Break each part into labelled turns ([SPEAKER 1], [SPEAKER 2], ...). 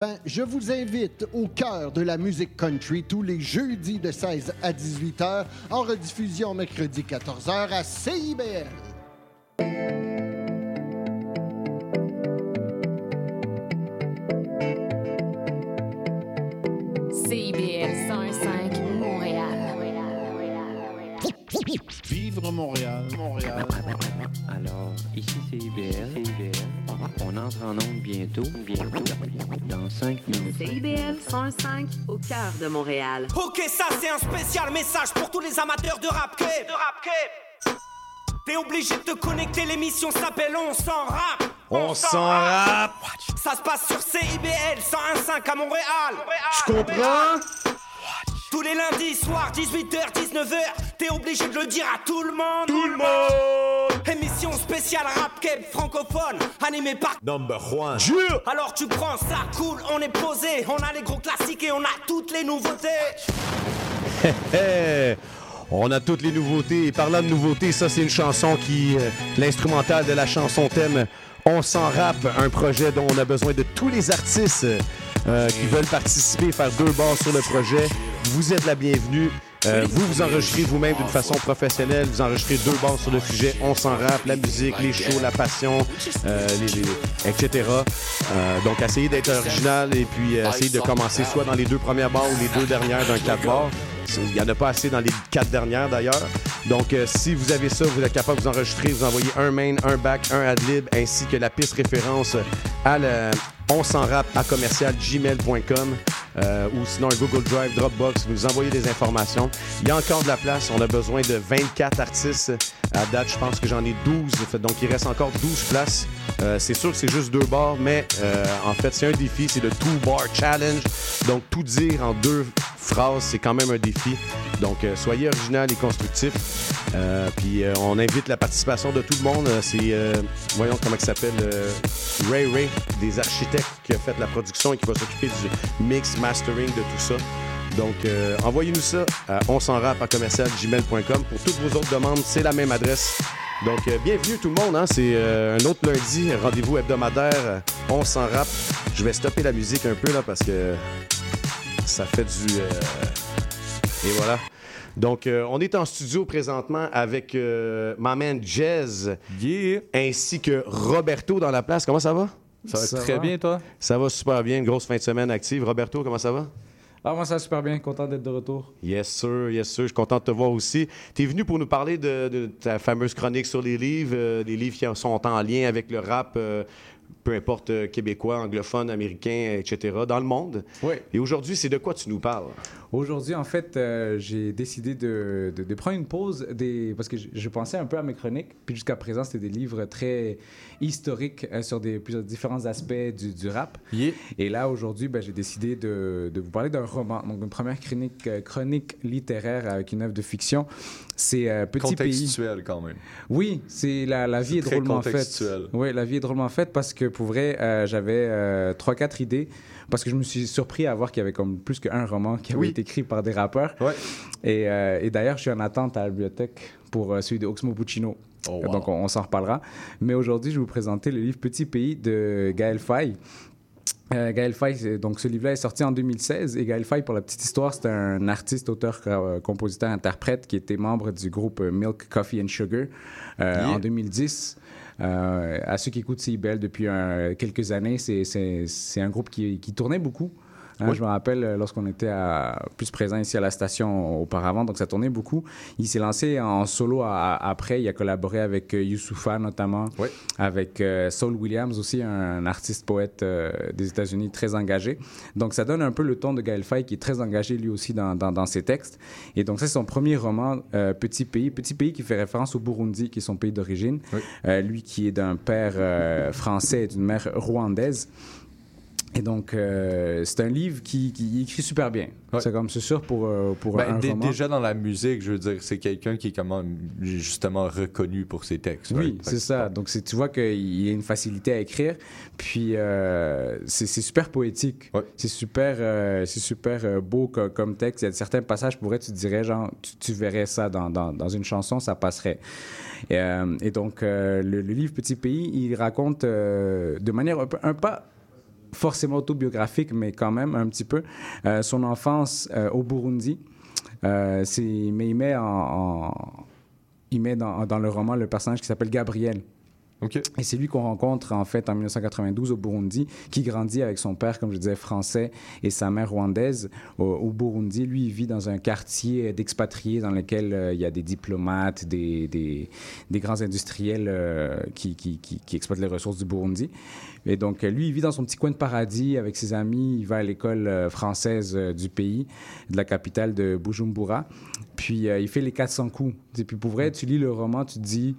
[SPEAKER 1] Ben, je vous invite au cœur de la musique country tous les jeudis de 16 à 18 h en rediffusion mercredi 14 h à CIBL.
[SPEAKER 2] CIBL 105 Montréal.
[SPEAKER 3] Vivre Montréal, Montréal.
[SPEAKER 4] Alors, ici c'est IBL. CIBL. On entre en onde bientôt. Bientôt. Dans 5 minutes.
[SPEAKER 5] CIBL 105 au cœur de Montréal.
[SPEAKER 6] Ok, ça c'est un spécial message pour tous les amateurs de rap cape. De rap cape. T'es obligé de te connecter, l'émission s'appelle On s'en rap.
[SPEAKER 7] On s'en rap.
[SPEAKER 6] Ça se passe sur CIBL 101.5 à Montréal.
[SPEAKER 7] Je comprends.
[SPEAKER 6] Tous les lundis soirs, 18h, 19h, t'es obligé de le dire à tout le monde.
[SPEAKER 7] Tout le monde.
[SPEAKER 6] Émission spéciale rap cape francophone, animée par.
[SPEAKER 7] Number one.
[SPEAKER 6] Jure Alors tu prends ça, cool, on est posé, on a les gros classiques et on a toutes les nouveautés.
[SPEAKER 7] Hey, on a toutes les nouveautés. Et parlant de nouveautés, ça, c'est une chanson qui. euh, L'instrumental de la chanson thème On s'en rappe, un projet dont on a besoin de tous les artistes euh, qui veulent participer, faire deux bars sur le projet. Vous êtes la bienvenue. Euh, vous vous enregistrez vous-même d'une façon professionnelle. Vous enregistrez deux bars sur le sujet. On s'en rappe, la musique, les shows, la passion, euh, les, les- etc. Euh, donc, essayez d'être original et puis essayez de commencer soit dans les deux premières bars ou les deux dernières d'un quatre bars. Il n'y en a pas assez dans les quatre dernières d'ailleurs. Donc, euh, si vous avez ça, vous êtes capable de vous enregistrer, vous envoyez un main, un back, un adlib, ainsi que la piste référence à le on s'en rap à commercial gmail.com euh, ou sinon Google Drive, Dropbox, vous envoyez des informations. Il y a encore de la place. On a besoin de 24 artistes. À date, je pense que j'en ai 12. Fait- Donc, il reste encore 12 places. Euh, c'est sûr que c'est juste deux bars, mais euh, en fait, c'est un défi. C'est le Two Bar Challenge. Donc, tout dire en deux phrases, c'est quand même un défi. Donc, euh, soyez original et constructif. Puis, on invite la participation de tout le monde. C'est, voyons comment il s'appelle, Ray Ray, des architectes qui a fait la production et qui va s'occuper du mix, mastering de tout ça. Donc, euh, envoyez-nous ça à on s'en rap à commercial gmail.com. Pour toutes vos autres demandes, c'est la même adresse. Donc, euh, bienvenue tout le monde. hein. C'est euh, un autre lundi, rendez-vous hebdomadaire. euh, on s'en rap. Je vais stopper la musique un peu là parce que ça fait du. euh, Et voilà. Donc, euh, on est en studio présentement avec euh, ma man Jez
[SPEAKER 8] Yeah.
[SPEAKER 7] ainsi que Roberto dans la place. Comment ça va?
[SPEAKER 8] Ça va
[SPEAKER 9] Ça
[SPEAKER 8] très
[SPEAKER 9] va.
[SPEAKER 8] bien, toi?
[SPEAKER 7] Ça va super bien. Une grosse fin de semaine active. Roberto, comment ça va?
[SPEAKER 9] Ah, moi, ça va super bien. Content d'être de retour.
[SPEAKER 7] Yes, sir, yes, sir. Je suis content de te voir aussi. Tu es venu pour nous parler de, de ta fameuse chronique sur les livres, euh, les livres qui sont en lien avec le rap, euh, peu importe euh, québécois, anglophone, américain, etc., dans le monde.
[SPEAKER 9] Oui.
[SPEAKER 7] Et aujourd'hui, c'est de quoi tu nous parles?
[SPEAKER 9] Aujourd'hui, en fait, euh, j'ai décidé de, de- de prendre une pause des... parce que je, je pensais un peu à mes chroniques. Puis jusqu'à présent, c'était des livres très historiques euh, sur des plusieurs différents aspects du, du rap.
[SPEAKER 8] Yeah.
[SPEAKER 9] Et là, aujourd'hui, ben, j'ai décidé de, de vous parler d'un roman. Donc, une première chronique, euh, chronique littéraire avec une œuvre de fiction. C'est Petit Pays.
[SPEAKER 8] Contextuel, quand même.
[SPEAKER 9] Oui, c'est la, la vie
[SPEAKER 8] C'est
[SPEAKER 9] est
[SPEAKER 8] très
[SPEAKER 9] drôlement faite.
[SPEAKER 8] contextuel.
[SPEAKER 9] Oui, la vie est drôlement faite parce que pour vrai, j'avais trois, quatre idées parce que je me suis surpris à voir qu'il y avait comme plus qu'un roman qui avait
[SPEAKER 8] Oui.
[SPEAKER 9] été écrit par des rappeurs.
[SPEAKER 8] Ouais.
[SPEAKER 9] Et, euh, et d'ailleurs, je suis en attente à la bibliothèque pour euh, celui de Oxmo Puccino.
[SPEAKER 8] Oh, wow.
[SPEAKER 9] Donc, on, on s'en reparlera. Mais aujourd'hui, je vais vous présenter le livre Petit Pays de Gaël Faye. Euh, Gaël c'est- donc ce livre-là est sorti en 2016 et Gaël Faye, pour la petite histoire, c'est un artiste, auteur, euh, compositeur, interprète qui était membre du groupe Milk, Coffee and Sugar euh,
[SPEAKER 8] Yeah.
[SPEAKER 9] en 2010. Euh, à ceux qui écoutent CIBL depuis un- quelques années, c'est- un groupe qui tournait beaucoup. Hein,
[SPEAKER 8] Oui.
[SPEAKER 9] Je me rappelle euh, lorsqu'on était à- plus présent ici à la station auparavant, donc ça tournait beaucoup. Il s'est lancé en solo à- à- après. Il a collaboré avec euh, Youssoufa notamment,
[SPEAKER 8] Oui.
[SPEAKER 9] avec euh, Saul Williams aussi, un artiste poète euh, des États-Unis très engagé. Donc ça donne un peu le ton de Gaël Faye qui est très engagé lui aussi dans, dans, dans ses textes. Et donc ça c'est son premier roman, euh, Petit Pays. Petit Pays qui fait référence au Burundi, qui est son pays d'origine.
[SPEAKER 8] Oui.
[SPEAKER 9] Euh, lui qui est d'un père français et d'une mère rwandaise. Et donc, euh, c'est un livre qui, qui écrit super bien.
[SPEAKER 8] Ouais.
[SPEAKER 9] C'est comme, c'est sûr pour, euh, pour
[SPEAKER 8] Ben,
[SPEAKER 9] un
[SPEAKER 8] dé-
[SPEAKER 9] roman.
[SPEAKER 8] déjà dans la musique, je veux dire, c'est quelqu'un qui est comment, justement reconnu pour ses textes.
[SPEAKER 9] Oui, c'est ça. Donc, c'est- tu vois qu'il y a une facilité à écrire. Puis, euh, c'est super poétique.
[SPEAKER 8] Ouais.
[SPEAKER 9] C'est super, c'est super beau co- comme texte. Il y a certains passages, pour vrai, tu dirais, genre, tu, tu verrais ça dans, dans, dans une chanson, ça passerait. Et, et donc, le, le livre Petit Pays, il raconte de manière un peu, un pas forcément autobiographique, mais quand même un petit peu. Euh, son enfance euh, au Burundi. Euh, mais il met dans, dans le roman le personnage qui s'appelle Gabriel. Et c'est lui qu'on rencontre en fait en 1992 au Burundi, qui grandit avec son père, comme je disais, français et sa mère rwandaise au, Burundi. Lui, il vit dans un quartier d'expatriés dans lequel euh, il y a des diplomates, des, des, grands industriels euh, qui, exploitent les ressources du Burundi. Et donc, lui, il vit dans son petit coin de paradis avec ses amis. Il va à l'école euh, française du pays, de la capitale de Bujumbura. Puis, il fait les 400 coups. Et puis, pour vrai, tu lis le roman, tu te dis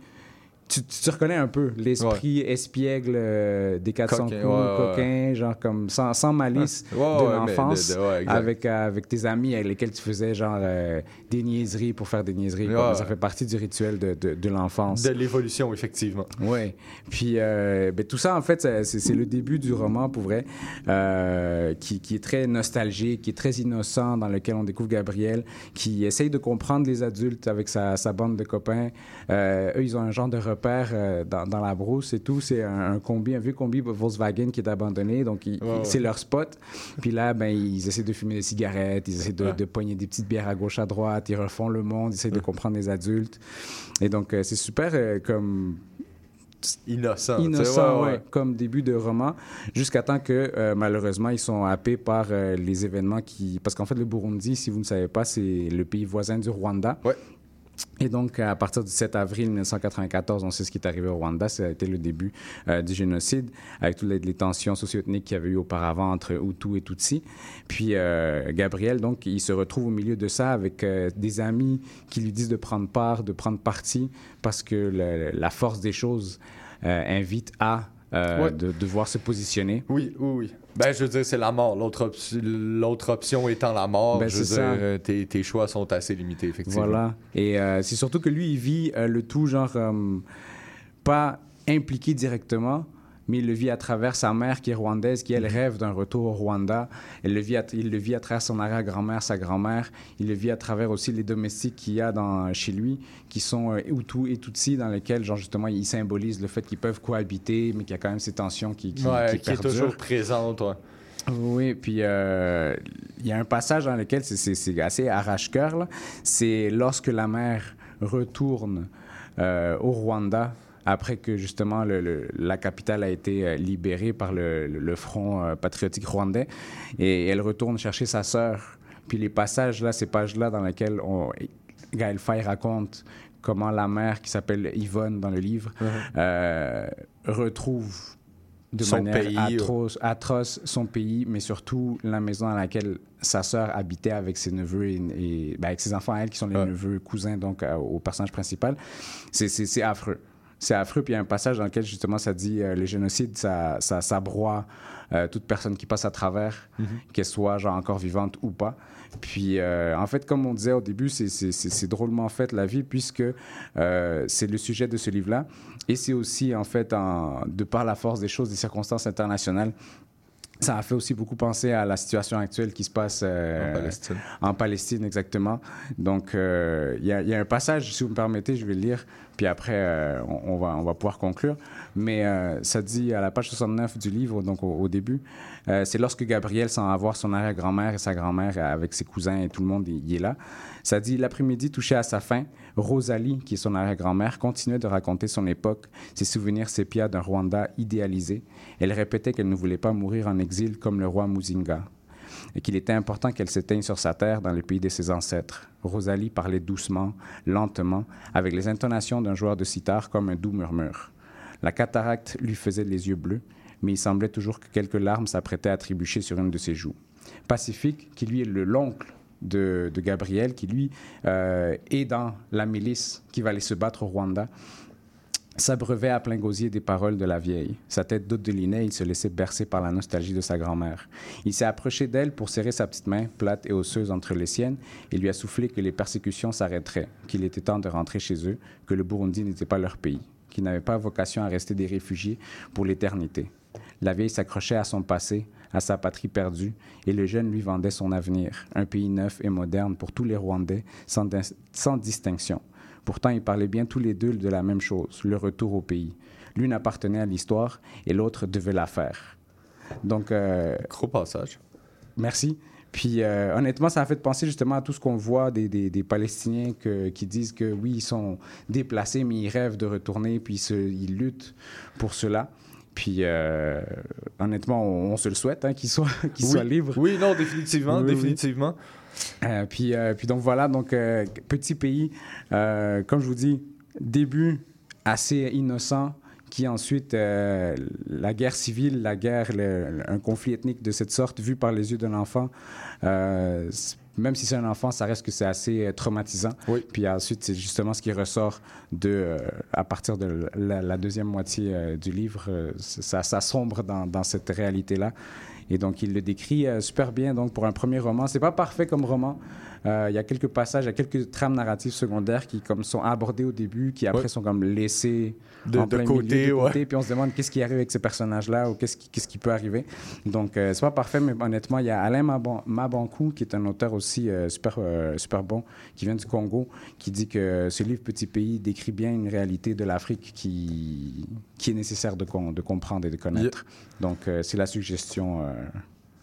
[SPEAKER 9] tu, tu te reconnais un peu l'esprit espiègle euh, des 400
[SPEAKER 8] Coquin,
[SPEAKER 9] coups,
[SPEAKER 8] ouais, ouais,
[SPEAKER 9] coquin, genre comme sans, sans malice de l'enfance, avec, euh, avec tes amis avec lesquels tu faisais genre euh, des niaiseries pour faire des niaiseries. Quoi. Ça fait partie du rituel de, de, de l'enfance.
[SPEAKER 8] De l'évolution, effectivement.
[SPEAKER 9] Oui. Puis euh, ben, tout ça, en fait, c'est c'est le début du roman, pour vrai, qui, qui est très nostalgique, qui est très innocent, dans lequel on découvre Gabriel, qui essaye de comprendre les adultes avec sa, sa bande de copains. Eux, ils ont un genre de repère euh, dans, dans la brousse et tout. C'est un, un combi, un vieux combi Volkswagen qui est abandonné, donc
[SPEAKER 8] Ouais,
[SPEAKER 9] c'est leur spot. Puis là, ben, ils essaient de fumer des cigarettes, ils essaient de,
[SPEAKER 8] Ouais.
[SPEAKER 9] de pogner des petites bières à gauche, à droite, ils refont le monde, ils essaient de comprendre les adultes. Et donc, euh, c'est super euh, comme
[SPEAKER 8] Innocent.
[SPEAKER 9] innocent,
[SPEAKER 8] ouais,
[SPEAKER 9] ouais,
[SPEAKER 8] ouais.
[SPEAKER 9] comme début de roman, jusqu'à temps que euh, malheureusement ils sont happés par euh, les événements qui, parce qu'en fait le Burundi, si vous ne savez pas, c'est le pays voisin du Rwanda. Et donc, à partir du 7 avril 1994, on sait ce qui est arrivé au Rwanda. Ça a été le début euh, du génocide, avec toutes les, les tensions socio-ethniques qu'il y avait eu auparavant entre Hutu et Tutsi. Puis, euh, Gabriel, donc, il se retrouve au milieu de ça avec euh, des amis qui lui disent de prendre part, de prendre parti, parce que le- la force des choses invite à euh,
[SPEAKER 8] Ouais.
[SPEAKER 9] de devoir se positionner.
[SPEAKER 8] Oui, oui, oui. Ben, je veux dire, c'est la mort. L'autre op- l'autre option étant la mort,
[SPEAKER 9] Ben,
[SPEAKER 8] je veux dire, euh, tes, tes choix sont assez limités, effectivement.
[SPEAKER 9] Voilà. Et euh, c'est surtout que lui, il vit euh, le tout, genre, euh, pas impliqué directement, mais il le vit à travers sa mère qui est rwandaise, qui elle rêve d'un retour au Rwanda. Elle le vit à- il le vit à travers son arrière-grand-mère, sa grand-mère. Il le vit à travers aussi les domestiques qu'il y a dans, chez lui, qui sont euh, Hutu et Tutsi, dans lesquels, genre, justement, il symbolise le fait qu'ils peuvent cohabiter, mais qu'il y a quand même ces tensions qui, qui,
[SPEAKER 8] Ouais,
[SPEAKER 9] qui
[SPEAKER 8] qui est toujours présente. ouais.
[SPEAKER 9] Oui, puis euh, il y a un passage dans lequel c'est- c'est c'est assez arrache-cœur. C'est lorsque la mère retourne euh, au Rwanda après que justement le- le- la capitale a été euh, libérée par le, front euh, patriotique rwandais et elle retourne chercher sa sœur. Puis les passages là, ces pages-là dans lesquelles on, Gaël Faye raconte comment la mère qui s'appelle Yvonne dans le livre euh, retrouve de
[SPEAKER 8] Son
[SPEAKER 9] manière
[SPEAKER 8] pays,
[SPEAKER 9] atroce, atroce son pays, mais surtout la maison dans laquelle sa sœur habitait avec ses neveux et, et- ben, avec ses enfants, elle, qui sont les
[SPEAKER 8] Ouais.
[SPEAKER 9] neveux cousins donc euh, au personnage principal. C'est affreux. C'est affreux. Puis il y a un passage dans lequel justement ça dit euh, le génocide, ça, ça, ça broie euh, toute personne qui passe à travers, qu'elle soit genre encore vivante ou pas. Puis euh, en fait, comme on disait au début, c'est- c'est c'est- c'est drôlement fait la vie puisque c'est le sujet de ce livre-là. Et c'est aussi en fait, en- de par la force des choses, des circonstances internationales, ça a fait aussi beaucoup penser à la situation actuelle qui se passe euh,
[SPEAKER 8] En Palestine.
[SPEAKER 9] en Palestine, exactement. Donc, euh, il y, a- il y a un passage, si vous me permettez, je vais le lire, puis après, euh, on, on va, on va pouvoir conclure. Mais euh, ça dit à la page 69 du livre, donc au, au début, euh, c'est lorsque Gabriel s'en va voir son arrière-grand-mère et sa grand-mère avec ses cousins et tout le monde, il, il est là. Ça dit l'après-midi touché à sa fin, Rosalie, qui est son arrière-grand-mère, continuait de raconter son époque, ses souvenirs sépia d'un Rwanda idéalisé. Elle répétait qu'elle ne voulait pas mourir en exil comme le roi Muzinga et qu'il était important qu'elle s'éteigne sur sa terre dans le pays de ses ancêtres. Rosalie parlait doucement, lentement, avec les intonations d'un joueur de sitar comme un doux murmure. La cataracte lui faisait les yeux bleus, mais il semblait toujours que quelques larmes s'apprêtaient à trébucher sur une de ses joues. Pacifique, qui lui est le l'oncle de, Gabriel, qui lui euh, est dans la milice qui va aller se battre au Rwanda, s'abreuvait à plein gosier des paroles de la vieille. Sa tête d'hôte de Linet, il se laissait bercer par la nostalgie de sa grand-mère. Il s'est approché d'elle pour serrer sa petite main, plate et osseuse entre les siennes, et lui a soufflé que les persécutions s'arrêteraient, qu'il était temps de rentrer chez eux, que le Burundi n'était pas leur pays, qu'ils n'avaient pas vocation à rester des réfugiés pour l'éternité. La vieille s'accrochait à son passé, à sa patrie perdue, et le jeune lui vendait son avenir, un pays neuf et moderne pour tous les Rwandais, sans, dis- sans distinction. Pourtant, ils parlaient bien tous les deux de la même chose, le retour au pays. L'une appartenait à l'histoire et l'autre devait la faire. Donc, euh,
[SPEAKER 8] Gros passage.
[SPEAKER 9] Merci. Puis euh, honnêtement, ça a fait penser justement à tout ce qu'on voit des, des, des Palestiniens que- qui disent que oui, ils sont déplacés, mais ils rêvent de retourner, puis ils, se- ils luttent pour cela. Puis euh, honnêtement, on, on se le souhaite hein, qu'ils soient, qu'ils
[SPEAKER 8] Oui.
[SPEAKER 9] soient libres.
[SPEAKER 8] Oui, non, définitivement,
[SPEAKER 9] Oui, oui.
[SPEAKER 8] définitivement.
[SPEAKER 9] Euh, puis, euh, puis donc voilà, donc petit pays, comme je vous dis, début assez innocent, qui ensuite, euh, la guerre civile, la guerre, le- un conflit ethnique de cette sorte, vu par les yeux d'un enfant, euh, même si c'est un enfant, ça reste que c'est assez euh, traumatisant.
[SPEAKER 8] Oui.
[SPEAKER 9] Puis ensuite, c'est justement ce qui ressort de, euh, à partir de la, la deuxième moitié euh, du livre, ça, ça sombre dans, dans cette réalité-là. Et donc, il le décrit euh, super bien. Donc, pour un premier roman, c'est pas parfait comme roman. Euh, Il y a quelques passages, il y a quelques trames narratives secondaires qui comme sont abordées au début, qui après
[SPEAKER 8] Ouais.
[SPEAKER 9] sont comme laissées
[SPEAKER 8] De-
[SPEAKER 9] en
[SPEAKER 8] de
[SPEAKER 9] plein
[SPEAKER 8] côté,
[SPEAKER 9] milieu, de
[SPEAKER 8] ouais.
[SPEAKER 9] côté, puis on se demande qu'est-ce qui arrive avec ces personnages-là ou qu'est-ce qui, qu'est-ce qui peut arriver. Donc, euh, c'est pas parfait, mais honnêtement, il y a Alain Maban- Mabankou, qui est un auteur aussi euh, super, euh, super bon, qui vient du Congo, qui dit que ce livre Petit Pays décrit bien une réalité de l'Afrique qui, qui est nécessaire de, com- de comprendre et de connaître. Donc, euh, c'est la suggestion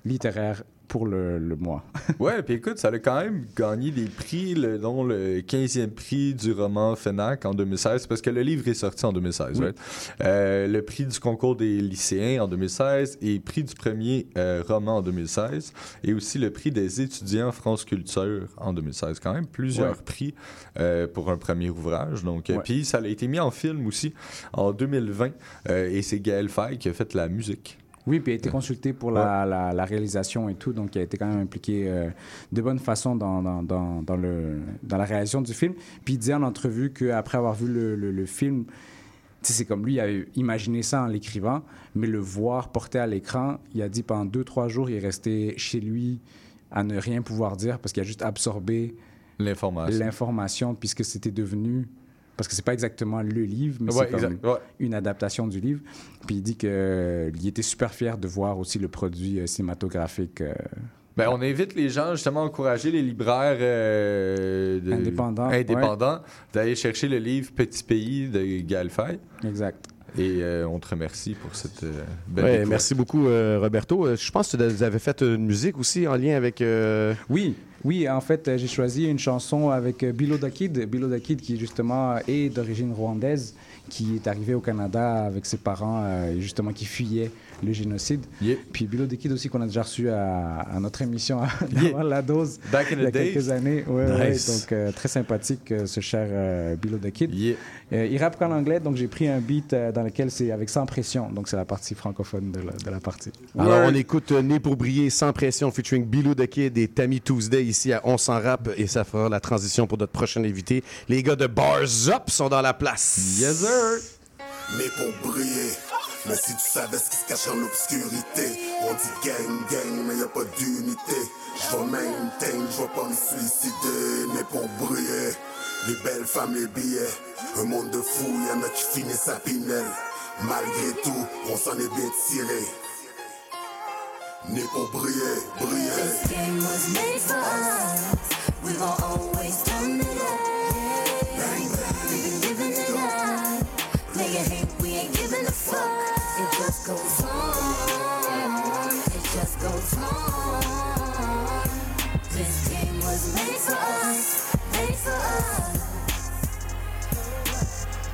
[SPEAKER 9] littéraire pour le, le mois.
[SPEAKER 8] Ouais, puis écoute, ça a quand même gagné des prix, le, dont le 15e prix du roman FENAC en 2016, parce que le livre est sorti en 2016,
[SPEAKER 9] Oui.
[SPEAKER 8] right? Euh, le prix du concours des lycéens en 2016 et prix du premier euh, roman en 2016 et aussi le prix des étudiants France Culture en 2016. Quand même plusieurs
[SPEAKER 9] Ouais.
[SPEAKER 8] prix euh, pour un premier ouvrage. Donc,
[SPEAKER 9] Ouais.
[SPEAKER 8] Puis ça a été mis en film aussi en 2020 euh, et c'est Gaël Faye qui a fait la musique.
[SPEAKER 9] Oui, puis il a été consulté pour la, la- la réalisation et tout, donc il a été quand même impliqué euh, de bonne façon dans, dans, dans, dans le, dans la réalisation du film. Puis il disait en entrevue qu'après avoir vu le, le- le film, c'est comme lui, il a imaginé ça en l'écrivant, mais le voir porté à l'écran, il a dit pendant deux, trois jours, il est resté chez lui à ne rien pouvoir dire parce qu'il a juste absorbé
[SPEAKER 8] L'information.
[SPEAKER 9] l'information puisque c'était devenu parce que c'est pas exactement le livre mais
[SPEAKER 8] Ouais,
[SPEAKER 9] c'est comme.
[SPEAKER 8] Ouais.
[SPEAKER 9] une adaptation du livre puis il dit que euh, il était super fier de voir aussi le produit euh, cinématographique euh,
[SPEAKER 8] Ben, on invite les gens justement à encourager les libraires euh, de-
[SPEAKER 9] Indépendants,
[SPEAKER 8] indépendants d'aller chercher le livre Petit Pays de Gaël Faye.
[SPEAKER 9] exact
[SPEAKER 8] Et euh, on te remercie pour cette euh, belle
[SPEAKER 7] Ouais, merci beaucoup, euh, Roberto. Je pense que vous avez fait une musique aussi en lien avec. euh,
[SPEAKER 9] oui oui en fait euh, j'ai choisi une chanson avec Bilo Da Kid. Bilo Da Kid qui justement est d'origine rwandaise qui est arrivé au Canada avec ses parents euh, justement qui fuyait le génocide
[SPEAKER 8] Yeah.
[SPEAKER 9] puis Bilo Da Kid aussi qu'on a déjà reçu à, à notre émission
[SPEAKER 8] Yeah.
[SPEAKER 9] dans la dose
[SPEAKER 8] Back in
[SPEAKER 9] il y a
[SPEAKER 8] days.
[SPEAKER 9] quelques années. Ouais, ouais,
[SPEAKER 7] Nice.
[SPEAKER 9] donc, euh, très sympathique, euh, ce cher euh, Bilo the Kid.
[SPEAKER 8] Yeah.
[SPEAKER 9] Euh, il rappe qu'en anglais, donc j'ai pris un beat euh, dans lequel c'est avec sans pression. Donc, c'est la partie francophone de la, de la partie.
[SPEAKER 7] Alors, on écoute euh, Né pour briller sans pression featuring Bilou the Kid et Tammy Tuesday ici à On s'en rap et ça fera la transition pour notre prochain invité. Les gars de Bars Up sont dans la place.
[SPEAKER 8] Yes, sir!
[SPEAKER 10] né pour briller. Mais si tu savais ce qui se cache en l'obscurité, on dit gang, gang, mais y a pas d'unité. Je vais maintain, je vais pas me suicider, né pour briller. Les belles femmes, les billets, un monde de fous, y en a qui finissent à Pinel. Malgré tout, on s'en est bien tiré. Né pour briller, briller.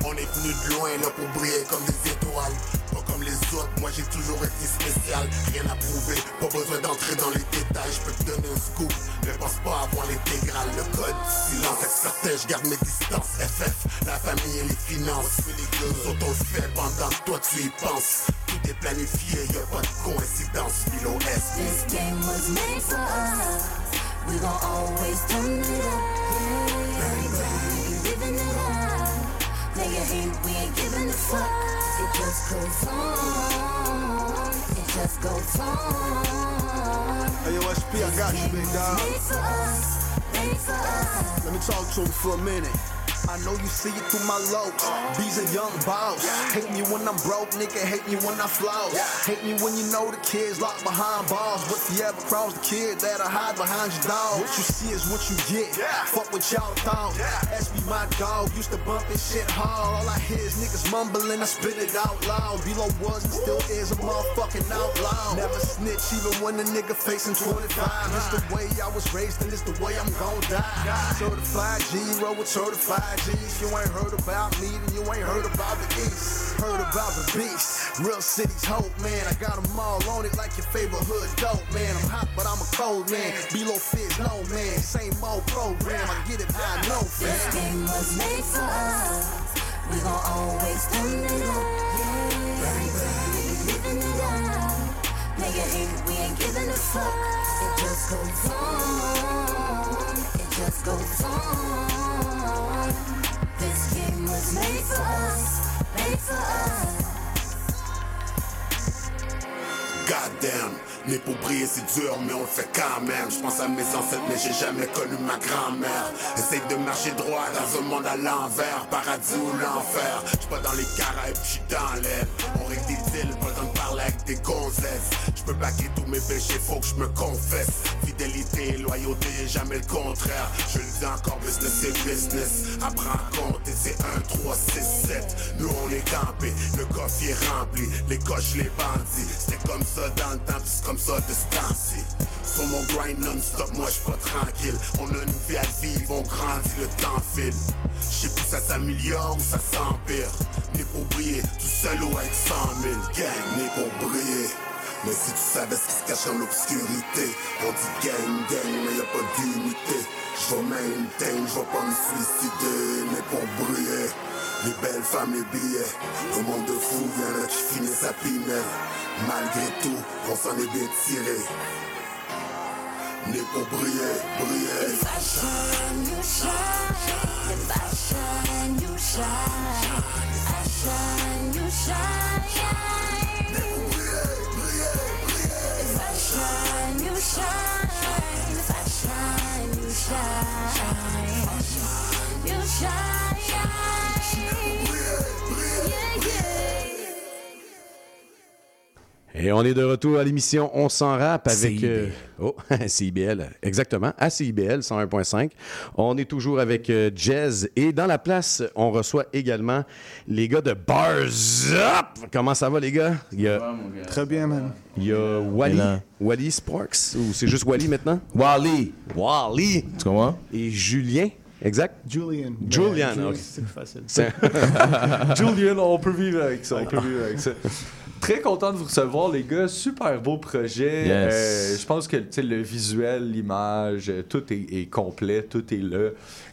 [SPEAKER 11] On
[SPEAKER 10] est venu de loin là pour briller comme des étoiles. Pas comme les autres, moi j'ai toujours été spécial. Rien à prouver, pas besoin d'entrer dans les détails. Je peux te donner un scoop, mais pense pas avoir l'intégrale. Le code silence, avec certains, je garde mes distances. FF, la famille et les finances. Nous autres on fait pendant que toi tu y penses. Tout est planifié, y a pas de coïncidence. Milo S.
[SPEAKER 11] This game was made for us. We gon' always turn it up. We living it up. Nigga hate, we ain't giving a fuck. It just goes on. It just goes on.
[SPEAKER 12] Hey, yo, SP, I got you, big dog.
[SPEAKER 11] Made for us. Made for us.
[SPEAKER 12] Let me talk to him for a minute.
[SPEAKER 13] I know you see it through my looks. B's a young boss. Hate me when I'm broke, nigga. Hate me when I floss. Hate me when you know the kids locked behind bars. But if you ever cross the kid that'll hide behind your dog. What you see is what you get. Fuck what y'all thought. SB my dog used to bump this shit hard. All I hear is niggas mumbling. I spit it out loud. Below was and still is a motherfucking outlaw. Never snitch even when a nigga facing 25. It's the way I was raised and it's the way I'm gon' die. Certified G, roll with certified G's. You ain't heard about me, then you ain't heard about the East. Heard about the beast. Real city's hope, man. I got 'em all on it like your favorite hood dope, man. I'm hot, but I'm a cold man. Below fizz, no man. Same old program. I get it, I
[SPEAKER 11] This
[SPEAKER 13] fam.
[SPEAKER 11] game was made for us. We gon' always turn it up. Yeah. Living it up. Nigga hate, we ain't giving a fuck. It just goes on. Just goes on. This game was made for us. Made for us.
[SPEAKER 10] Goddamn, pour briller c'est dur, mais on le fait quand même. Je pense à mes ancêtres, mais j'ai jamais connu ma grand-mère. Essaye de marcher droit dans un monde à l'envers, paradis ou l'enfer. J'suis pas dans les Caraïbes, j'suis dans l'air. On règle des deals, pas le temps de parler avec des gonzesses. J'peux baquer tous mes péchés, faut que je me confesse. Fidélité, loyauté, jamais le contraire. Je le dis encore, business c'est business. Apprends à compter, c'est 1, 3, 6, 7. Nous on est campé, le coffre est rempli. Les coches, les bandits. C'était comme ça dans le temps, c'est comme ça de ce. Sur mon grind non-stop, moi j'suis pas tranquille. On a une vie à vivre, on grandit, le temps file. J'sais plus ça s'améliore ou ça s'empire. Né pour briller, tout seul ou avec 100 000 gang, né pour briller. Mais si tu savais ce qui se cache dans l'obscurité, on dit gang, gang, mais y'a pas d'unité. J'vais maintain, j'vais pas me suicider, mais pour briller. Les belles femmes, les billets, le monde de fou, y'en a qui finissent à Pinel. Malgré tout, on s'en est bien tiré. Né pour briller, briller.
[SPEAKER 11] If I shine, you shine. If I shine, you shine. I shine, you shine. Shine, you shine. If I shine, you shine. You shine.
[SPEAKER 7] Et on est de retour à l'émission On s'en rappe avec...
[SPEAKER 14] CIBL.
[SPEAKER 7] euh, oh, CIBL, exactement, à CIBL 101.5. On est toujours avec euh, Jazz et dans la place, on reçoit également les gars de Bars Up. Comment ça va les gars? Il y a,
[SPEAKER 15] Très bien, man.
[SPEAKER 7] il y a Wally. Wally Sparks, ou c'est juste Wally maintenant?
[SPEAKER 14] Wally.
[SPEAKER 7] Wally.
[SPEAKER 14] Tu comprends?
[SPEAKER 7] Et Julien, exact?
[SPEAKER 15] Julian.
[SPEAKER 7] Julian, ok.
[SPEAKER 15] C'est plus facile.
[SPEAKER 8] Julian, on peut vivre avec ça. On peut vivre avec ça. Très content de vous recevoir, les gars. Super beau projet.
[SPEAKER 14] Yes.
[SPEAKER 8] Euh, je pense que le visuel, l'image, euh, tout est, est complet, tout est là.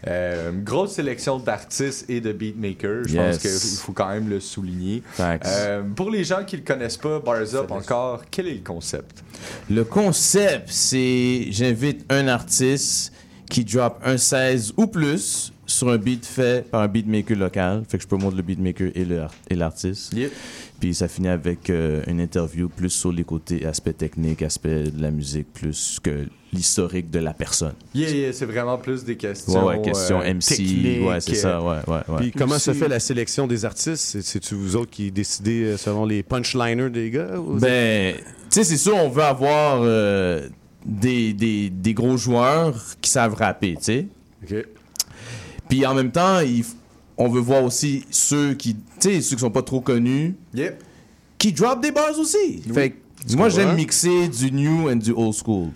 [SPEAKER 8] Euh, grosse sélection d'artistes et de beatmakers. Je
[SPEAKER 14] Yes.
[SPEAKER 8] pense qu'il faut quand même le souligner. Euh, pour les gens qui le connaissent pas, Bars Up encore, quel est le concept?
[SPEAKER 14] Le concept, c'est j'invite un artiste qui drop un 16 ou plus sur un beat fait par un beatmaker local. Fait que je promote le beatmaker et le- et l'artiste. Puis ça finit avec euh, une interview plus sur les côtés aspect technique, aspect de la musique, plus que l'historique de la personne.
[SPEAKER 8] Yeah, yeah, c'est vraiment plus des questions.
[SPEAKER 14] Ouais, ouais, question
[SPEAKER 8] euh,
[SPEAKER 14] MC, ouais, c'est ça, ouais, ouais, ouais.
[SPEAKER 7] Puis comment se fait la sélection des artistes? C'est- C'est-tu vous autres qui décidez euh, selon les punchliners des gars? ou-
[SPEAKER 14] Ben, tu sais, c'est sûr, on veut avoir euh, des, des, des gros joueurs qui savent rapper, tu sais.
[SPEAKER 7] OK.
[SPEAKER 14] Puis en même temps, il on veut voir aussi ceux qui, tu sais, ceux qui sont pas trop connus, qui drop des bars aussi. Fait que moi, j'aime mixer du new and du old school.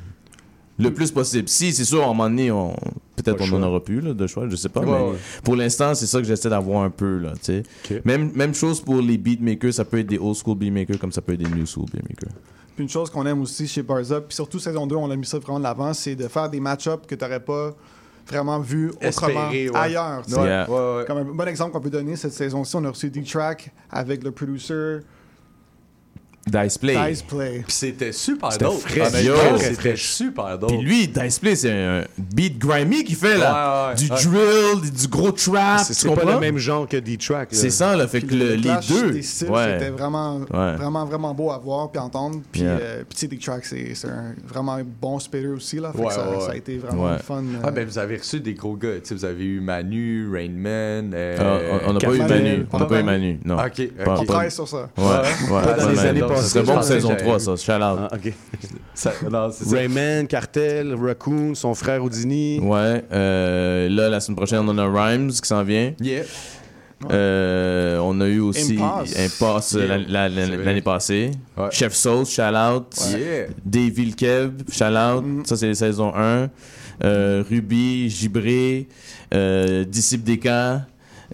[SPEAKER 14] Le plus possible. Si, c'est sûr, à un moment donné, on... peut-être on en aura plus là, de choix, je sais pas.
[SPEAKER 8] Ouais,
[SPEAKER 14] mais
[SPEAKER 8] ouais.
[SPEAKER 14] pour l'instant, c'est ça que j'essaie d'avoir un peu. Là, tu sais.
[SPEAKER 7] Ok.
[SPEAKER 14] même, même chose pour les beatmakers, ça peut être des old school beatmakers comme ça peut être des new school beatmakers.
[SPEAKER 15] Puis une chose qu'on aime aussi chez Bars Up, puis surtout saison 2, on a mis ça vraiment de l'avant, c'est de faire des match-ups que tu n'aurais pas vraiment vu autrement
[SPEAKER 8] ouais.
[SPEAKER 15] ailleurs.
[SPEAKER 14] Yeah.
[SPEAKER 8] ouais, ouais.
[SPEAKER 15] Comme un bon exemple qu'on peut donner, cette saison-ci, on a reçu D-Track avec le producer
[SPEAKER 14] Dice Play.
[SPEAKER 15] Dice Play.
[SPEAKER 8] Puis c'était super
[SPEAKER 14] C'était
[SPEAKER 8] dope. c'était super dope.
[SPEAKER 14] Puis lui, Dice Play, c'est un beat grimy qu'il fait là.
[SPEAKER 8] Ouais, ouais,
[SPEAKER 14] du
[SPEAKER 8] ouais.
[SPEAKER 14] drill, du gros trap.
[SPEAKER 7] C'est pas
[SPEAKER 14] comprends?
[SPEAKER 7] le même genre que D-Track. là.
[SPEAKER 14] C'est ça, là. Fait que le- les
[SPEAKER 15] clash
[SPEAKER 14] deux.
[SPEAKER 15] des styles, c'était vraiment,
[SPEAKER 14] Ouais.
[SPEAKER 15] vraiment, vraiment beau à voir puis entendre. Puis,
[SPEAKER 14] Yeah.
[SPEAKER 15] euh, puis tu sais, Dick Track, c'est c'est un vraiment bon spitter aussi. Là, fait
[SPEAKER 8] Ouais,
[SPEAKER 15] que ça,
[SPEAKER 8] ouais,
[SPEAKER 15] ça a été vraiment
[SPEAKER 14] Ouais.
[SPEAKER 15] fun. euh,
[SPEAKER 8] Ah, ben vous avez reçu des gros gars. Tu sais, vous avez eu Manu, Rainman. euh,
[SPEAKER 14] Ah, on- n'a pas eu
[SPEAKER 15] Manu.
[SPEAKER 14] On n'a pas eu Manu. Non.
[SPEAKER 8] Ok,
[SPEAKER 15] on
[SPEAKER 14] pas-
[SPEAKER 15] travaille sur ça.
[SPEAKER 14] Ouais, Ça serait bon
[SPEAKER 7] pensais
[SPEAKER 14] saison
[SPEAKER 8] que
[SPEAKER 14] 3,
[SPEAKER 8] j'avais
[SPEAKER 14] ça. Shout out.
[SPEAKER 7] Ah, ok.
[SPEAKER 8] Ça- non, c'est ça.
[SPEAKER 7] Rayman, Cartel, Raccoon, son frère Houdini.
[SPEAKER 14] Ouais. euh, là, la semaine prochaine, on a Rhymes qui s'en vient.
[SPEAKER 8] Yeah.
[SPEAKER 14] Euh, on a eu aussi
[SPEAKER 15] Impasse.
[SPEAKER 14] Impasse euh, la- la- l'année passée.
[SPEAKER 8] Ouais.
[SPEAKER 14] Chef Sauce, shout out.
[SPEAKER 8] Yeah.
[SPEAKER 14] Vilkeb, shout out.
[SPEAKER 15] Mm.
[SPEAKER 14] Ça, c'est la saison 1. Euh, Ruby, Gibré, euh, Disciple DK,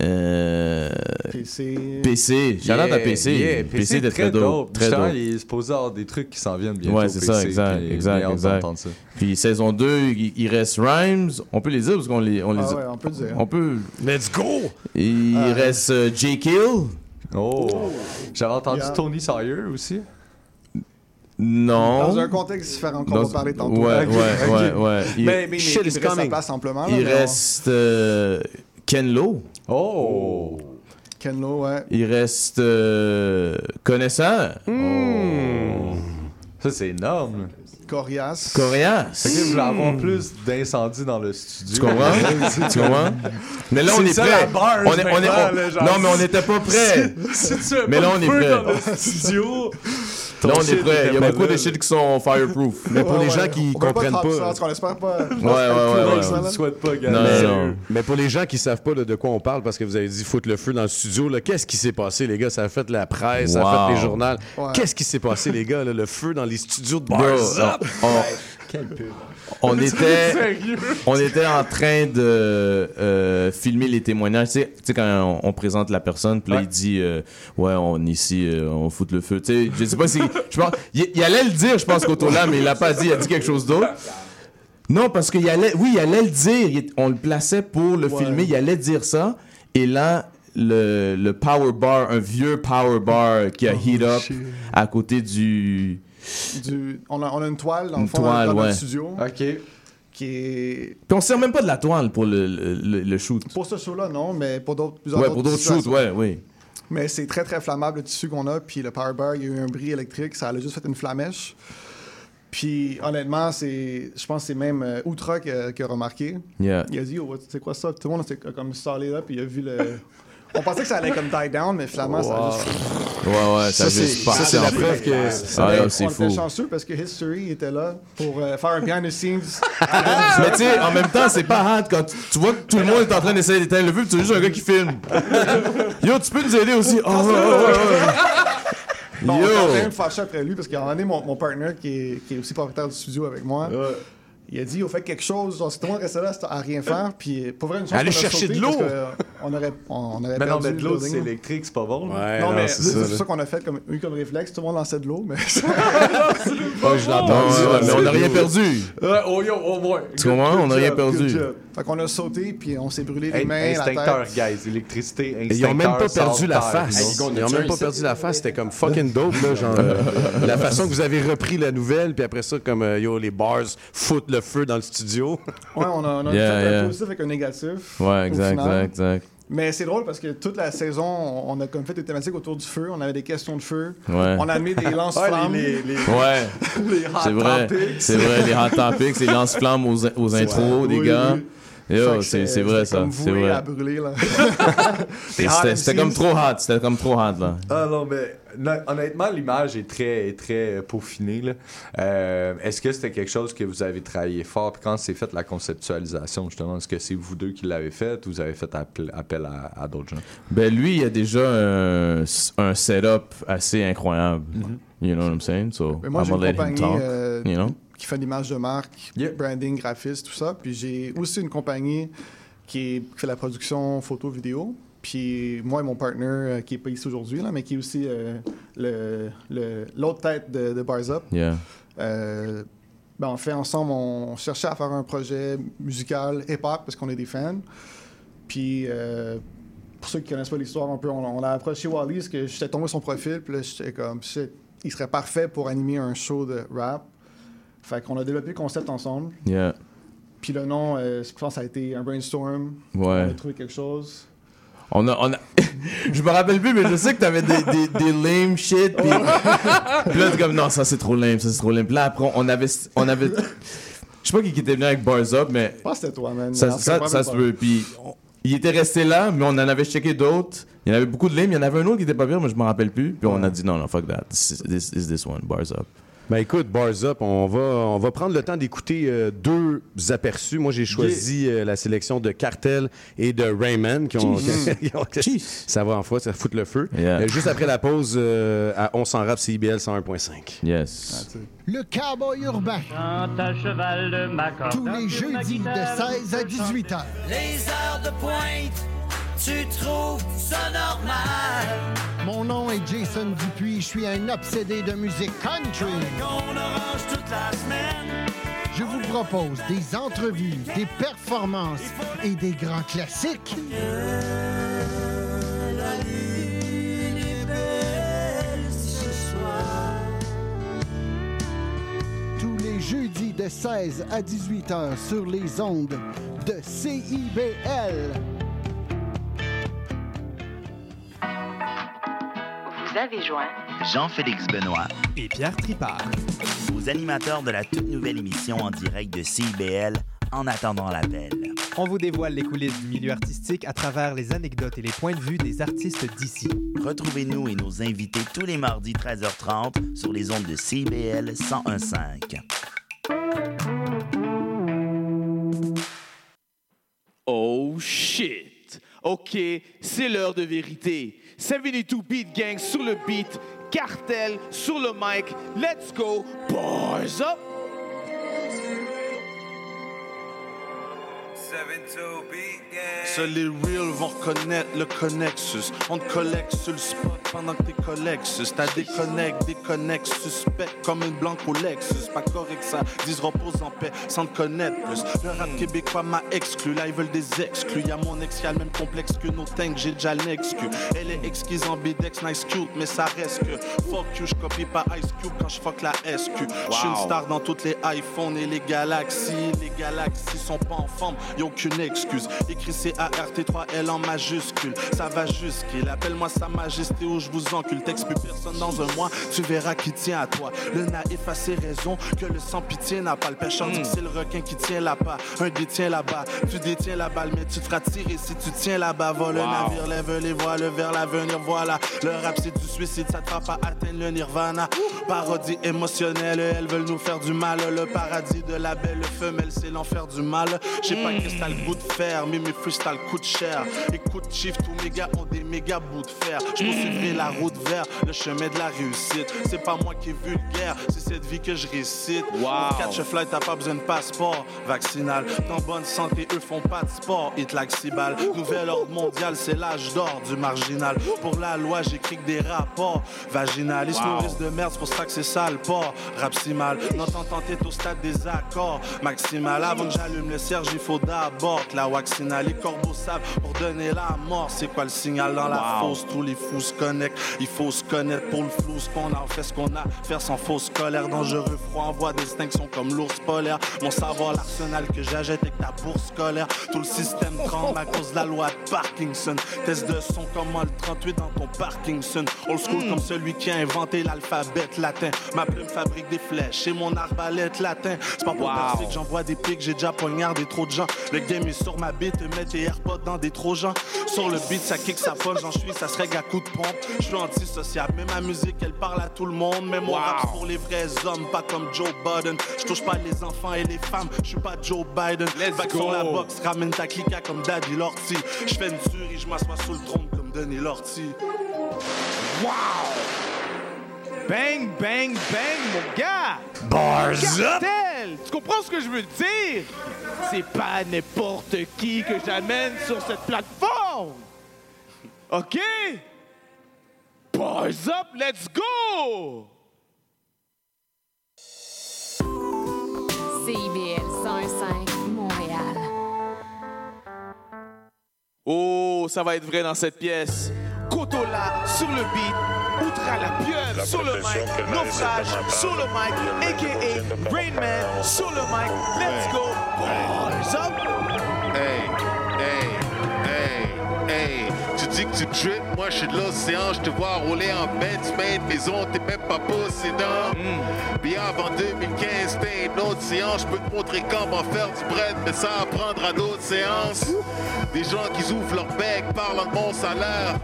[SPEAKER 14] euh,
[SPEAKER 15] PC.
[SPEAKER 14] PC. À
[SPEAKER 8] Yeah,
[SPEAKER 14] PC.
[SPEAKER 8] yeah,
[SPEAKER 14] PC
[SPEAKER 8] est
[SPEAKER 14] était très dope. Très dope.
[SPEAKER 8] il est supposé avoir des trucs qui s'en viennent bientôt.
[SPEAKER 14] Ouais, c'est ça,
[SPEAKER 8] PC,
[SPEAKER 14] exact,
[SPEAKER 8] puis
[SPEAKER 14] exact, exact.
[SPEAKER 8] ça.
[SPEAKER 14] Puis saison 2, il, il reste Rhymes. On peut les dire parce qu'on les, on les
[SPEAKER 15] Ah ouais, on peut dire.
[SPEAKER 14] on peut.
[SPEAKER 7] Let's go!
[SPEAKER 14] Il
[SPEAKER 15] Ah.
[SPEAKER 14] reste euh, J. Kill.
[SPEAKER 8] Oh! J'avais entendu
[SPEAKER 15] Yeah.
[SPEAKER 8] Tony Sawyer aussi.
[SPEAKER 14] Non.
[SPEAKER 15] Dans un contexte différent qu'on
[SPEAKER 14] Dans-
[SPEAKER 15] va parler tantôt.
[SPEAKER 14] Ouais,
[SPEAKER 15] Ok,
[SPEAKER 14] ouais, ouais, ouais. Il,
[SPEAKER 15] Mais, mais
[SPEAKER 7] Shit
[SPEAKER 15] il
[SPEAKER 7] is
[SPEAKER 15] reste sa
[SPEAKER 7] coming.
[SPEAKER 15] place amplement. là,
[SPEAKER 14] il
[SPEAKER 15] mais on-
[SPEAKER 14] reste euh, Ken Lo.
[SPEAKER 8] Oh!
[SPEAKER 15] Ken Lo, ouais.
[SPEAKER 14] Il reste euh, Connaisseur.
[SPEAKER 8] Oh. Ça, c'est énorme.
[SPEAKER 15] Corias.
[SPEAKER 14] Corias.
[SPEAKER 8] Fait que vous voulez avoir plus d'incendies dans le studio.
[SPEAKER 14] Tu comprends? tu comprends? Mais là, on
[SPEAKER 8] C'est
[SPEAKER 14] est
[SPEAKER 8] ça,
[SPEAKER 14] prêt.
[SPEAKER 8] la barre,
[SPEAKER 14] on est, on est,
[SPEAKER 8] maintenant,
[SPEAKER 14] on-
[SPEAKER 8] là, genre.
[SPEAKER 14] Non, mais on n'était pas prêt.
[SPEAKER 8] Si tu as
[SPEAKER 14] Mais
[SPEAKER 8] pas
[SPEAKER 14] là, on est prêt.
[SPEAKER 8] dans le studio.
[SPEAKER 14] Là, on est prêt. Il y a beaucoup de shit qui sont fireproof.
[SPEAKER 7] Mais pour les gens qui
[SPEAKER 15] On
[SPEAKER 7] comprennent pas.
[SPEAKER 15] espère pas.
[SPEAKER 14] Ouais, ouais, ouais,
[SPEAKER 8] souhaite pas, gars.
[SPEAKER 14] Non,
[SPEAKER 7] Mais, pour les gens qui savent pas de quoi on parle, parce que vous avez dit foutre le feu dans le studio, qu'est-ce qui s'est passé, les gars? Ça a fait la presse, ça a fait les journaux. Qu'est-ce qui s'est passé, les gars? là, le feu dans les studios de Bars Up?
[SPEAKER 14] on, on était, on était en train de euh, filmer les témoignages. Tu sais, tu sais, quand on, on présente la personne, puis là,
[SPEAKER 8] Ouais.
[SPEAKER 14] il dit euh, Ouais, on est ici, euh, on fout le feu. Tu sais, je sais pas si. Je pense, il, il allait le dire, je pense, qu'au là, mais il l'a pas dit, il a dit quelque chose d'autre. Non, parce qu'il allait. Oui, il allait le dire. Il- on le plaçait pour le
[SPEAKER 15] Ouais.
[SPEAKER 14] filmer, il allait dire ça. Et là. Le, le power bar, un vieux power bar qui a heat up
[SPEAKER 15] shit.
[SPEAKER 14] à côté du.
[SPEAKER 15] Du- on, a, on a une toile dans le
[SPEAKER 14] Une
[SPEAKER 15] fond
[SPEAKER 14] toile,
[SPEAKER 15] dans
[SPEAKER 14] ouais.
[SPEAKER 15] notre studio
[SPEAKER 8] OK.
[SPEAKER 15] qui est.
[SPEAKER 14] Puis on sert même pas de la toile pour le, le, le- le shoot.
[SPEAKER 15] Pour ce show-là, non, mais pour d'autres plusieurs
[SPEAKER 14] Ouais, pour d'autres shoots, ouais, oui.
[SPEAKER 15] Mais c'est très très flammable le tissu qu'on a. Puis le power bar, il y a eu un bris électrique, ça a juste fait une flamèche. Puis honnêtement, c'est, je pense que c'est même euh, Outra qui a, qui a remarqué.
[SPEAKER 14] Yeah.
[SPEAKER 15] Il a dit, oh, c'est quoi ça? Tout le monde s'est comme stallé là, puis il a vu le. On pensait que ça allait comme die down, mais finalement, ça a juste.
[SPEAKER 14] Ouais, ouais, ça, juste pas.
[SPEAKER 7] ça, c'est la preuve que.
[SPEAKER 14] Ah, c'est
[SPEAKER 15] on
[SPEAKER 14] fou.
[SPEAKER 15] était chanceux parce que History était là pour euh, faire un behind the scenes.
[SPEAKER 14] Mais tu sais, en même temps, c'est pas hard quand tu, vois que tout le monde est en train d'essayer d'éteindre le feu, tu juste un gars qui filme. Yo, tu peux nous aider aussi? Oh, ouais.
[SPEAKER 15] Bon, on était quand
[SPEAKER 14] Yo!
[SPEAKER 15] même fâché après lui parce qu'à un moment donné, mon, mon partner qui est, qui est aussi propriétaire du studio avec moi, il a dit, on fait quelque chose. Genre, si tout le monde restait là c'était à rien faire, puis pour vrai, une chance
[SPEAKER 7] Allez chercher
[SPEAKER 15] sauté
[SPEAKER 7] de l'eau.
[SPEAKER 15] euh, On aurait, on, aurait
[SPEAKER 8] Mais non,
[SPEAKER 15] perdu
[SPEAKER 8] mais de
[SPEAKER 15] le
[SPEAKER 8] l'eau, c'est électrique, c'est pas bon.
[SPEAKER 7] Ouais,
[SPEAKER 15] Non, mais
[SPEAKER 7] c'est
[SPEAKER 15] c'est
[SPEAKER 7] ça.
[SPEAKER 15] c'est qu'on a fait comme, eu comme réflexe. Tout le monde lançait de l'eau, mais
[SPEAKER 7] Ouais, je l'entends.
[SPEAKER 14] Mais on n'a rien perdu.
[SPEAKER 8] Oh yo, au moins.
[SPEAKER 14] Tu comprends? On n'a rien perdu.
[SPEAKER 15] fait qu'on a sauté, puis on s'est brûlé les mains, la
[SPEAKER 8] Instincteur, guys. Électricité,
[SPEAKER 7] Et ils ont même pas
[SPEAKER 8] instincteur,
[SPEAKER 7] perdu la face. Ils ont même pas perdu la face. C'était comme fucking dope, là. Genre, euh, la façon que vous avez repris la nouvelle, puis après ça, comme euh, yo, les bars foutent le feu dans le studio.
[SPEAKER 15] Ouais, on a, on a
[SPEAKER 14] Yeah,
[SPEAKER 15] fait un positif avec un négatif.
[SPEAKER 14] Ouais, exact, exact, exact.
[SPEAKER 15] Mais c'est drôle parce que toute la saison, on a comme fait des thématiques autour du feu. On avait des questions de feu.
[SPEAKER 14] Ouais.
[SPEAKER 15] On a mis des lance-flammes.
[SPEAKER 8] les, les, les,
[SPEAKER 14] Ouais,
[SPEAKER 8] les hot
[SPEAKER 14] c'est vrai.
[SPEAKER 8] topics.
[SPEAKER 14] C'est vrai, les hot topics, les lance-flammes aux, aux intros des
[SPEAKER 15] Oui,
[SPEAKER 14] gars.
[SPEAKER 15] oui.
[SPEAKER 14] C'est c'est vrai ça. C'est vrai.
[SPEAKER 15] à brûler, là.
[SPEAKER 14] C'était c'était comme trop hot. C'était comme trop hot, là.
[SPEAKER 8] Ah non, mais non, honnêtement, l'image est très, est très peaufinée. là. Euh, est-ce que c'était quelque chose que vous avez travaillé fort? Puis quand c'est fait la conceptualisation, justement, est-ce que c'est vous deux qui l'avez fait ou vous avez fait appel, appel à, à d'autres gens?
[SPEAKER 14] Ben lui, il a déjà un, un setup assez incroyable.
[SPEAKER 8] Mm-hmm.
[SPEAKER 14] You know what I'm saying? So,
[SPEAKER 15] Mais moi,
[SPEAKER 14] I'm gonna let him talk.
[SPEAKER 15] euh,
[SPEAKER 14] you know?
[SPEAKER 15] Qui fait l'image de marque,
[SPEAKER 8] Yeah.
[SPEAKER 15] branding, graphiste, tout ça. Puis j'ai aussi une compagnie qui, est- qui fait la production photo-vidéo. Puis moi et mon partner, euh, qui n'est pas ici aujourd'hui, là, mais qui est aussi euh, le- le- l'autre tête de, de Bars Up,
[SPEAKER 14] Yeah.
[SPEAKER 15] euh, ben, on fait ensemble, on cherchait à faire un projet musical hip-hop parce qu'on est des fans. Puis, pour ceux qui connaissent pas l'histoire un peu, on, on a approché Wally parce que j'étais tombé sur son profil, puis là, j'étais comme, il serait parfait pour animer un show de rap. Fait qu'on a développé le concept ensemble.
[SPEAKER 14] Yeah.
[SPEAKER 15] Puis le nom, euh, je pense que ça a été un brainstorm.
[SPEAKER 14] Ouais.
[SPEAKER 15] On a trouvé quelque chose.
[SPEAKER 14] On a, on a... je me rappelle plus, mais je sais que t'avais des, des, des lame shit. Puis puis là, t'es comme, non, ça c'est trop lame, ça c'est trop lame. Puis là, après, on avait. On avait... Je sais pas qui était venu avec Bars Up, mais.
[SPEAKER 15] Je pense que c'était toi, man.
[SPEAKER 14] Ça, ça, se peut. Puis il était resté là, mais on en avait checké d'autres. Il y en avait beaucoup de lame. Il y en avait un autre qui était pas pire, mais je me rappelle plus. Puis on a dit non, non, fuck that. This is this, is this one, Bars Up.
[SPEAKER 7] Ben écoute, Bars Up, on va, on va prendre le temps d'écouter euh, deux aperçus. Moi, j'ai choisi euh, la sélection de Cartel et de Rayman. Qui ont, qui ont- ça va en foi, ça fout le feu.
[SPEAKER 14] Yeah.
[SPEAKER 7] Euh, juste après la pause, euh, à On s'en rap CIBL 101.5.
[SPEAKER 14] Yes.
[SPEAKER 1] Le cowboy urbain. Tous les jeudis de 16 à 18 heures.
[SPEAKER 16] Les heures de pointe, tu trouves ça normal?
[SPEAKER 1] Mon nom est Jason Dupuis. Je suis un obsédé de musique country.
[SPEAKER 16] On toute la semaine.
[SPEAKER 1] Je vous propose des entrevues, des performances et des grands classiques.
[SPEAKER 16] La lune est belle ce soir.
[SPEAKER 1] Tous les jeudis de 16 à 18 heures sur les ondes de CIBL.
[SPEAKER 17] Vous avez joint
[SPEAKER 18] Jean-Félix Benoît
[SPEAKER 19] et Pierre Tripart,
[SPEAKER 18] aux animateurs de la toute nouvelle émission en direct de CIBL En attendant l'appel.
[SPEAKER 19] On vous dévoile les coulisses du milieu artistique à travers les anecdotes et les points de vue des artistes d'ici.
[SPEAKER 18] Retrouvez-nous et nos invités tous les mardis 13h30 sur les ondes de CIBL 1015.
[SPEAKER 20] Oh shit! Ok, c'est l'heure de vérité. 72 Beat Gang sur le beat, cartel sur le mic. Let's go, boys up!
[SPEAKER 21] Seuls les reals vont reconnaître le connexus. On te collecte sur le spot pendant que t'es collexus. T'as des connexes suspects comme une blanque au Lexus. Pas correct ça, disent repose en paix sans te connaître plus. Le rap québécois m'a exclu, là ils veulent des exclus. Y'a mon ex qui a le même complexe que nos tanks, j'ai déjà l'exclu. Elle est exquise en bidex, nice cute, mais ça reste que fuck you, j'copie pas Ice Cube quand j'fuck la SQ. J'suis une star dans toutes les iPhones et les galaxies. Les galaxies sont pas en forme, aucune excuse. Écrit C-A-R-T-3-L en majuscule. Ça va jusqu'il. Appelle-moi sa majesté ou je vous encule. Texte plus personne dans un mois, tu verras qui tient à toi. Le naïf a ses raisons que le sans pitié n'a pas. Le pêcheur dit que c'est le requin qui tient là-bas. Un détient là-bas. Tu détiens la balle, mais tu te feras tirer si tu tiens là-bas. Va le navire, lève les voiles vers l'avenir. Voilà. Le rap, c'est du suicide, ça te fera pas atteindre le nirvana. Parodie émotionnelle, elles veulent nous faire du mal. Le paradis de la belle femelle, c'est l'enfer du mal. Je sais pas que t'as le goût de faire, mais mes freestyles coûtent cher. Écoute, chief, tous mes gars ont des méga bouts de fer. Je poursuivrai la route vers le chemin de la réussite. C'est pas moi qui est vulgaire, c'est cette vie que je récite.
[SPEAKER 20] Wow.
[SPEAKER 21] Pour catch a flight, t'as pas besoin de passeport vaccinal. T'es en bonne santé, eux font pas de sport. Hit like Cibal. Nouvel ordre mondial, c'est l'âge d'or du marginal. Pour la loi, j'écris que des rapports vaginal. Ils se nourrissent de merde, c'est pour ça que c'est sale port. Rap si mal, notre entente est au stade des accords. Maximal, avant que j'allume le serge, il faut d'abord que la waxina. Les corbeaux savent pour donner la mort. C'est quoi le signal dans la
[SPEAKER 20] Wow.
[SPEAKER 21] fosse? Tous les fous se connectent. Il faut se connaître pour le flou. Ce qu'on a, on fait ce qu'on a. Faire sans fausse colère. Dangereux, froid, en voie d'extinction comme l'ours polaire. Mon savoir, l'arsenal que j'achète avec ta bourse scolaire. Tout le système tremble à cause de la loi de Parkinson. Test de son comme moi, le 38 dans ton Parkinson? Old school comme celui qui a inventé l'alphabet latin. Ma plume fabrique des flèches et mon arbalète latin. C'est pas pour
[SPEAKER 20] Wow.
[SPEAKER 21] percer que j'envoie des pics, j'ai déjà poignardé trop de gens. Le game est sur ma bite, mets tes AirPods dans des trojans. Sur le beat, ça kick, ça punch, j'en suis, ça serait à coup de pompe. Je suis antisociable, mais ma musique, elle parle à tout le monde. Mais mon
[SPEAKER 20] Wow.
[SPEAKER 21] rap, c'est pour les vrais hommes, pas comme Joe Biden. Je touche pas les enfants et les femmes, je suis pas Joe Biden.
[SPEAKER 20] Let's
[SPEAKER 21] Back
[SPEAKER 20] go.
[SPEAKER 21] sur la boxe, ramène ta clica comme Daddy Lorty. Je fais une tuerie, je m'assois sous le trône comme Denis Lorty.
[SPEAKER 20] Wow! Bang, bang, bang, mon gars!
[SPEAKER 21] Bars up!
[SPEAKER 20] Cartel! Tu comprends ce que je veux dire? C'est pas n'importe qui que j'amène sur cette plateforme! OK? Bars up, let's go!
[SPEAKER 2] CIBL 105 Montréal.
[SPEAKER 20] Oh, ça va être vrai dans cette pièce. Kotola sur le beat, Outra la pieuvre sur le mic, naufrage sur le mic, aka Rainman sur le mic. Let's go, boys up!
[SPEAKER 3] Hey, hey, hey. Tu dis que tu trip, moi je suis de l'océan, je te vois rouler en Benz, main maison, t'es même pas possédant. Bien avant 2015, t'es une autre séance, je peux te montrer comment faire du bread, mais ça à prendre à d'autres séances. Des gens qui ouvrent leur bec, parlant de mon salaire,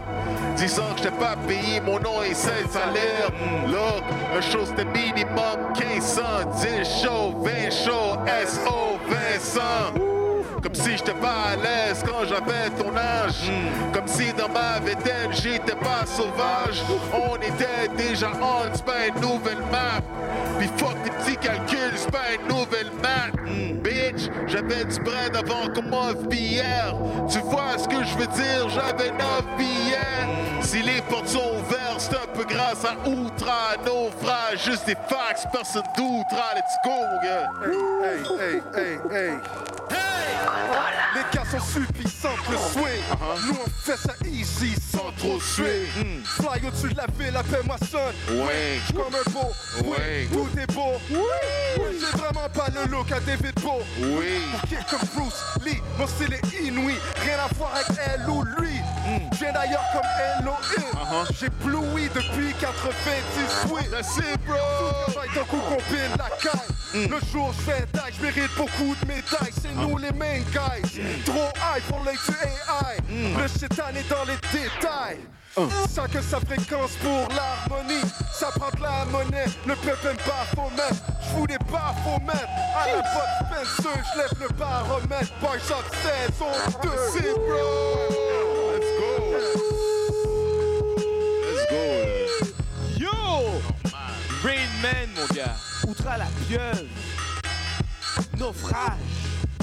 [SPEAKER 3] disant que je pas payé, mon nom est 16 salaires. Look, un show c'était minimum 1500, 10 shows, 20 shows, SO, Vincent. Comme si j'étais pas à l'aise quand j'avais ton âge. Comme si dans ma vingtaine j'étais pas sauvage. On était déjà on, c'est pas une nouvelle map. Puis fuck tes petits calculs, c'est pas une nouvelle map. Bitch, j'avais du bread avant qu'on m'offre hier. Tu vois ce que je veux dire, j'avais 9 billets. Si les portes sont ouvertes, c'est un peu grâce à Outra, naufrage. Juste des facts, personne d'Outra. Let's go, mon gars.
[SPEAKER 12] Hey, hey, hey, hey. Les cas sont suffisants, le swing. Nous on fait ça easy sans trop suer. Fly au-dessus de la ville, appelle-moi son.
[SPEAKER 3] Ouais.
[SPEAKER 12] J'suis comme un beau.
[SPEAKER 3] Ouais.
[SPEAKER 12] Tout est beau. Oui. J'ai vraiment pas le look à David Bowie.
[SPEAKER 3] Oui.
[SPEAKER 12] Comme Bruce Lee, mon style est inouï. Rien à voir avec elle ou lui. Je viens d'ailleurs comme Elohim. J'ai ploui depuis 98. Oui.
[SPEAKER 3] Merci, bro.
[SPEAKER 12] J'aille d'un coup combine la caille. Le jour je fais taille, je mérite beaucoup de médailles. C'est nous les main guys. Trop high pour du AI. Le chétan est dans les détails. Ça que sa fréquence pour l'harmonie, ça prend de la monnaie. Le peuple aime pas faut mettre, j'fous des bas faut mettre. À la botte Spencer, j'lève le baromètre. Boys 2.
[SPEAKER 3] Merci, bro.
[SPEAKER 20] Mon gars. Outra la pieuvre. Naufrage.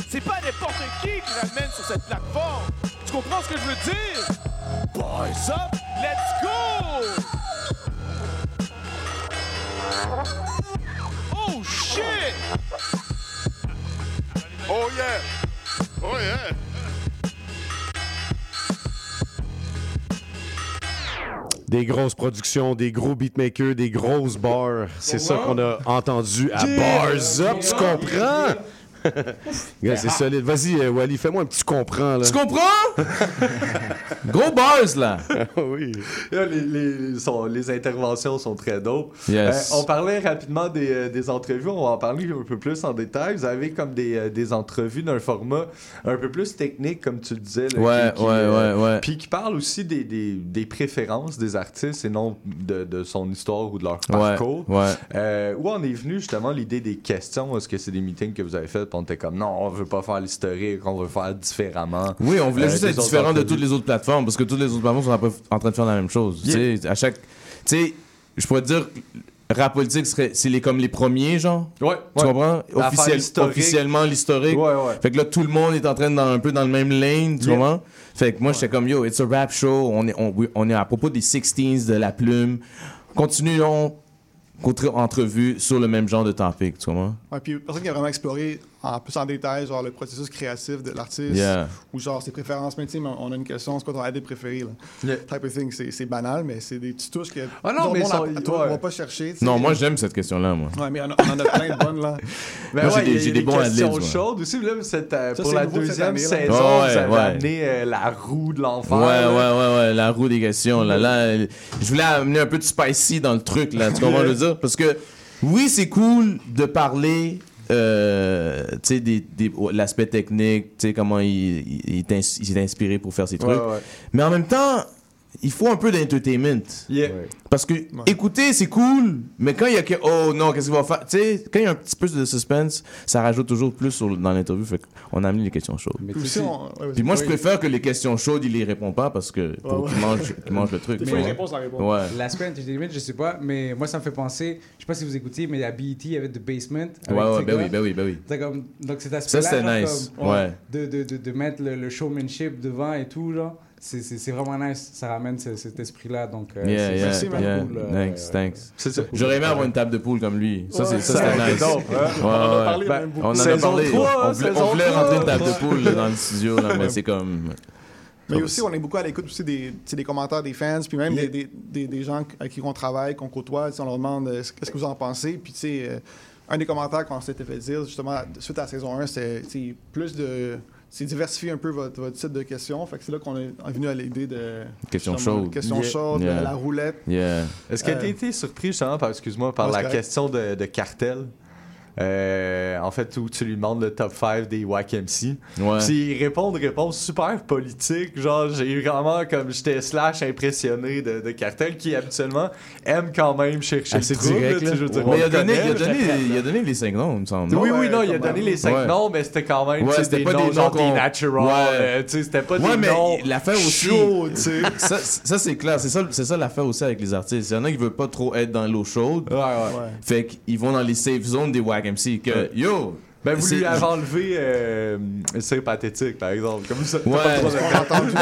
[SPEAKER 20] C'est pas n'importe qui qui ramène sur cette plateforme. Tu comprends ce que je veux dire? Boys up, let's go! Oh shit!
[SPEAKER 3] Oh yeah. Oh yeah.
[SPEAKER 7] Des grosses productions, des gros beatmakers, des grosses bars. C'est ça qu'on a entendu à Bars Up, tu comprends? C'est solide. Vas-y, euh, Wally, fais-moi un petit tu comprends. Là.
[SPEAKER 14] Tu comprends? Gros bars, là.
[SPEAKER 7] oui.
[SPEAKER 8] Là, les, les, sont- les interventions sont très dope.
[SPEAKER 14] Yes.
[SPEAKER 8] Euh, on parlait rapidement des, euh, des entrevues, on va en parler un peu plus en détail. Vous avez comme des, des entrevues d'un format un peu plus technique, comme tu le disais. là,
[SPEAKER 14] Ouais,
[SPEAKER 8] qui- qui,
[SPEAKER 14] ouais,
[SPEAKER 8] euh,
[SPEAKER 14] ouais, ouais.
[SPEAKER 8] Puis qui parle aussi des, des, des préférences des artistes et non de, de son histoire ou de leur parcours.
[SPEAKER 14] ouais.
[SPEAKER 8] Euh, où en est venue justement l'idée des questions? Est-ce que c'est des meetings que vous avez fait? On était comme non, on veut pas faire l'historique, on veut faire différemment.
[SPEAKER 14] Oui, on voulait
[SPEAKER 8] Euh,
[SPEAKER 14] juste être différent de toutes les autres plateformes parce que toutes les autres plateformes sont un peu en train de faire la même chose.
[SPEAKER 8] Yeah.
[SPEAKER 14] Tu sais, à chaque. Tu sais, je pourrais te dire, rap politique, serait, c'est les, comme les premiers, genre.
[SPEAKER 8] Ouais.
[SPEAKER 14] Tu
[SPEAKER 8] ouais.
[SPEAKER 14] comprends? Officiel-
[SPEAKER 8] historique.
[SPEAKER 14] officiellement, l'historique.
[SPEAKER 8] Ouais, ouais.
[SPEAKER 14] Fait que là, tout le monde est en train de dans, un peu dans le même lane, tu
[SPEAKER 8] Yeah.
[SPEAKER 14] comprends? Fait que moi, j'étais comme, yo, it's a rap show. On est, on est à propos des 16s, de la plume. Continuons contre entrevue sur le même genre de topic, tu comprends?
[SPEAKER 15] Ouais, puis personne qui a vraiment exploré en plus en détail genre le processus créatif de l'artiste
[SPEAKER 14] Yeah.
[SPEAKER 15] ou genre ses préférences mais tu sais mais on a une question c'est quoi ton idée préférée là?
[SPEAKER 8] Yeah.
[SPEAKER 15] type of thing c'est c'est banal mais c'est des petites touches que
[SPEAKER 8] Ah non,
[SPEAKER 15] dont
[SPEAKER 8] mais
[SPEAKER 15] on,
[SPEAKER 8] sont- ouais.
[SPEAKER 15] va pas chercher.
[SPEAKER 14] Non, moi, j'aime cette question-là, moi.
[SPEAKER 15] ouais mais on, a- on en a plein de bonnes là
[SPEAKER 8] Ben
[SPEAKER 14] Moi, j'ai
[SPEAKER 8] ouais,
[SPEAKER 14] des- j'ai des bons
[SPEAKER 8] questions chaudes aussi. Là, euh,
[SPEAKER 15] Ça,
[SPEAKER 8] pour la
[SPEAKER 15] nouveau cette
[SPEAKER 8] deuxième
[SPEAKER 15] année,
[SPEAKER 8] saison,
[SPEAKER 14] Ouais,
[SPEAKER 8] vous avez
[SPEAKER 14] ouais.
[SPEAKER 8] amené euh, la roue de l'enfer.
[SPEAKER 14] Ouais, ouais, ouais, ouais, la roue des questions. Là, là, je voulais amener un peu de spicy dans le truc, là. Tu comprends ce que je veux dire? Parce que, oui, c'est cool de parler, euh, des, des- l'aspect technique, comment il, il, est inspiré pour faire ses trucs.
[SPEAKER 8] Ouais, ouais.
[SPEAKER 14] Mais en même temps, il faut un peu d'entertainment.
[SPEAKER 8] Yeah.
[SPEAKER 14] Parce que écouter, c'est cool, mais quand il y a que oh non, qu'est-ce qu'il va faire? Tu sais, quand il y a un petit peu de suspense, ça rajoute toujours plus sur- dans l'interview. Fait qu'on a amené les questions chaudes.
[SPEAKER 15] Puis on- ouais,
[SPEAKER 14] Puis moi, je préfère que les questions chaudes, il les répond pas parce que pour
[SPEAKER 15] Ouais,
[SPEAKER 14] qu'il
[SPEAKER 15] ouais.
[SPEAKER 14] mange, qu'il mange le truc.
[SPEAKER 15] Des fois, réponses, la réponse.
[SPEAKER 14] Ouais.
[SPEAKER 9] L'aspect entertainment, je sais pas, mais moi ça me fait penser, je sais pas si vous écoutez, mais il y a BET, il y avait The Basement. avec
[SPEAKER 14] Ouais, ouais, ben oui, ben oui, ben oui.
[SPEAKER 9] C'est comme, donc cet
[SPEAKER 14] Ça,
[SPEAKER 9] aspect-là,
[SPEAKER 14] c'était
[SPEAKER 9] genre,
[SPEAKER 14] nice.
[SPEAKER 9] comme,
[SPEAKER 14] Ouais.
[SPEAKER 9] de, de, de, de mettre le, le showmanship devant et tout, genre, c'est, vraiment nice. Ça ramène ce- cet esprit-là, donc euh,
[SPEAKER 14] Yeah, yeah,
[SPEAKER 9] c'est super
[SPEAKER 14] yeah.
[SPEAKER 9] cool. euh,
[SPEAKER 14] Thanks, thanks. J'aurais aimé avoir une table de poule comme lui. Ça, c'est, ça, c'était
[SPEAKER 8] c'est
[SPEAKER 14] nice.
[SPEAKER 8] dope, hein?
[SPEAKER 14] Ouais,
[SPEAKER 8] On en a parlé
[SPEAKER 14] Ben, on en a parlé. on voulait, on voulait rentrer une table de poule dans le studio, là, mais c'est comme.
[SPEAKER 15] Mais aussi, on est beaucoup à l'écoute aussi des, des commentaires des fans, puis même
[SPEAKER 17] Yeah.
[SPEAKER 15] des, des, des, des gens avec qui on travaille, qu'on côtoie. On leur demande euh, qu'est-ce que vous en pensez. Puis, tu sais, euh, un des commentaires qu'on s'était fait dire, justement, suite à la saison 1, c'est plus de. C'est diversifier un peu votre, votre type de questions. Fait que c'est là qu'on est venu à l'idée de.
[SPEAKER 14] Question
[SPEAKER 15] justement,
[SPEAKER 14] chaude.
[SPEAKER 15] Question
[SPEAKER 8] Yeah.
[SPEAKER 15] chaude,
[SPEAKER 14] Yeah.
[SPEAKER 15] la roulette.
[SPEAKER 14] Yeah.
[SPEAKER 8] Est-ce que tu as
[SPEAKER 15] Euh,
[SPEAKER 8] été surpris justement par, excuse-moi, par
[SPEAKER 15] Ouais,
[SPEAKER 8] la
[SPEAKER 15] correct.
[SPEAKER 8] question de, de cartel? Euh, en fait, où tu lui demandes le top 5 des Wack MC.
[SPEAKER 14] Ouais.
[SPEAKER 8] Puis il répond de réponses super politiques. Genre, j'ai eu vraiment comme j'étais slash impressionné de, de Cartel qui habituellement aime quand même chercher
[SPEAKER 7] Assez
[SPEAKER 8] le trouble.
[SPEAKER 7] direct, là.
[SPEAKER 14] Mais il a donné,
[SPEAKER 8] connaît,
[SPEAKER 14] il a
[SPEAKER 8] là.
[SPEAKER 14] donné, il a donné les cinq noms, il me semble.
[SPEAKER 8] Oui,
[SPEAKER 14] non?
[SPEAKER 8] oui, non, il a donné
[SPEAKER 15] même.
[SPEAKER 8] les 5
[SPEAKER 14] Ouais.
[SPEAKER 8] noms, mais c'était quand même
[SPEAKER 14] c'était
[SPEAKER 8] des
[SPEAKER 14] pas des
[SPEAKER 8] noms genre des natural.
[SPEAKER 14] Ouais.
[SPEAKER 8] euh, c'était pas
[SPEAKER 14] Ouais,
[SPEAKER 8] des
[SPEAKER 14] mais
[SPEAKER 8] noms
[SPEAKER 14] l'affaire aussi.
[SPEAKER 8] chauds, tu sais.
[SPEAKER 14] Ça, ça, c'est clair. C'est ça, c'est ça l'affaire aussi avec les artistes. Il y en a qui veulent pas trop être dans l'eau chaude.
[SPEAKER 8] Ouais, ouais.
[SPEAKER 15] Ouais.
[SPEAKER 14] Fait qu'ils vont dans les safe zones des MC. Que, yo!
[SPEAKER 8] Ben, vous lui avez enlevé euh, C'est pathétique, par exemple. Comme ça.
[SPEAKER 14] Ouais,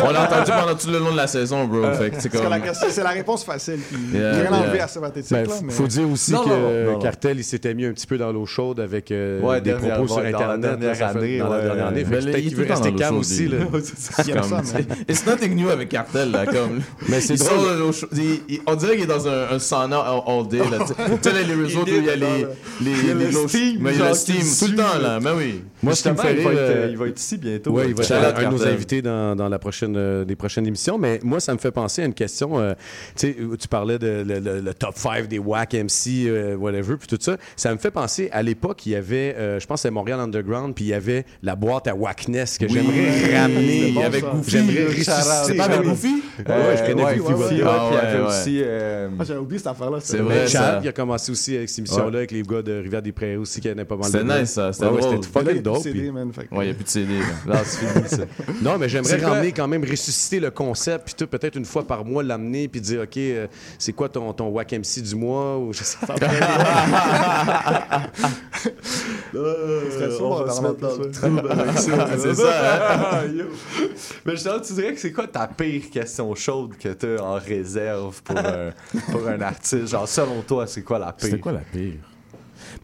[SPEAKER 15] On l'a entendu.
[SPEAKER 14] pendant tout le long de la saison, bro.
[SPEAKER 8] Euh,
[SPEAKER 14] fait que c'est comme.
[SPEAKER 15] la la réponse facile. Puis,
[SPEAKER 14] Yeah,
[SPEAKER 15] rien enlevé
[SPEAKER 14] yeah.
[SPEAKER 15] à ce pathétique.
[SPEAKER 7] Ben,
[SPEAKER 15] là, mais...
[SPEAKER 7] faut dire aussi
[SPEAKER 8] Non,
[SPEAKER 7] que
[SPEAKER 8] non, non, non.
[SPEAKER 7] Cartel, il s'était mis un petit peu dans l'eau chaude avec euh,
[SPEAKER 8] Ouais,
[SPEAKER 7] des propos sur
[SPEAKER 8] ouais, dans la
[SPEAKER 7] Internet.
[SPEAKER 8] dernière
[SPEAKER 7] là,
[SPEAKER 8] année,
[SPEAKER 7] dans la dernière année.
[SPEAKER 14] Ben,
[SPEAKER 7] peut-être
[SPEAKER 14] il
[SPEAKER 7] qu'il veut rester calme aussi. Là.
[SPEAKER 15] Il
[SPEAKER 14] It's nothing new avec Cartel, là. Comme,
[SPEAKER 7] Mais c'est
[SPEAKER 14] il
[SPEAKER 7] drôle.
[SPEAKER 14] il- il- on dirait qu'il est dans un, un sauna all, day. Là, tu sais. tu sais, là, les réseaux où il y a les, les,
[SPEAKER 8] Il y a
[SPEAKER 14] les
[SPEAKER 8] le steam,
[SPEAKER 14] mais il y a le steam tout le temps,
[SPEAKER 8] là.
[SPEAKER 14] Mais oui.
[SPEAKER 7] Moi, ce qui me fait
[SPEAKER 8] il va,
[SPEAKER 7] rire,
[SPEAKER 8] être,
[SPEAKER 7] euh,
[SPEAKER 8] il va être ici bientôt.
[SPEAKER 7] Oui, il va être
[SPEAKER 14] Shout out
[SPEAKER 7] un de nos invités dans, dans la prochaine, euh, des prochaines émissions. Mais moi, ça me fait penser à une question. euh, tu sais, où tu parlais de le, le- le top 5 des WAC MC, euh, whatever, puis tout ça. Ça me fait penser à l'époque, il y avait, euh, je pense, c'est Montréal Underground, puis il y avait la boîte à Wackness que
[SPEAKER 14] Oui.
[SPEAKER 7] j'aimerais ramener
[SPEAKER 15] C'est bon,
[SPEAKER 7] avec. Goofy. J'aimerais ressusciter.
[SPEAKER 14] C'est pas avec
[SPEAKER 7] Oui.
[SPEAKER 14] Goofy?
[SPEAKER 7] Ouais, je connais Goofy.
[SPEAKER 14] Ah,
[SPEAKER 8] il y avait aussi. euh,
[SPEAKER 15] Ah, j'avais oublié cette affaire-là.
[SPEAKER 14] C'est vrai,
[SPEAKER 7] Ben, Chad, il a commencé aussi avec cette émission-là avec les gars de Rivière-des-Prairies aussi qui avaient pas mal de
[SPEAKER 14] C'était nice, ça. C'était
[SPEAKER 7] Ouais,
[SPEAKER 14] drôle.
[SPEAKER 7] C'était
[SPEAKER 15] Là, il y
[SPEAKER 7] fucking
[SPEAKER 15] a
[SPEAKER 7] dope.
[SPEAKER 15] plus de CD, man,
[SPEAKER 14] Ouais, il n'y a plus de CD. là.
[SPEAKER 8] Non, c'est fini, ça.
[SPEAKER 7] Non, mais j'aimerais
[SPEAKER 8] C'est
[SPEAKER 7] ramener quand même, ressusciter le concept, puis tout, peut-être une fois par mois l'amener, puis dire, OK, euh, c'est quoi ton, ton Wack MC du mois, ou je sais pas.
[SPEAKER 15] Ce serait ça, on va se mettre dans le
[SPEAKER 8] c'est ça, hein? Mais justement, tu dirais que c'est quoi ta pire question chaude que t'as en réserve pour un, pour un artiste? Genre, selon toi, c'est quoi la pire?
[SPEAKER 14] C'était quoi la pire?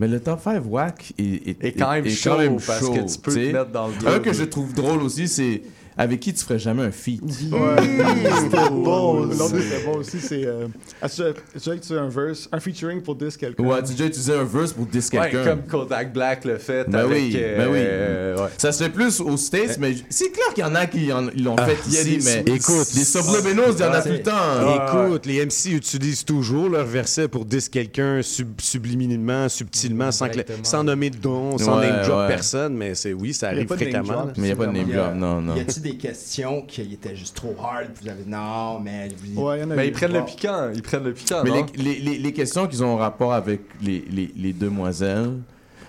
[SPEAKER 14] Mais le top 5 whack est, est,
[SPEAKER 8] Et quand même
[SPEAKER 14] est
[SPEAKER 8] chaud, parce que tu peux te mettre dans le
[SPEAKER 14] Un que je trouve drôle aussi, c'est avec qui tu ferais jamais un feat?
[SPEAKER 15] Ouais, c'était bon. L'autre c'était bon aussi. C'est. Euh, As-tu as-tu utilisé un verse, un featuring pour dire quelqu'un
[SPEAKER 14] Ouais, tu as déjà utilisé un verse pour diss
[SPEAKER 8] Ouais,
[SPEAKER 14] quelqu'un.
[SPEAKER 8] comme Kodak Black le fait
[SPEAKER 14] Ben
[SPEAKER 8] avec...
[SPEAKER 14] oui,
[SPEAKER 8] euh,
[SPEAKER 14] ben oui.
[SPEAKER 8] euh, ouais.
[SPEAKER 14] Ça se fait plus aux States, mais c'est clair qu'il y en a qui en- ils l'ont
[SPEAKER 7] Ah,
[SPEAKER 14] fait ici, mais
[SPEAKER 7] écoute,
[SPEAKER 14] des subliminaux, il y en a tout le temps.
[SPEAKER 7] Écoute, les MC utilisent toujours leur verset pour dire quelqu'un sub- subliminalement, subtilement, sans, que sans nommer de nom, sans
[SPEAKER 14] Ouais,
[SPEAKER 7] name drop
[SPEAKER 14] ouais.
[SPEAKER 7] personne, mais c'est oui, ça arrive fréquemment.
[SPEAKER 14] Mais il n'y a pas de name drop, non, non.
[SPEAKER 17] Des questions qui étaient juste trop hard? Vous avez dit non, mais. vous-
[SPEAKER 15] Ouais, il y en a
[SPEAKER 8] Ben,
[SPEAKER 15] eu.
[SPEAKER 8] ils prennent le piquant, ils prennent le piquant,
[SPEAKER 14] Mais
[SPEAKER 8] non?
[SPEAKER 14] les, les, les, les questions qui ont rapport avec les, les, les demoiselles,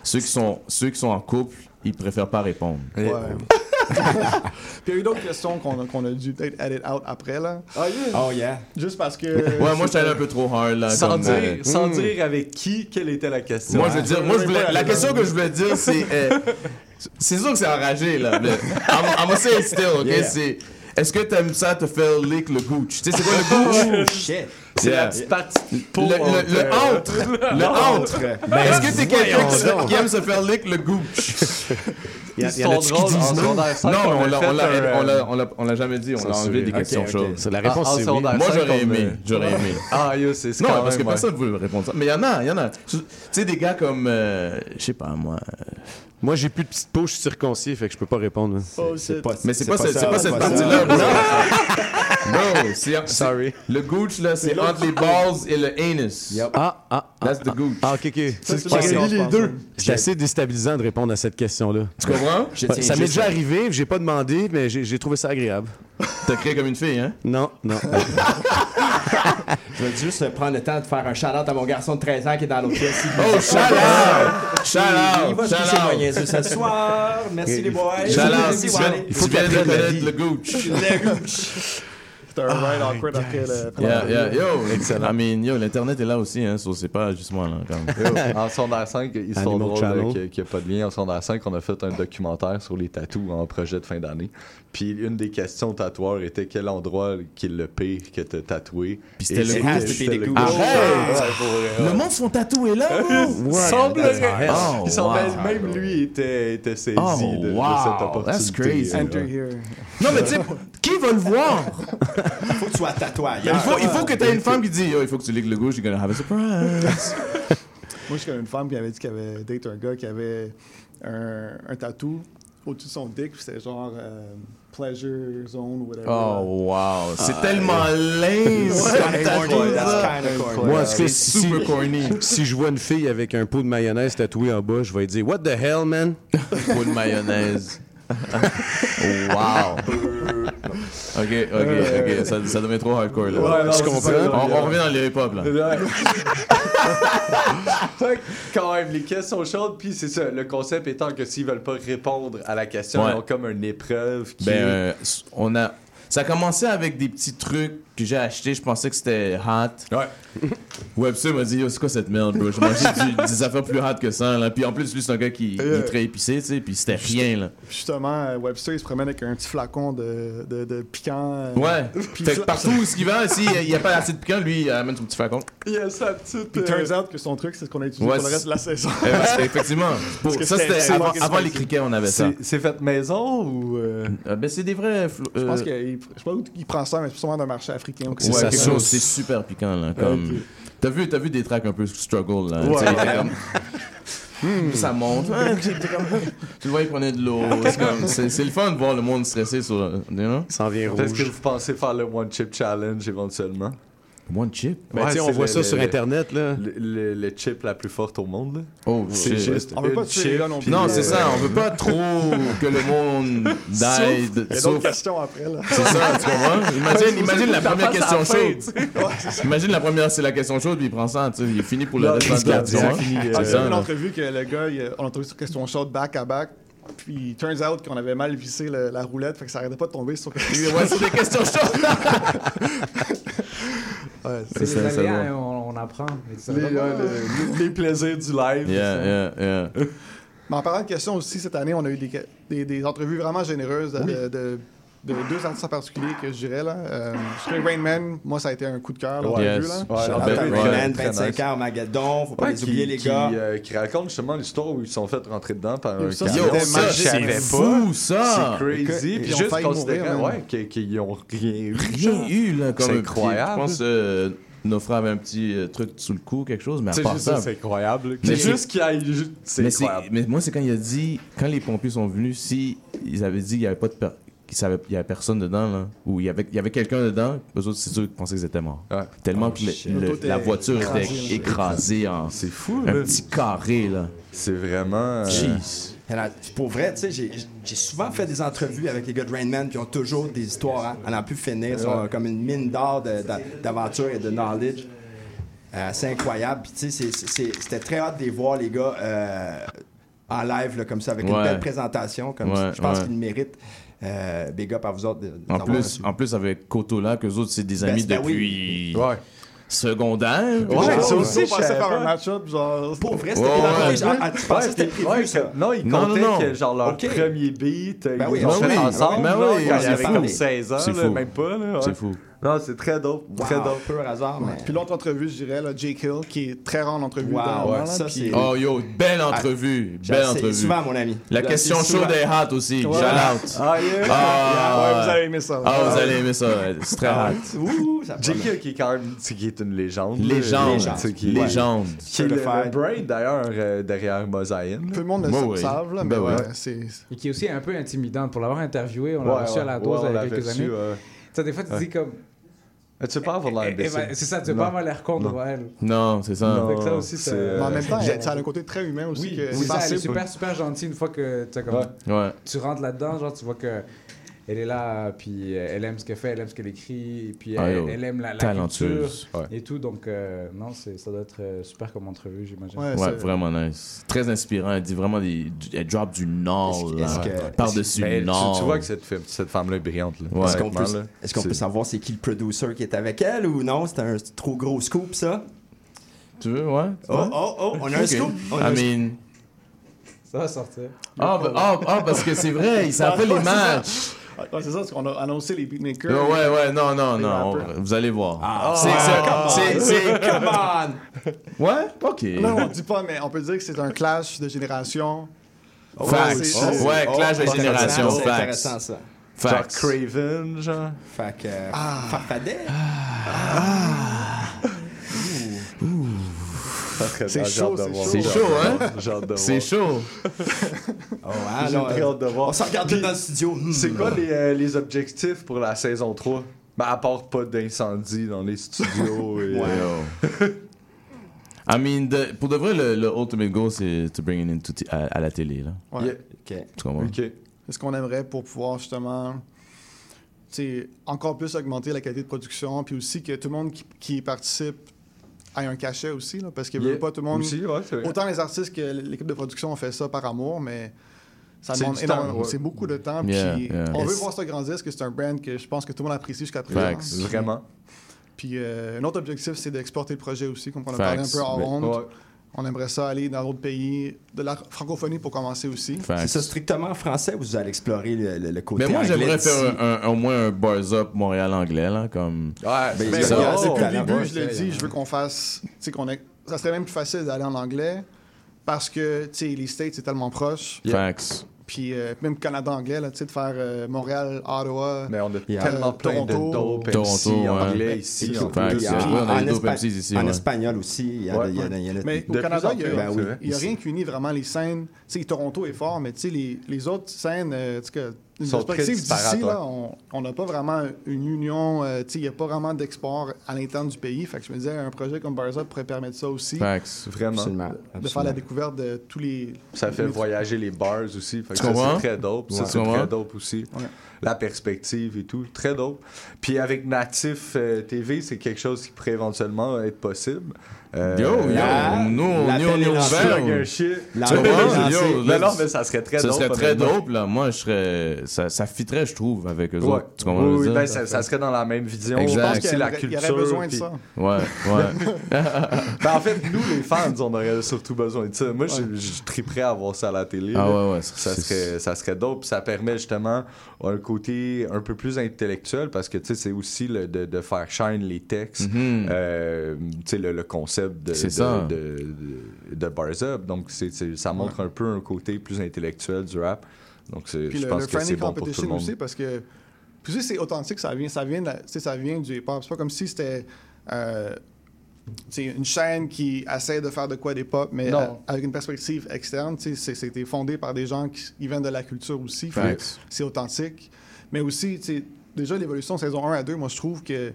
[SPEAKER 14] ceux qui, sont, ceux qui sont en couple, ils préfèrent pas répondre.
[SPEAKER 15] Ouais. Puis il y a eu d'autres questions qu'on a, dû peut-être edit out après, là.
[SPEAKER 17] Oh yeah.
[SPEAKER 15] Juste parce que.
[SPEAKER 14] Ouais, moi, j'étais allé un peu trop hard, là.
[SPEAKER 8] Sans,
[SPEAKER 14] comme,
[SPEAKER 8] dire,
[SPEAKER 14] euh,
[SPEAKER 8] sans
[SPEAKER 14] hmm.
[SPEAKER 8] dire avec qui, quelle était la question.
[SPEAKER 14] Moi, je veux dire, moi, je voulais, la question que je voulais dire, c'est. euh, c'est sûr que c'est enragé, là. Mais I'm, I'm gonna say it still, ok?
[SPEAKER 17] Yeah.
[SPEAKER 14] C'est. Est-ce que t'aimes ça te faire lick le gooch? Tu sais, c'est quoi le gooch?
[SPEAKER 17] Oh shit.
[SPEAKER 8] C'est
[SPEAKER 14] Yeah.
[SPEAKER 8] la petite partie peau
[SPEAKER 14] Le, le,
[SPEAKER 8] entre,
[SPEAKER 14] le entre! Le entre! Est-ce que t'es quelqu'un qui, qui aime se faire lick le gooch?
[SPEAKER 7] Il y, a- y a qui
[SPEAKER 8] drôles, en
[SPEAKER 7] disent non?
[SPEAKER 8] secondaire
[SPEAKER 14] on l'a- on l'a- l'a-
[SPEAKER 8] euh,
[SPEAKER 14] on l'a- on l'a jamais dit, on a enlevé des questions
[SPEAKER 17] ok.
[SPEAKER 14] chaudes.
[SPEAKER 7] C'est la réponse,
[SPEAKER 8] en
[SPEAKER 7] c'est oui.
[SPEAKER 8] secondaire
[SPEAKER 14] Moi, j'aurais aimé, j'aurais aimé.
[SPEAKER 8] Ah, yo, c'est c'est
[SPEAKER 14] Non, parce que personne ne veut répondre ça. Mais il y en a, il y en a. Tu sais, des gars comme, euh, je sais pas, moi.
[SPEAKER 7] Moi, j'ai plus de petite peau, je suis circoncis, fait que je peux pas répondre. hein.
[SPEAKER 15] Oh,
[SPEAKER 17] C'est pas,
[SPEAKER 14] Mais c'est pas,
[SPEAKER 17] ça,
[SPEAKER 14] pas cette partie-là, bro. C'est-
[SPEAKER 7] Sorry.
[SPEAKER 14] Le gooch, là, c'est entre les balls et le anus.
[SPEAKER 17] Yep.
[SPEAKER 7] Ah, ah, ah.
[SPEAKER 14] That's the gooch.
[SPEAKER 7] Ah, ok, ok.
[SPEAKER 15] C'est
[SPEAKER 7] les deux. C'est assez déstabilisant de répondre à cette question-là.
[SPEAKER 14] Tu comprends?
[SPEAKER 7] Ça m'est déjà arrivé, j'ai pas demandé, mais j'ai j'ai trouvé ça agréable.
[SPEAKER 14] T'as créé comme une fille, hein?
[SPEAKER 7] Non, non.
[SPEAKER 17] Je vais juste prendre le temps de faire un shout-out à mon garçon de 13 ans qui est dans l'autre pièce.
[SPEAKER 14] Oh, shout out! Shout
[SPEAKER 17] Il va se coucher ce soir. Merci les boys.
[SPEAKER 14] Shout out!
[SPEAKER 17] Merci,
[SPEAKER 14] Tu viens-
[SPEAKER 17] Wally.
[SPEAKER 14] Tu viens de connaître le gooch.
[SPEAKER 17] Le gooch.
[SPEAKER 15] C'était un ride awkward après le.
[SPEAKER 14] Yeah, yeah, yo,
[SPEAKER 8] Excellent.
[SPEAKER 14] I mean, yo, l'internet est là aussi, hein, so c'est pas juste moi là.
[SPEAKER 8] En secondaire 5, histoire
[SPEAKER 7] Animal
[SPEAKER 8] drôle
[SPEAKER 7] Channel.
[SPEAKER 8] là, qu'il n'y a pas de lien. En secondaire 5, on a fait un documentaire sur les tatous en projet de fin d'année. Puis une des questions au tatoueur était quel endroit qui est le pire que t'as tatoué.
[SPEAKER 14] Puis c'était le cou.
[SPEAKER 8] c'était le.
[SPEAKER 14] Le monde sont tatoués là.
[SPEAKER 8] Semblerait.
[SPEAKER 14] Oh,
[SPEAKER 8] Il semblerait
[SPEAKER 14] wow.
[SPEAKER 8] même lui était, était saisi
[SPEAKER 14] Oh,
[SPEAKER 8] de, cette opportunité.
[SPEAKER 14] that's crazy.
[SPEAKER 15] Enter
[SPEAKER 8] ouais.
[SPEAKER 15] here.
[SPEAKER 14] Non mais tu sais, qui va le voir?
[SPEAKER 17] Faut que tu sois tatoué
[SPEAKER 14] Il faut, il faut que tu aies une femme qui dit, yo, il faut que tu ligues le gauche, you're gonna have a surprise.
[SPEAKER 15] Moi, je connais une femme qui avait dit qu'elle avait date un gars qui avait un, un tatou au-dessus de son dick, puis c'était genre euh, pleasure zone ou whatever.
[SPEAKER 14] Oh wow, c'est
[SPEAKER 7] Ah,
[SPEAKER 14] tellement lame.
[SPEAKER 7] Moi,
[SPEAKER 14] C'est
[SPEAKER 7] si,
[SPEAKER 14] super corny.
[SPEAKER 7] si je vois une fille avec un pot de mayonnaise tatoué en bas, je vais dire What the hell, man?
[SPEAKER 14] Pot de mayonnaise. Wow. Ok, ok, ok. Ça, ça devient trop hardcore là.
[SPEAKER 8] Ouais, non,
[SPEAKER 7] Je comprends.
[SPEAKER 8] ça,
[SPEAKER 14] On, on revient dans les hip-hop là.
[SPEAKER 8] Quand même, les questions chaudes, puis c'est ça, le concept étant que s'ils veulent pas répondre à la question,
[SPEAKER 14] Ouais.
[SPEAKER 8] ils ont comme une épreuve qui
[SPEAKER 14] Ben, euh, on a. Ça a commencé avec des petits trucs que j'ai achetés. Je pensais que c'était hot.
[SPEAKER 8] Ouais.
[SPEAKER 14] Webster m'a dit, yo, c'est quoi cette merde, bro? J'ai mangé du- des affaires plus hot que ça. Là. Puis en plus, lui, c'est un gars qui est très épicé, tu sais. Puis c'était rien, là.
[SPEAKER 15] Justement, euh, Webster, il se promène avec un petit flacon de, de, de piquant. euh,
[SPEAKER 14] Ouais.
[SPEAKER 15] Puis
[SPEAKER 14] fait que
[SPEAKER 15] fla-
[SPEAKER 14] partout où il va, s'il n'y a pas assez de piquant, lui, il amène son petit flacon.
[SPEAKER 8] Il y a sa petite.
[SPEAKER 15] Puis
[SPEAKER 8] euh,
[SPEAKER 15] turns out que son truc, c'est ce qu'on a utilisé
[SPEAKER 14] Ouais,
[SPEAKER 15] pour le reste de la saison.
[SPEAKER 14] Eh effectivement. Pour- ça,
[SPEAKER 15] c'était-
[SPEAKER 14] avant, les criquets, on avait ça.
[SPEAKER 8] c'est- fait maison ou. euh,
[SPEAKER 14] Euh, ben, c'est des vrais.
[SPEAKER 15] Je pense qu'il je sais pas où il prend ça, mais c'est sûrement d'un marché africain. Quelque
[SPEAKER 14] Ouais,
[SPEAKER 15] chose.
[SPEAKER 14] c'est super piquant, là. Comme... T'as vu, t'as vu des tracks un peu struggle, là.
[SPEAKER 8] Ouais.
[SPEAKER 14] Comme... Hmm, ça monte. Tu le vois, il prenait de l'eau. C'est comme- C'est c'est le fun de voir le monde stressé sur. You know?
[SPEAKER 7] Ça en vient
[SPEAKER 8] Est-ce que
[SPEAKER 7] rouge.
[SPEAKER 8] vous pensez faire le One Chip Challenge éventuellement?
[SPEAKER 14] One chip.
[SPEAKER 7] Ben,
[SPEAKER 8] Ouais,
[SPEAKER 7] on voit
[SPEAKER 8] le-
[SPEAKER 7] ça
[SPEAKER 8] le-
[SPEAKER 7] sur Internet, là.
[SPEAKER 8] Le, le- le chip la plus forte au monde. là.
[SPEAKER 14] Oh,
[SPEAKER 8] C'est juste
[SPEAKER 15] On veut pas tuer non plus.
[SPEAKER 14] Non, c'est
[SPEAKER 8] euh,
[SPEAKER 14] ça. On veut pas trop que le monde die.
[SPEAKER 15] Il y a d'autres
[SPEAKER 14] Sauf.
[SPEAKER 15] questions après, là.
[SPEAKER 14] C'est ça, tu comprends? Imagine, imagine la première question chaude.
[SPEAKER 8] tu sais.
[SPEAKER 14] Imagine la première, c'est la question chaude, puis il prend ça, tu sais, il est fini pour le reste de la
[SPEAKER 8] euh,
[SPEAKER 14] C'est
[SPEAKER 15] J'ai
[SPEAKER 14] ça,
[SPEAKER 15] vu une
[SPEAKER 14] là.
[SPEAKER 15] entrevue que le gars, il- on a trouvé sur question chaude back à back. Puis, turns out qu'on avait mal vissé le- la roulette, fait que ça arrêtait pas de tomber sur question.
[SPEAKER 14] Ouais, c'est des questions chaudes.
[SPEAKER 15] Ouais,
[SPEAKER 9] C'est
[SPEAKER 14] ça,
[SPEAKER 9] les aléas, hein, on, on apprend. Mais c'est
[SPEAKER 8] Les,
[SPEAKER 9] vraiment-
[SPEAKER 8] ouais, le- les plaisirs du live.
[SPEAKER 14] Yeah, yeah, yeah.
[SPEAKER 15] Mais en parlant de questions aussi, cette année, on a eu des, des, des entrevues vraiment généreuses de, de- de deux artistes en particulier que je dirais. Là. Euh, je dirais Rain Man, moi, ça a été un coup de cœur. là, l'a
[SPEAKER 14] Yes.
[SPEAKER 15] vu, là.
[SPEAKER 8] Ouais, ben, ouais,
[SPEAKER 17] Rayman,
[SPEAKER 8] très
[SPEAKER 17] 25
[SPEAKER 8] nice.
[SPEAKER 17] ans au Magadon, faut pas
[SPEAKER 8] Ouais,
[SPEAKER 17] les oublier,
[SPEAKER 8] qui,
[SPEAKER 17] les
[SPEAKER 8] qui,
[SPEAKER 17] gars.
[SPEAKER 8] euh, qui raconte justement l'histoire où ils sont fait rentrer dedans par un
[SPEAKER 15] Ça,
[SPEAKER 8] camion.
[SPEAKER 14] ça, c'est fou, ça.
[SPEAKER 8] C'est crazy.
[SPEAKER 15] Ils
[SPEAKER 8] Puis
[SPEAKER 15] ont
[SPEAKER 8] juste considérant
[SPEAKER 15] mourir,
[SPEAKER 8] ouais, qu'ils ont rien eu.
[SPEAKER 14] Rien eu, là, comme
[SPEAKER 8] incroyable.
[SPEAKER 14] Je pense euh, Nofra avait un petit euh, truc sous le cou, quelque chose, mais à
[SPEAKER 8] C'est
[SPEAKER 14] part
[SPEAKER 8] juste
[SPEAKER 14] ça.
[SPEAKER 8] ça, c'est incroyable.
[SPEAKER 14] Mais
[SPEAKER 8] juste qu'il y ait juste. C'est
[SPEAKER 14] mais, mais moi, c'est quand il a dit, quand les pompiers sont venus, si ils avaient dit qu'il n'y avait pas de il y avait personne dedans, là, ou il y avait, il y avait quelqu'un dedans, eux autres, c'est sûr qu'ils pensaient qu'ils étaient morts.
[SPEAKER 8] Ouais.
[SPEAKER 14] Tellement
[SPEAKER 17] Oh,
[SPEAKER 14] que le- le- la voiture était écrasée en
[SPEAKER 8] C'est fou,
[SPEAKER 14] un
[SPEAKER 8] là.
[SPEAKER 14] petit carré, là.
[SPEAKER 8] C'est vraiment. euh,
[SPEAKER 14] Jeez.
[SPEAKER 17] Alors, Pour vrai, tu sais, j'ai- souvent fait des entrevues avec les gars de Rain Man qui ont toujours des histoires hein, à n'en plus finir. Ils sont comme une mine d'or d'aventure et de knowledge. Euh, c'est incroyable. Tu sais, c'était très hâte de les voir, les gars, euh, en live, là, comme ça, avec une belle présentation. Comme
[SPEAKER 14] Ouais,
[SPEAKER 17] je pense
[SPEAKER 14] ouais.
[SPEAKER 17] qu'ils le méritent. Euh, big up à vous autres. de- de
[SPEAKER 14] En plus,
[SPEAKER 17] reçu.
[SPEAKER 14] en plus, avec Koto là, que autres, c'est des
[SPEAKER 17] Ben,
[SPEAKER 14] amis
[SPEAKER 17] ben oui.
[SPEAKER 14] depuis
[SPEAKER 8] Ouais.
[SPEAKER 14] secondaire.
[SPEAKER 8] Ouais, ça aussi, je pas.
[SPEAKER 15] un match-up, genre.
[SPEAKER 17] Pour vrai, c'était
[SPEAKER 14] Ouais,
[SPEAKER 17] prévu,
[SPEAKER 8] ouais, Non, comptaient
[SPEAKER 14] non.
[SPEAKER 8] que genre leur premier beat, euh,
[SPEAKER 17] Ben
[SPEAKER 8] ils
[SPEAKER 17] oui,
[SPEAKER 8] l'ont fait
[SPEAKER 14] oui.
[SPEAKER 8] ensemble.
[SPEAKER 14] Ben oui,
[SPEAKER 8] comme 16 ans, même pas.
[SPEAKER 14] C'est fou.
[SPEAKER 8] Non, c'est très dope. Très
[SPEAKER 17] Wow,
[SPEAKER 8] dope.
[SPEAKER 17] peu hasard, mais...
[SPEAKER 15] Puis l'autre entrevue, je dirais, là, Jake Hill, qui est très rare en entrevue.
[SPEAKER 17] Wow, ouais, ça,
[SPEAKER 15] puis-
[SPEAKER 14] Oh yo, belle entrevue.
[SPEAKER 17] J'ai
[SPEAKER 14] Belle entrevue.
[SPEAKER 17] Souvent, mon ami.
[SPEAKER 14] La question chaude est hot aussi.
[SPEAKER 15] Ouais.
[SPEAKER 14] Shout out.
[SPEAKER 8] Ah, yeah.
[SPEAKER 14] Ah,
[SPEAKER 15] Ouais, vous allez aimer ça.
[SPEAKER 14] Ah, vous allez aimer ça. C'est très hot.
[SPEAKER 17] Ouh, ça
[SPEAKER 8] J.K.
[SPEAKER 17] promet.
[SPEAKER 8] qui est quand même tu sais, qui est une légende.
[SPEAKER 14] Légende. Légende.
[SPEAKER 8] Qui est le, le brain d'ailleurs euh, derrière Mosaïen.
[SPEAKER 15] Peu de monde le savent, là, mais
[SPEAKER 14] Ben
[SPEAKER 15] ouais,
[SPEAKER 14] ouais.
[SPEAKER 15] c'est.
[SPEAKER 9] Et qui est aussi un peu intimidante. Pour l'avoir interviewé, on l'a reçu à la dose il y a quelques années. Tu sais, des fois, tu dis comme.
[SPEAKER 8] Tu sais pas avoir l'air
[SPEAKER 9] Eh ben,
[SPEAKER 8] imbécile.
[SPEAKER 9] c'est ça, tu veux
[SPEAKER 8] Non.
[SPEAKER 9] pas avoir l'air con
[SPEAKER 8] Non.
[SPEAKER 9] devant elle.
[SPEAKER 14] Non, c'est ça.
[SPEAKER 8] Non.
[SPEAKER 9] Ça aussi, ça-
[SPEAKER 8] c'est,
[SPEAKER 15] Mais en même temps, ça a un côté très humain aussi.
[SPEAKER 9] Oui,
[SPEAKER 15] que
[SPEAKER 9] c'est ça, elle est super, super gentille une fois que tu comme.
[SPEAKER 8] Ouais.
[SPEAKER 9] tu rentres là-dedans, genre tu vois que elle est là, puis euh, elle aime ce qu'elle fait, elle aime ce qu'elle écrit, et puis
[SPEAKER 14] Ah,
[SPEAKER 9] elle, aime la, la
[SPEAKER 14] talentueuse.
[SPEAKER 9] culture et tout. Donc, euh, non, c'est- ça doit être euh, super comme entrevue, j'imagine.
[SPEAKER 14] Ouais, vraiment nice. Très inspirant. Elle dit vraiment des. Elle drop du Nord, Par-dessus
[SPEAKER 8] Mais
[SPEAKER 14] le
[SPEAKER 8] tu-
[SPEAKER 14] Nord.
[SPEAKER 8] Tu, vois que cette, femme- cette femme-là est brillante.
[SPEAKER 14] Ouais.
[SPEAKER 17] Est-ce qu'on peut,
[SPEAKER 8] là,
[SPEAKER 17] est-ce qu'on
[SPEAKER 8] c'est-
[SPEAKER 17] peut savoir c'est qui le producer qui est avec elle ou non? C'est un trop gros scoop, ça?
[SPEAKER 14] Tu veux, ouais?
[SPEAKER 17] Oh, oh, oh, on a un scoop. On
[SPEAKER 14] I
[SPEAKER 17] un scoop.
[SPEAKER 14] mean.
[SPEAKER 9] Ça va sortir.
[SPEAKER 14] Ah, bah- ah, ah, parce que c'est vrai, il s'appelle les matchs.
[SPEAKER 15] Ouais, c'est ça, parce qu'on a annoncé les beatmakers.
[SPEAKER 14] Ouais, ouais, ouais, non, non, non. on- vous allez voir.
[SPEAKER 17] Ah,
[SPEAKER 14] c'est,
[SPEAKER 17] come
[SPEAKER 14] c'est,
[SPEAKER 17] on.
[SPEAKER 14] c'est,
[SPEAKER 17] Come on!
[SPEAKER 14] Ouais? Ok.
[SPEAKER 15] Non, on dit pas, mais on peut dire que c'est un clash de génération.
[SPEAKER 14] Facts.
[SPEAKER 15] Ouais,
[SPEAKER 14] clash de
[SPEAKER 17] Oh,
[SPEAKER 14] génération.
[SPEAKER 17] c'est
[SPEAKER 14] Facts.
[SPEAKER 17] intéressant, ça.
[SPEAKER 8] Genre
[SPEAKER 14] Facts.
[SPEAKER 8] Craven, genre.
[SPEAKER 17] Fait que. euh,
[SPEAKER 15] Ah.
[SPEAKER 17] Farfadet?
[SPEAKER 15] C'est chaud, c'est chaud.
[SPEAKER 14] C'est chaud, hein?
[SPEAKER 8] Hâte.
[SPEAKER 14] C'est chaud.
[SPEAKER 17] Oh, ah, là,
[SPEAKER 8] très hâte de voir.
[SPEAKER 17] On s'en regarde dans le studio. Hmm.
[SPEAKER 8] C'est quoi les, euh, les objectifs pour la saison 3? Ben, à part pas d'incendie dans les studios. et,
[SPEAKER 17] Ouais.
[SPEAKER 8] euh,
[SPEAKER 14] I mean, pour de vrai, le, le ultimate goal, c'est to bring it into à, à la télé, là.
[SPEAKER 15] Ouais.
[SPEAKER 8] yeah.
[SPEAKER 17] Ok.
[SPEAKER 14] Tu comprends?
[SPEAKER 8] Ok.
[SPEAKER 15] C'est ce qu'on aimerait pour pouvoir justement tu sais, encore plus augmenter la qualité de production, puis aussi que tout le monde qui, qui participe un cachet aussi, là, parce que
[SPEAKER 8] Yeah.
[SPEAKER 15] veut pas tout le monde.
[SPEAKER 8] Aussi, ouais, c'est vrai.
[SPEAKER 15] autant les artistes que l'équipe de production ont fait ça par amour, mais ça demande énormément.
[SPEAKER 8] ouais.
[SPEAKER 15] C'est beaucoup de temps.
[SPEAKER 14] Yeah,
[SPEAKER 15] puis
[SPEAKER 14] yeah.
[SPEAKER 15] on veut voir ça grandir, parce que c'est un brand que je pense que tout le monde apprécie jusqu'à présent.
[SPEAKER 14] Facts.
[SPEAKER 8] Vraiment.
[SPEAKER 15] Puis euh, un autre objectif, c'est d'exporter le projet aussi, comme on a parlé un peu en
[SPEAKER 14] Ouais.
[SPEAKER 15] ronde. On aimerait ça aller dans d'autres pays, de la francophonie pour commencer aussi.
[SPEAKER 17] C'est ça strictement français ou vous allez explorer le, le- le côté
[SPEAKER 14] Mais moi,
[SPEAKER 17] anglais
[SPEAKER 14] j'aimerais faire un, un- au moins un bars up Montréal-anglais, là, comme...
[SPEAKER 8] Ouais,
[SPEAKER 17] Ben,
[SPEAKER 15] Mais
[SPEAKER 17] Ça, oh,
[SPEAKER 15] depuis le début, je
[SPEAKER 17] y a-
[SPEAKER 15] je veux qu'on fasse. Tu sais, qu'on ait- Ça serait même plus facile d'aller en anglais parce que, tu sais, les States, c'est tellement proche.
[SPEAKER 14] Facts.
[SPEAKER 15] Puis euh, même Canada anglais, là, tu sais, de faire euh, Montréal, Ottawa.
[SPEAKER 8] Mais on a
[SPEAKER 17] Yeah.
[SPEAKER 8] tellement plein de
[SPEAKER 15] Toronto.
[SPEAKER 8] dope
[SPEAKER 14] Toronto,
[SPEAKER 8] MC
[SPEAKER 14] ouais.
[SPEAKER 8] anglais ici. En
[SPEAKER 14] Ouais,
[SPEAKER 17] espagnol aussi. Il y
[SPEAKER 8] Ouais,
[SPEAKER 17] y y a-
[SPEAKER 15] Mais au
[SPEAKER 8] De
[SPEAKER 15] Canada, il n'y a.
[SPEAKER 17] Ben oui.
[SPEAKER 15] a rien qui unit vraiment les scènes. Tu sais, Toronto est fort, mais tu sais, les, les autres scènes, euh, tu sais, que une
[SPEAKER 8] Sont très
[SPEAKER 15] perspective d'ici,
[SPEAKER 8] ouais.
[SPEAKER 15] on n'a pas vraiment une union. euh, il n'y a pas vraiment d'export à l'interne du pays. Fait que je me disais, un projet comme Barza pourrait permettre ça aussi.
[SPEAKER 8] Vraiment.
[SPEAKER 17] Absolument.
[SPEAKER 15] de faire
[SPEAKER 17] absolument.
[SPEAKER 15] la découverte de tous les.
[SPEAKER 8] Ça fait
[SPEAKER 15] les-
[SPEAKER 8] voyager les bars aussi. Fait que
[SPEAKER 14] Tu
[SPEAKER 8] ça, c'est très dope. Ça, c'est très dope aussi.
[SPEAKER 15] Ouais.
[SPEAKER 8] La perspective et tout. Très dope. Puis avec Natif euh, TV, c'est quelque chose qui pourrait éventuellement être possible. Euh,
[SPEAKER 14] Yo, yo,
[SPEAKER 17] la-
[SPEAKER 14] nous, on
[SPEAKER 17] l'appel
[SPEAKER 14] est on est ouvert.
[SPEAKER 8] Shit.
[SPEAKER 17] La-
[SPEAKER 14] Tu
[SPEAKER 17] lancé.
[SPEAKER 14] Yo,
[SPEAKER 8] Mais
[SPEAKER 14] là,
[SPEAKER 8] non, mais ça serait très
[SPEAKER 14] ça
[SPEAKER 8] dope.
[SPEAKER 14] serait très dope, là. Moi, je serais... Ça, ça fitterait, je trouve, avec eux
[SPEAKER 8] Ouais.
[SPEAKER 14] autres. Tu comprends
[SPEAKER 8] Oui, oui, ben,
[SPEAKER 14] dire?
[SPEAKER 8] ça, ça serait dans la même vision.
[SPEAKER 14] Exact.
[SPEAKER 8] Je pense
[SPEAKER 15] qu'il
[SPEAKER 8] que
[SPEAKER 15] y
[SPEAKER 8] la
[SPEAKER 15] il y
[SPEAKER 8] culture.
[SPEAKER 15] aurait besoin de
[SPEAKER 8] puis-
[SPEAKER 15] ça.
[SPEAKER 14] Ouais, ouais.
[SPEAKER 8] Ben, en fait, nous, les fans, on aurait surtout besoin de ça. Moi, je, je triperais à voir ça à la télé.
[SPEAKER 14] Ah ouais, ouais.
[SPEAKER 8] Ça serait, ça serait dope. Puis Ça permet justement un côté un peu plus intellectuel parce que tu sais, c'est aussi le, de, de faire shine les textes,
[SPEAKER 14] Mhm.
[SPEAKER 8] euh, tu sais, le, le concept de,
[SPEAKER 14] C'est
[SPEAKER 8] de,
[SPEAKER 14] ça.
[SPEAKER 8] de, de, de Bars Up. Donc, ça montre un peu un côté plus intellectuel du rap. Donc,
[SPEAKER 15] Puis
[SPEAKER 8] je
[SPEAKER 15] le,
[SPEAKER 8] pense
[SPEAKER 15] le
[SPEAKER 8] que
[SPEAKER 15] friendly
[SPEAKER 8] c'est bon pour tout le
[SPEAKER 15] competition
[SPEAKER 8] monde.
[SPEAKER 15] aussi, parce que. Puis aussi, c'est authentique, ça vient, ça vient, la- tu ça vient du hip-hop. C'est pas comme si c'était. euh, tu une chaîne qui essaie de faire de quoi des pop, mais euh, avec une perspective externe. tu C'était fondé par des gens qui, viennent de la culture aussi. C'est authentique. Mais aussi, tu déjà, l'évolution de saison 1 à 2, moi, je trouve que.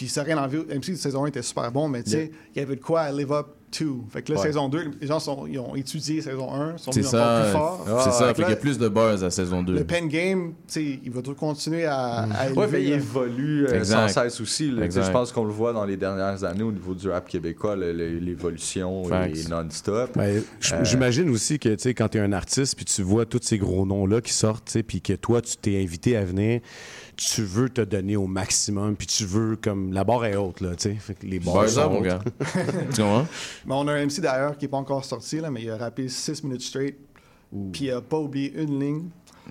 [SPEAKER 15] Puis ça n'a rien envie. Même si saison 1 était super bon, mais tu sais,
[SPEAKER 8] Yeah.
[SPEAKER 15] il y avait de quoi à live up to. Fait que là,
[SPEAKER 8] Ouais.
[SPEAKER 15] saison 2, les gens sont, ils ont étudié saison 1, sont venus encore plus forts.
[SPEAKER 14] C'est
[SPEAKER 8] Ah,
[SPEAKER 14] ça.
[SPEAKER 15] fait
[SPEAKER 14] qu'il y a plus de buzz à saison 2.
[SPEAKER 15] le pen game, tu sais, il va toujours continuer à, à
[SPEAKER 8] Ouais, mais
[SPEAKER 15] élever,
[SPEAKER 8] il évolue euh,
[SPEAKER 14] Exact.
[SPEAKER 8] sans cesse aussi. Je pense qu'on le voit dans les dernières années au niveau du rap québécois, l'évolution est non-stop.
[SPEAKER 7] Ben,
[SPEAKER 8] Euh,
[SPEAKER 7] J'imagine aussi que tu sais, quand tu es un artiste puis tu vois tous ces gros noms-là qui sortent, tu sais, puis que toi, tu t'es invité à venir, tu veux te donner au maximum, puis tu veux comme. La barre est haute, là, tu sais. Fait que les barres
[SPEAKER 14] Bars
[SPEAKER 7] sont
[SPEAKER 14] mon gars. tu comprends?
[SPEAKER 15] Mais on a un MC d'ailleurs qui n'est pas encore sorti, là, mais il a rappé 6 minutes straight. Puis il n'a pas oublié une ligne.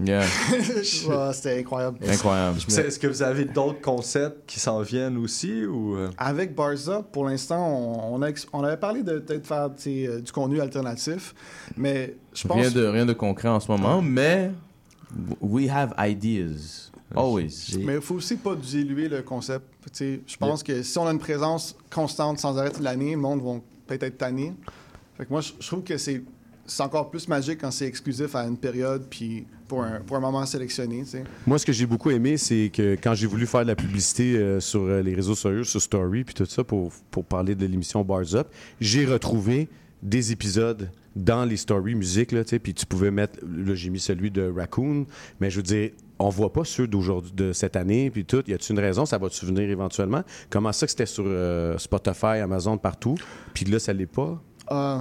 [SPEAKER 14] Yeah.
[SPEAKER 15] Ah, C'était incroyable.
[SPEAKER 14] Incroyable.
[SPEAKER 8] C'est- Est-ce que vous avez d'autres concepts qui s'en viennent aussi ou euh?
[SPEAKER 15] Avec Barza, pour l'instant, on, on a ex- on avait parlé de peut-être faire euh, du contenu alternatif, mais je pense
[SPEAKER 14] Rien de, rien de concret en ce moment, mais we have ideas. Always.
[SPEAKER 15] Mais il faut aussi pas diluer le concept. Tu sais, Je pense que si on a une présence constante sans arrêt de l'année, le monde va peut-être être tanné. Fait que moi, je trouve que c'est c'est encore plus magique quand c'est exclusif à une période puis pour un, pour un moment sélectionné.
[SPEAKER 7] Moi, ce que j'ai beaucoup aimé, c'est que quand j'ai voulu faire de la publicité euh, sur euh, les réseaux sociaux, sur Story, puis tout ça, pour, pour parler de l'émission Bars Up, j'ai retrouvé des épisodes dans les stories musique, là, tu sais, puis tu pouvais mettre, là, j'ai mis celui de Raccoon, mais je veux dire, on voit pas ceux d'aujourd'hui, de cette année, puis tout. Y a-t-il une raison? Ça va-tu venir éventuellement? Comment ça que c'était sur euh, Spotify, Amazon, partout, puis là, ça l'est pas?
[SPEAKER 15] Euh,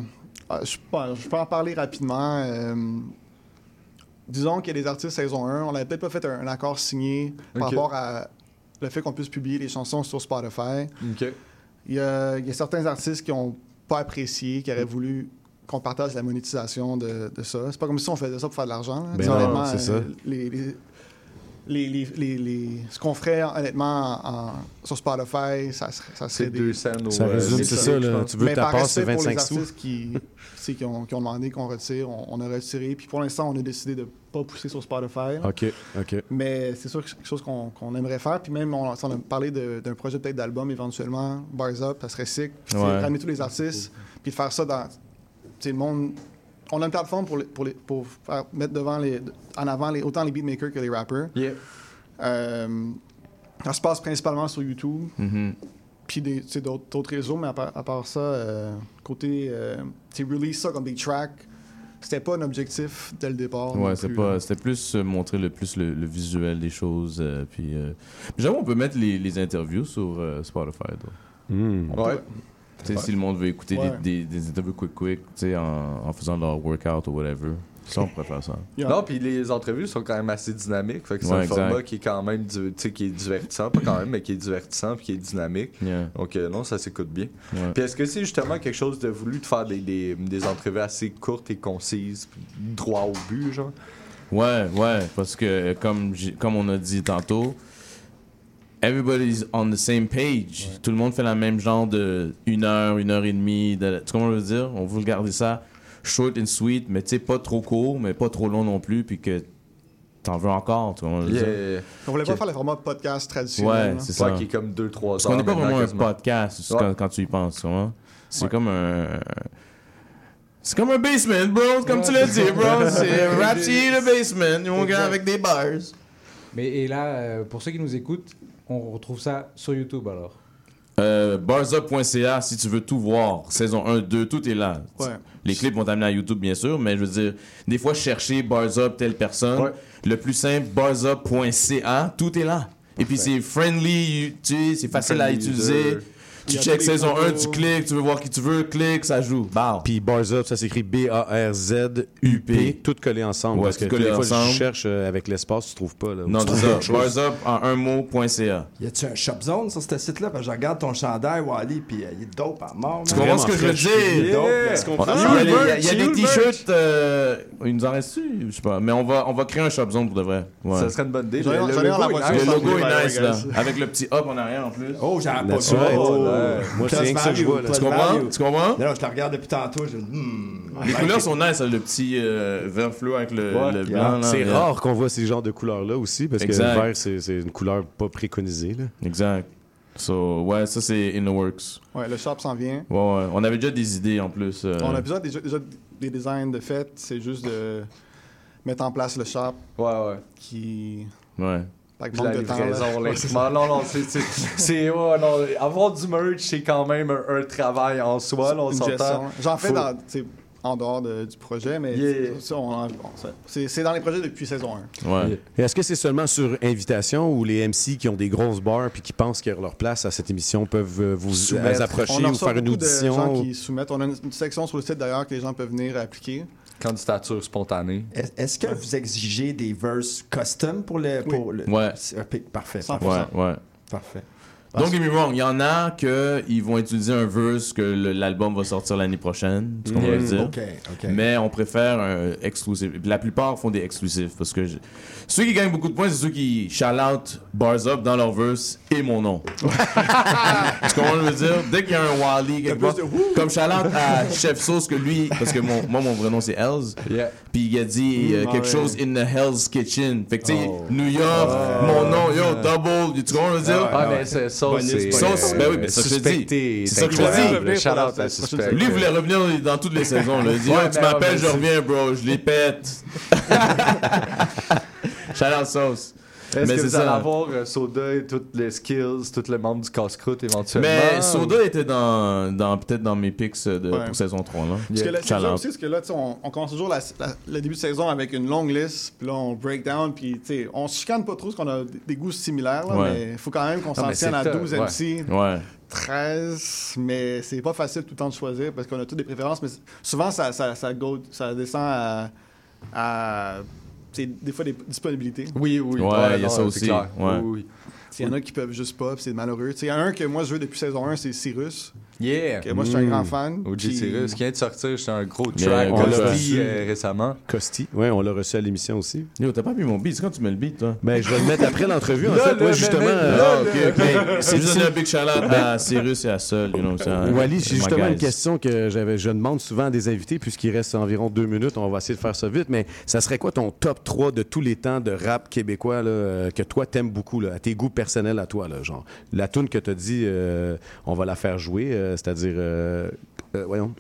[SPEAKER 15] euh, je, peux en parler rapidement. Euh, disons qu'il y a des artistes saison 1. On n'avait peut-être pas fait un, un accord signé par rapport à le fait qu'on puisse publier les chansons sur Spotify. Il y a, il y a certains artistes qui n'ont pas apprécié, qui auraient voulu qu'on partage la monétisation de, de ça. C'est pas comme si on faisait ça pour faire de l'argent.
[SPEAKER 7] Ben c'est ça.
[SPEAKER 15] les- les- les- les- les- les- ce qu'on ferait honnêtement en- en- sur Spotify, ça serait, ça serait
[SPEAKER 8] C'est
[SPEAKER 15] des-
[SPEAKER 8] deux cents au,
[SPEAKER 7] Ça résume, c'est ça, là. Tu veux
[SPEAKER 15] Mais
[SPEAKER 7] ta
[SPEAKER 15] par
[SPEAKER 7] passe, c'est
[SPEAKER 15] pour
[SPEAKER 7] 25
[SPEAKER 15] les
[SPEAKER 7] sous.
[SPEAKER 15] artistes qui, qui, ont, qui ont demandé qu'on retire, on, on a retiré. Puis pour l'instant, on a décidé de pas pousser sur Spotify.
[SPEAKER 7] OK, OK.
[SPEAKER 15] Mais c'est sûr que c'est quelque chose qu'on qu'on aimerait faire. Puis même, on, on a parlé de- d'un projet peut-être d'album éventuellement, Bars Up, ça serait sick. Puis
[SPEAKER 7] Ouais.
[SPEAKER 15] ramener tous les artistes, puis de faire ça dans. Tu sais, le monde. On a une plateforme pour, les- pour, les- pour faire, mettre devant les, en avant les, autant les beatmakers que les rappers. Euh, ça se passe principalement sur YouTube.
[SPEAKER 14] Mhm.
[SPEAKER 15] Puis d'autres d'autres réseaux, mais à part, à part ça, euh, côté. Euh, tu release ça comme des tracks, c'était pas un objectif dès le départ.
[SPEAKER 14] Ouais, c'est
[SPEAKER 15] plus,
[SPEAKER 14] pas, c'était plus euh, montrer le plus le, le visuel des choses. euh, puis, euh, puis j'avoue, on peut mettre les, les interviews sur euh, Spotify.
[SPEAKER 7] Hmm.
[SPEAKER 15] On
[SPEAKER 8] Ouais.
[SPEAKER 15] peut-
[SPEAKER 14] Tu sais,
[SPEAKER 8] Ouais.
[SPEAKER 14] Si le monde veut écouter des-
[SPEAKER 15] Ouais.
[SPEAKER 14] des, des interviews quick quick, tu sais, en, en faisant leur workout ou whatever. Ça, on pourrait faire ça.
[SPEAKER 15] Yeah.
[SPEAKER 8] Non, puis les entrevues sont quand même assez dynamiques. Fait que c'est
[SPEAKER 14] Ouais,
[SPEAKER 8] un
[SPEAKER 14] exact.
[SPEAKER 8] format qui est quand même du- tu sais, qui est divertissant, pas quand même, mais qui est divertissant puis qui est dynamique.
[SPEAKER 14] Yeah.
[SPEAKER 8] Donc euh, non, ça s'écoute bien.
[SPEAKER 14] Ouais.
[SPEAKER 8] Puis est-ce que c'est justement quelque chose de voulu de faire des, des, des entrevues assez courtes et concises, droit au but, genre?
[SPEAKER 14] Ouais, ouais, parce que euh, comme, comme on a dit tantôt, everybody's on the same page. Tout le monde fait la même genre de une heure, une heure et demie. De, tu comprends ce que je veux dire? On veut garder ça short and sweet, mais tu sais, pas trop court, mais pas trop long non plus, puis que t'en veux encore. Tu comprends ce que je veux dire?
[SPEAKER 8] Yeah.
[SPEAKER 15] On voulait pas
[SPEAKER 14] Que-
[SPEAKER 15] faire le format podcast traditionnel.
[SPEAKER 14] Ouais,
[SPEAKER 15] là.
[SPEAKER 14] c'est ça.
[SPEAKER 8] Ouais, qui est comme 2-3 heures.
[SPEAKER 14] Parce qu'on n'est pas vraiment un podcast
[SPEAKER 8] Ouais.
[SPEAKER 14] quand, quand tu y penses? C'est
[SPEAKER 15] Ouais.
[SPEAKER 14] comme un. C'est comme un basement, bro. Comme tu l'as dit, bro. C'est Rapsy le basement. Mon gars avec des bars.
[SPEAKER 9] Mais et là, euh, pour ceux qui nous écoutent, on retrouve ça sur YouTube alors.
[SPEAKER 14] Euh, barsup.ca si tu veux tout voir. Saison 1, 2, tout est là.
[SPEAKER 15] Ouais.
[SPEAKER 14] Les clips vont t'amener à YouTube, bien sûr, mais je veux dire, des fois, chercher Barsup, telle personne.
[SPEAKER 8] Ouais.
[SPEAKER 14] Le plus simple, barsup.ca, tout est là. Et puis c'est friendly, tu sais, c'est facile à utiliser.
[SPEAKER 8] user.
[SPEAKER 14] Tu check saison 1,
[SPEAKER 15] photos.
[SPEAKER 14] tu cliques, tu veux voir qui tu veux, clique, ça joue. Bah.
[SPEAKER 7] Puis Bars Up, ça s'écrit B-A-R-Z-U-P, tout collé ensemble.
[SPEAKER 14] Ouais,
[SPEAKER 7] parce que des fois,
[SPEAKER 14] ensemble.
[SPEAKER 7] je cherche euh, avec l'espace, tu trouves pas. Là,
[SPEAKER 14] Non, c'est ça.
[SPEAKER 7] chose.
[SPEAKER 14] Barsup en un mot.ca.
[SPEAKER 17] Y a-tu un shop zone sur ce site-là? Parce que je regarde ton chandail, Wally, puis euh, il est dope à mort.
[SPEAKER 14] Tu comprends ce que je veux dire?
[SPEAKER 17] Il
[SPEAKER 7] peut-
[SPEAKER 14] il y a, des t-shirts. euh, il nous en reste-tu? Je sais pas. Mais on va, on va créer un shop zone pour de vrai.
[SPEAKER 8] Ça serait une bonne idée. Le- logo
[SPEAKER 15] la
[SPEAKER 8] est nice.
[SPEAKER 14] Le
[SPEAKER 15] ça,
[SPEAKER 14] logo
[SPEAKER 15] ouais,
[SPEAKER 14] est nice
[SPEAKER 15] ouais,
[SPEAKER 14] là. Avec le petit hop en arrière en plus.
[SPEAKER 17] Oh, j'avais pas
[SPEAKER 7] Moi, c'est rien que ça que je vois.
[SPEAKER 14] Tu comprends? Tu comprends?
[SPEAKER 17] Non, je te regarde depuis tantôt. Je... Hmm.
[SPEAKER 14] Les couleurs sont nice, là, le petit euh, vert fluo avec le,
[SPEAKER 8] Ouais,
[SPEAKER 14] le
[SPEAKER 8] yeah.
[SPEAKER 14] blanc.
[SPEAKER 7] C'est rare qu'on voit ces genres de couleurs-là aussi, parce
[SPEAKER 14] Exact.
[SPEAKER 7] que le vert, c'est c'est une couleur pas préconisée. Là.
[SPEAKER 14] Exact. So, ouais, ça c'est in the works.
[SPEAKER 15] Ouais, le shop s'en vient.
[SPEAKER 14] Ouais, ouais. On avait déjà des idées en plus. euh,
[SPEAKER 15] On a besoin déjà, déjà des designs de fait. C'est juste de mettre en place le shop
[SPEAKER 8] Ouais, ouais.
[SPEAKER 15] qui.
[SPEAKER 14] Ouais.
[SPEAKER 15] Avec
[SPEAKER 8] Puis
[SPEAKER 15] manque de temps. là.
[SPEAKER 8] Non, non, c'est. avoir du merch, c'est quand même un, un travail en soi, là, on
[SPEAKER 15] Une gestion.
[SPEAKER 8] s'entend.
[SPEAKER 15] J'en fais
[SPEAKER 8] Faut-
[SPEAKER 15] dans, en dehors de- du projet, mais
[SPEAKER 8] Yeah.
[SPEAKER 15] bon, c'est dans les projets depuis saison 1.
[SPEAKER 14] Ouais.
[SPEAKER 7] Et Est-ce que c'est seulement sur invitation ou les MC qui ont des grosses bars puis qui pensent qu'ils ont leur place à cette émission peuvent euh, vous
[SPEAKER 8] Soumettre.
[SPEAKER 7] euh, approcher
[SPEAKER 15] on a
[SPEAKER 7] ou faire une
[SPEAKER 15] beaucoup de
[SPEAKER 7] audition?
[SPEAKER 15] gens
[SPEAKER 7] ou-
[SPEAKER 15] qui soumettent. On a une, une section sur le site d'ailleurs que les gens peuvent venir appliquer.
[SPEAKER 8] Candidature spontanée.
[SPEAKER 17] Est- Est-ce que vous exigez des verses custom pour le. Pour le...
[SPEAKER 14] Ouais.
[SPEAKER 17] Ok, Parfait.
[SPEAKER 15] 100%.
[SPEAKER 14] Ouais, ouais.
[SPEAKER 17] Parfait.
[SPEAKER 14] Don't get me wrong, il y en a que ils vont utiliser un verse que l'album va sortir l'année prochaine. Tu comprends ce que je veux dire? Mais on préfère un exclusif. La plupart font des exclusifs parce que je- ceux qui gagnent beaucoup de points, c'est ceux qui shout out bars up dans leur verse et mon nom. tu comprends je veux dire? Dès qu'il y a un Wally quelque part, comme shout out à Chef Sauce que lui, parce que mon, moi mon vrai nom c'est Hells,
[SPEAKER 8] Yeah.
[SPEAKER 14] puis il a dit euh,
[SPEAKER 15] Mm,
[SPEAKER 14] quelque chose in the Hell's Kitchen. Fait que tu sais,
[SPEAKER 8] Oh.
[SPEAKER 14] New York, mon nom, yo, double, tu comprends je veux dire?
[SPEAKER 8] Ah, mais c'est ça,
[SPEAKER 17] Bonus,
[SPEAKER 8] c'est.
[SPEAKER 14] Sauce, ben oui, mais ça, je te dis.
[SPEAKER 8] suspecté.
[SPEAKER 14] C'est ça que je te dis.
[SPEAKER 8] incroyable. Shout out à suspect.
[SPEAKER 14] Lui, voulait revenir dans toutes les saisons. Il dit, Yo, tu
[SPEAKER 8] mais
[SPEAKER 14] m'appelles, je reviens, bro. Je les pète. Shout out sauce.
[SPEAKER 8] Est-ce
[SPEAKER 14] Mais
[SPEAKER 8] que
[SPEAKER 14] c'est
[SPEAKER 8] vous allez
[SPEAKER 14] ça.
[SPEAKER 8] avoir euh, Soda et toutes les skills, tous les membres du casse-croûte éventuellement?
[SPEAKER 14] Mais
[SPEAKER 8] ou-
[SPEAKER 14] Soda était dans, dans peut-être dans mes picks de,
[SPEAKER 15] Ouais.
[SPEAKER 14] pour saison 3. Là.
[SPEAKER 15] Parce que là, c'est aussi, parce que là, tu sais, on, on commence toujours la- la- le début de saison avec une longue liste, puis là, on break down, puis tu sais, on se chicane pas trop parce qu'on a des- des goûts similaires, là,
[SPEAKER 14] Ouais.
[SPEAKER 15] mais il faut quand même qu'on s'en tienne à
[SPEAKER 8] tough,
[SPEAKER 15] 12
[SPEAKER 8] ouais.
[SPEAKER 15] MC.
[SPEAKER 14] Ouais.
[SPEAKER 15] 13, mais c'est pas facile tout le temps de choisir parce qu'on a toutes des préférences, mais souvent ça, ça, ça, go- ça descend à, des fois des disponibilités.
[SPEAKER 8] Oui, oui.
[SPEAKER 14] Ouais, il y a ça aussi.
[SPEAKER 8] clair.
[SPEAKER 14] Ouais.
[SPEAKER 8] Oui, oui.
[SPEAKER 15] Il y en a qui peuvent juste pas, c'est malheureux. Il y en a un que moi je veux depuis saison 1, c'est Cyrus.
[SPEAKER 8] Yeah!
[SPEAKER 15] Que moi je suis un grand fan.
[SPEAKER 8] OG
[SPEAKER 15] puis-
[SPEAKER 8] Cyrus qui vient de sortir, c'est un gros
[SPEAKER 14] Yeah,
[SPEAKER 8] track
[SPEAKER 14] on l'a
[SPEAKER 8] Costi,
[SPEAKER 14] reçu.
[SPEAKER 8] euh, récemment.
[SPEAKER 7] Costi. Oui, on l'a reçu à l'émission aussi.
[SPEAKER 14] Yo, t'as pas mis mon beat. C'est quand tu mets le beat, toi?
[SPEAKER 7] Ben, je vais le mettre après l'entrevue. En
[SPEAKER 8] Là,
[SPEAKER 7] fait, moi,
[SPEAKER 8] mais-
[SPEAKER 7] justement. euh,
[SPEAKER 8] là,
[SPEAKER 14] Ah, ok, ok.
[SPEAKER 7] C'est-
[SPEAKER 14] juste un big shout-out à Cyrus et à Sol. You know, un-
[SPEAKER 7] Wally,
[SPEAKER 14] c'est
[SPEAKER 7] j'ai justement une question que j'avais, je demande souvent à des invités, puisqu'il reste environ deux minutes. On va essayer de faire ça vite, mais ça serait quoi ton top 3 de tous les temps de rap québécois là, euh, que toi t'aimes beaucoup, là, à tes goûts personnels à toi? Là, genre, la tune que tu as dit, euh, on va la faire jouer, euh, c'est-à-dire, euh, euh, voyons,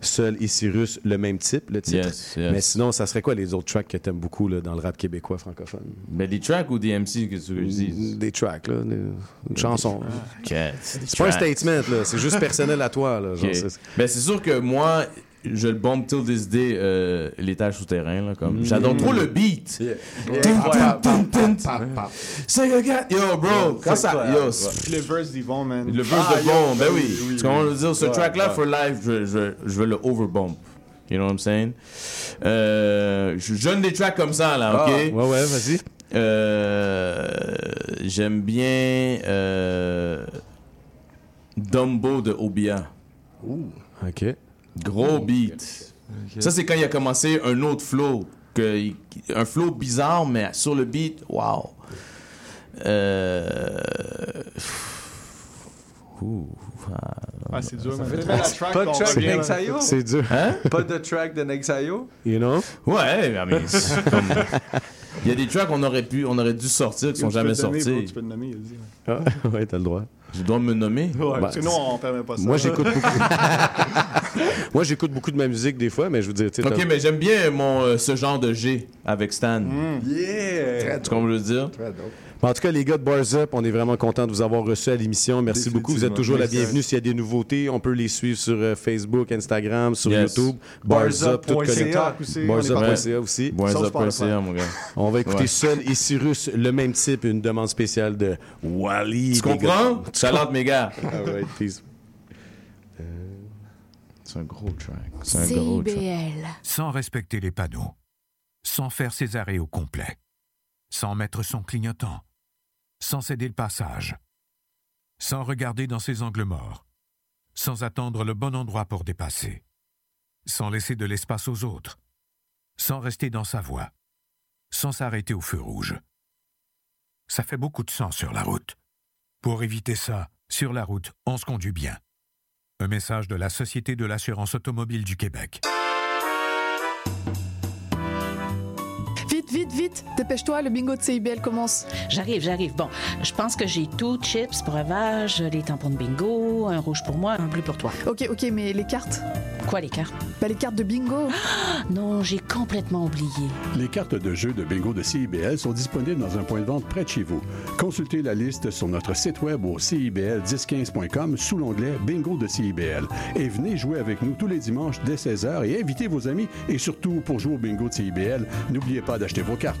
[SPEAKER 7] Seul et Cyrus, le même type, le titre.
[SPEAKER 14] Yes, yes.
[SPEAKER 7] Mais sinon, ça serait quoi les autres tracks que t'aimes beaucoup là, dans le rap québécois francophone?
[SPEAKER 14] Ben, des tracks ou des MC que tu veux je dise?
[SPEAKER 7] Des tracks, là, des- une chanson. C'est pas un statement, là, c'est juste personnel à toi. Là, genre,
[SPEAKER 14] Ok.
[SPEAKER 7] c'est-
[SPEAKER 14] Ben, c'est sûr que moi, je le bombe till this day, euh, l'étage souterrain. Là, comme.
[SPEAKER 7] Mm.
[SPEAKER 14] J'adore trop le beat. C'est Yo, bro, quand ça. Yo,
[SPEAKER 15] le verse d'Yvon, man.
[SPEAKER 14] le verse
[SPEAKER 15] Ah,
[SPEAKER 14] de
[SPEAKER 15] yo,
[SPEAKER 14] bombe, ben oui.
[SPEAKER 15] oui,
[SPEAKER 14] Tu comprends ce que je veux dire? Ce
[SPEAKER 8] Ouais,
[SPEAKER 14] track-là,
[SPEAKER 8] ouais.
[SPEAKER 14] for life, je, je, je veux le overbomb. You know what I'm saying? Euh, je donne des tracks comme ça, là,
[SPEAKER 7] Ah,
[SPEAKER 14] ok?
[SPEAKER 7] ouais, ouais, vas-y.
[SPEAKER 14] Euh, J'aime bien euh, Dumbo de Obia.
[SPEAKER 7] OK.
[SPEAKER 14] Gros beat. Ça, c'est quand il a commencé un autre flow. Que, un flow bizarre, mais sur le beat, wow. Euh... Ouh, ah,
[SPEAKER 15] c'est dur, track,
[SPEAKER 8] Pas de track
[SPEAKER 15] là.
[SPEAKER 8] Nexayo?
[SPEAKER 7] C'est dur.
[SPEAKER 14] Hein?
[SPEAKER 8] Pas de track de Nexayo?
[SPEAKER 7] You know?
[SPEAKER 14] Ouais, I mean, c'est comme- Il y a des tracks qu'on aurait pu, on aurait dû sortir qui sont
[SPEAKER 15] Tu
[SPEAKER 14] jamais
[SPEAKER 15] te nommer, bro,
[SPEAKER 14] sortis.
[SPEAKER 15] Tu peux te nommer, il dit.
[SPEAKER 7] Ah, ouais, t'as le droit.
[SPEAKER 14] Je dois me nommer?
[SPEAKER 15] Ouais,
[SPEAKER 7] Bah,
[SPEAKER 15] parce que nous, on permet pas ça.
[SPEAKER 7] Moi, j'écoute beaucoup. Moi, j'écoute beaucoup de ma musique des fois, mais je veux dire, tu sais,
[SPEAKER 14] Ok,
[SPEAKER 7] t'as-
[SPEAKER 14] mais j'aime bien mon, euh, ce genre de G avec Stan.
[SPEAKER 8] Yeah!
[SPEAKER 14] Tu comprends ce que je veux dire?
[SPEAKER 22] Très dope.
[SPEAKER 7] En tout cas, les gars de Bars Up, on est vraiment content de vous avoir reçus à l'émission. Merci beaucoup. Vous êtes toujours la bienvenue. S'il y a des nouveautés, on peut les suivre sur euh, Facebook, Instagram, sur
[SPEAKER 14] Yes.
[SPEAKER 7] YouTube. Bars Up, tout connecté.
[SPEAKER 15] Aussi,
[SPEAKER 7] Barsup.ca aussi.
[SPEAKER 14] Mon gars.
[SPEAKER 7] On va écouter
[SPEAKER 14] Ouais.
[SPEAKER 7] Seul et Cyrus, le même type, une demande spéciale de Wally.
[SPEAKER 14] Tu comprends? Shout-out, mes gars.
[SPEAKER 7] All right, peace.
[SPEAKER 14] C'est un gros track. C'est un gros track.
[SPEAKER 7] CIBL.
[SPEAKER 23] Sans respecter les panneaux, sans faire ses arrêts au complet, sans mettre son clignotant, sans céder le passage, sans regarder dans ses angles morts, sans attendre le bon endroit pour dépasser, sans laisser de l'espace aux autres, sans rester dans sa voie, sans s'arrêter au feu rouge. Ça fait beaucoup de sang sur la route. Pour éviter ça, sur la route, on se conduit bien. Un message de la Société de l'assurance automobile du Québec.
[SPEAKER 24] Vite, vite, dépêche-toi, le bingo de CIBL commence.
[SPEAKER 25] J'arrive, j'arrive. Bon, je pense que j'ai tout, chips, breuvage, les tampons de bingo, un rouge pour moi, un bleu pour toi.
[SPEAKER 24] Ok, ok, mais les cartes?
[SPEAKER 25] Quoi, les cartes?
[SPEAKER 24] Bah, les cartes de bingo.
[SPEAKER 25] Non, j'ai complètement oublié.
[SPEAKER 26] Les cartes de jeu de bingo de CIBL sont disponibles dans un point de vente près de chez vous. Consultez la liste sur notre site web au CIBL1015.com sous l'onglet Bingo de CIBL. Et venez jouer avec nous tous les dimanches dès 16h et invitez vos amis. Et surtout, pour jouer au bingo de CIBL, n'oubliez pas d'acheter vos cartes.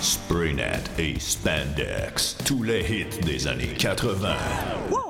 [SPEAKER 27] Spraynet et Spandex, tous les hits des années 80.
[SPEAKER 28] Wow,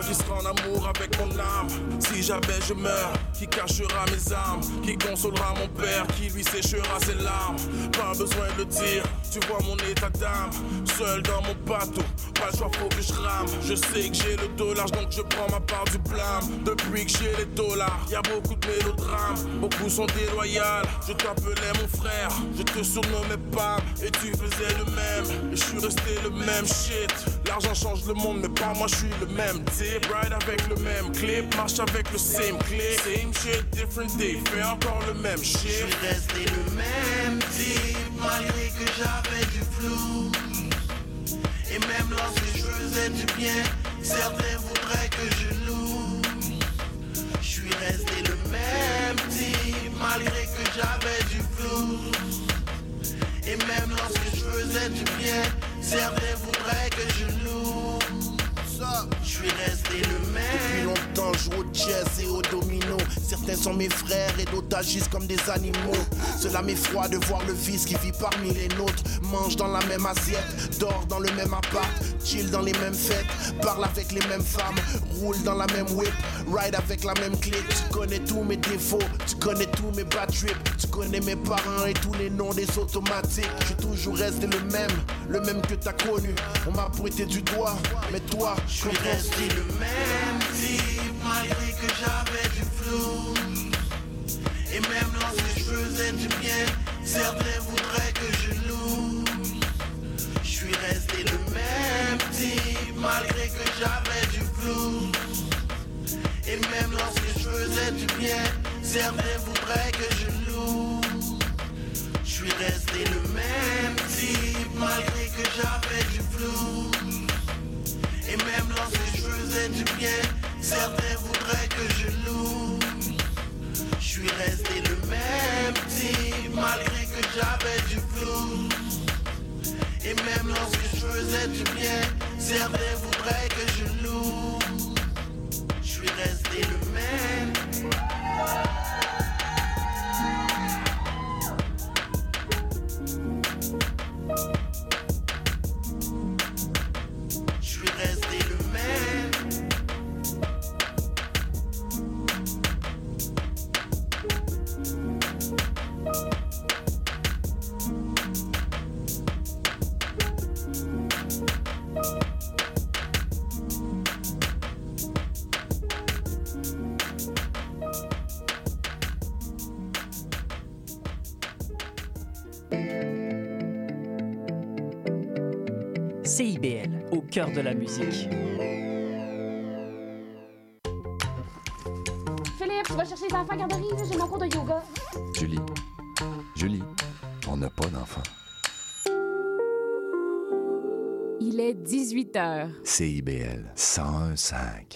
[SPEAKER 29] Qui sera en amour avec mon âme. Si jamais je meurs, qui cachera mes armes, qui consolera mon père, qui lui séchera ses larmes? Pas besoin de le dire, tu vois mon état d'âme. Seul dans mon bateau, pas le choix, faut que je rame. Je sais que j'ai le dollar, donc je prends ma part du blâme. Depuis que j'ai les dollars, y a beaucoup de mélodrames, beaucoup sont déloyales. Je t'appelais mon frère, je te surnommais Pam, et tu faisais le même. Et je suis resté le même shit. L'argent change le monde, mais pas moi, je suis le même type. Ride avec le même clip, marche avec le same clip. Same shit, different day, fais encore le même shit.
[SPEAKER 12] Je resté le même type malgré que j'avais du flou. Et même lorsque je faisais du bien, certains voudraient que je loue. Je suis resté le même type malgré que j'avais du flou. Et même lorsque je faisais du bien, certains voudraient que je loue. Suis resté le même.
[SPEAKER 13] Depuis longtemps, au chess et au domino. Certains sont mes frères et d'autres agissent comme des animaux. Cela m'effroie de voir le vice qui vit parmi les nôtres. Mange dans la même assiette, dort dans le même appart, chill dans les mêmes fêtes, parle avec les mêmes femmes, roule dans la même whip, ride avec la même clique. Tu connais tous mes défauts, tu connais tous mes bad trips, tu connais mes parents et tous les noms des automatiques. J'ai toujours resté le même, le même que t'as connu. On m'a pointé du doigt, mais toi,
[SPEAKER 12] Je suis resté le même certains
[SPEAKER 30] de la musique.
[SPEAKER 31] Philippe, tu vas chercher les enfants à garderie, j'ai mon cours de yoga.
[SPEAKER 26] Julie, Julie, on n'a pas d'enfant.
[SPEAKER 31] Il est 18 h.
[SPEAKER 26] CIBL 101.5.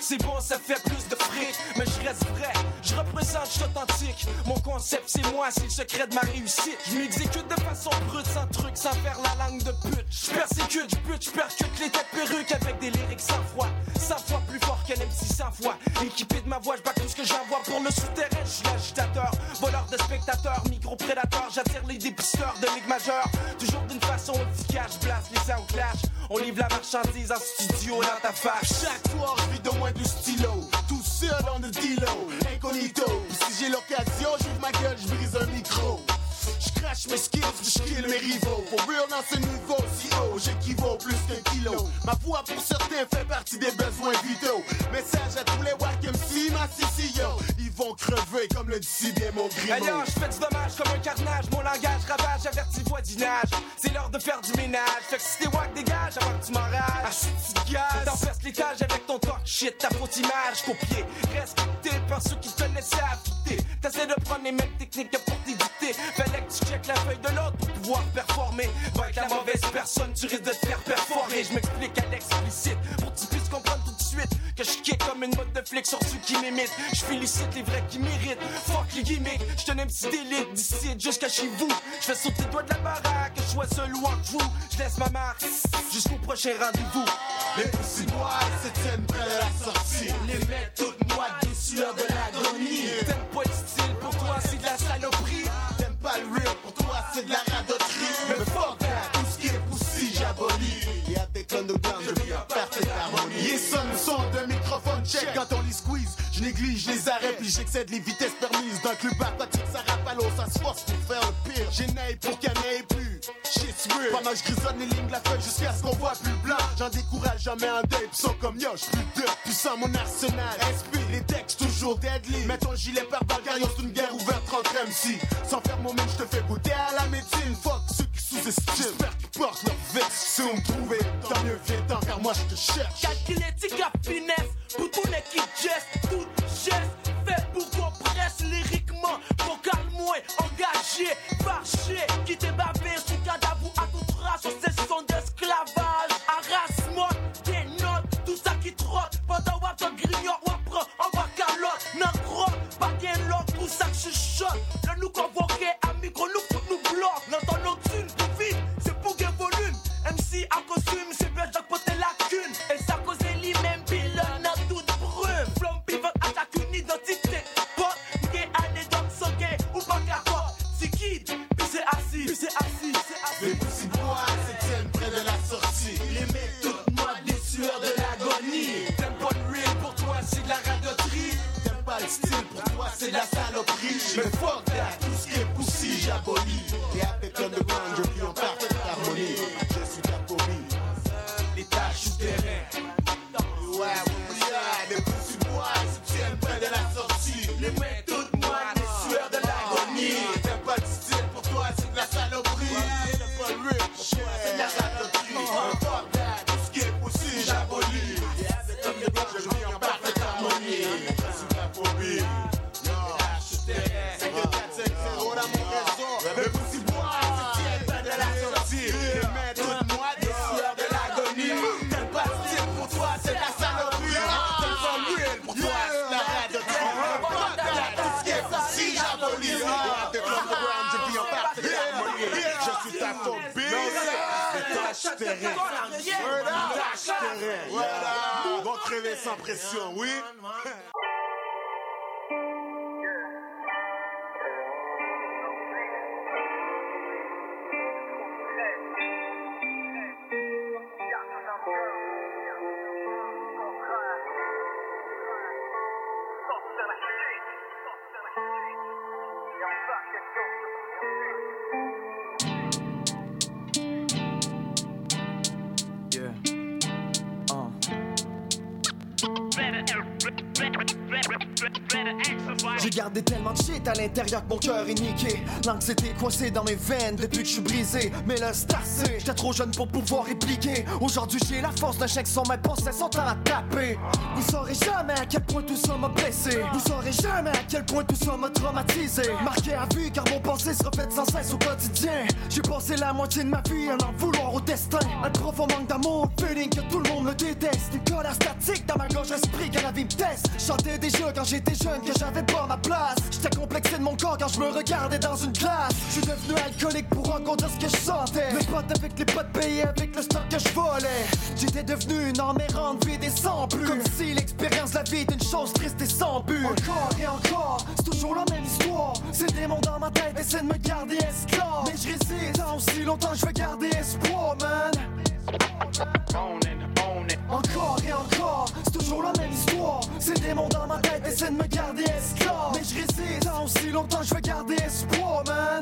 [SPEAKER 13] C'est
[SPEAKER 32] bon, ça fait plus de fric. Mais je reste vrai, je représente, je suis authentique. Mon concept c'est moi, c'est le secret de ma réussite. Je m'exécute de façon brute, sans truc, sans faire la langue de pute. Je persécute, je bute, je percute les têtes perruques Avec des lyrics sans foi, 100 fois plus fort qu'un MC 100 fois. Équipé de ma voix, je bats tout ce que j'envoie Pour le souterrain, je suis l'agitateur Voleur de spectateurs, micro-prédateur J'attire les dépisteurs de ligue majeure Toujours d'une façon efficace, je place les sound clash On livre la marchandise en studio dans ta face
[SPEAKER 13] Chaque soir, je vis de moins du stylo. Tout seul dans le dealo, incognito. Si j'ai l'occasion, j'ouvre ma gueule, je brise un micro. Je crache mes skills, je kill mes rivaux. For real dans ce si haut, j'équivaut plus qu'un kilo. Ma voix pour certains fait partie des besoins vitaux. Message à tous les wack MC, ma yo. Ils vont crever comme le dit bien mon grimaud.
[SPEAKER 32] Ailleurs, je fais du dommage comme un carnage. Mon langage ravage, averti voisinage. C'est l'heure de faire du ménage. Fait que si t'es wack, dégage avant que tu m'enrages. Si tu gaz. T'enferces l'étage avec ton talk shit, ta fausse image copiée. Respecté par ceux qui te laissaient affûter. T'essaies de prendre les mêmes techniques que pour t'éditer. Fallait que tu la feuille de l'autre pour pouvoir performer. Va avec la mauvaise personne, tu risques de te faire performer. Je m'explique à l'explicite pour que tu puisses comprendre tout de suite que je kick comme une mode de flic sur ceux qui m'imitent. Je félicite les vrais qui méritent. Fuck les gimmicks, je te un petit d'élite d'ici jusqu'à chez vous. Je fais sauter le doigt de la baraque, je sois seul ou vous. Je laisse ma marque jusqu'au prochain rendez-vous.
[SPEAKER 13] Les petits bois se tiennent près de la sortie.
[SPEAKER 32] Les mecs toutes moi des sueurs de l'agonie. T'aimes pas le style, pour toi c'est de la saloperie.
[SPEAKER 13] T'aimes pas le real, pour toi c'est de la radoterie. Mais fuck that, tout ce qui est poussi, j'abolis. Et avec l'underground, je vis en parfaite harmonie. Et sonne son de microphone check quand on les squeeze. Je néglige les arrêts, puis j'excède les vitesses permises. D'un club aquatique, ça rappe à l'eau, ça se force pour faire le pire. J'énaille pour qu'il n'y en ait plus. Shit's real. Pendant que je grisonne les lignes la feuille jusqu'à ce qu'on voit plus blanc. J'en décourage jamais un pis sont comme yo, j'suis plus de puissant mon arsenal. SP, les textes toujours deadly. Mets ton gilet par yo, c'est une guerre ouverte entre MC. Sans faire mon même, j'te fais goûter à la médecine. Fuck ceux qui sous-estiment. J'espère qu'ils portent leur veste. Si on me trouvait, tant mieux, viens tant, car moi je te cherche.
[SPEAKER 32] Calculétique à finesse, pour ton équipe geste, toute geste, fait pour qu'on presse lyriquement, vocal moins engagé, marché, qui t'est choc. Le nous convoqué, micro nous fout nous bloque. L'entend nos tout vite, c'est pour des volume. MC à costume, c'est bien Jacques Poté lacune. Et ça cause les même pile, a toute brume. Flamme vivant attaque une identité. Pot, des anecdote, soqué, ou pas qu'à C'est qui? Puis c'est assis, puis c'est assis, c'est assis. si moi, c'est près de la sortie. Les mecs, toutes moi, des sueurs de l'agonie. T'aimes pas le real, pour toi, c'est de la radoterie. T'aimes pas le style, pour toi, c'est
[SPEAKER 12] de la saloperie mais fuck. Terrain. Word up. Bon crever sans pression, oui.
[SPEAKER 33] J'ai gardé tellement de shit à l'intérieur que mon cœur est niqué. L'anxiété coincée dans mes veines depuis que je suis brisé. Mais là, c'est. J'étais trop jeune pour pouvoir répliquer. Aujourd'hui, j'ai la force d'un chien qui son maître pensait son temps à taper. Vous saurez jamais à quel point tout ça m'a blessé. Vous saurez jamais à quel point tout ça m'a traumatisé. Marqué à vue car mon pensée se reflète sans cesse au quotidien. J'ai passé la moitié de ma vie à en vouloir au destin. Un profond manque d'amour, feeling que tout le monde me déteste. Une colère statique dans ma gorge, esprit que la vie me teste. Chantais déjà quand j'étais jeune que j'avais pas ma place. J'étais complexé de mon corps quand je me regardais dans une glace. Je suis devenu alcoolique pour rencontrer ce que je sentais. Mes potes avec les potes payés avec le stock que je volais. J'étais devenu une âme errante, vide et sans plus. Comme si l'expérience de la vie était une chose triste et sans but. Encore et encore, c'est toujours la même histoire. Ces démons dans ma tête essaient de me garder esclave. Mais je résiste, tant aussi longtemps je veux garder espoir, man. Encore et encore, c'est toujours la même histoire. Ces démons dans ma tête essaient de me garder esclave. Mais je résiste, tant aussi longtemps je veux garder espoir, man.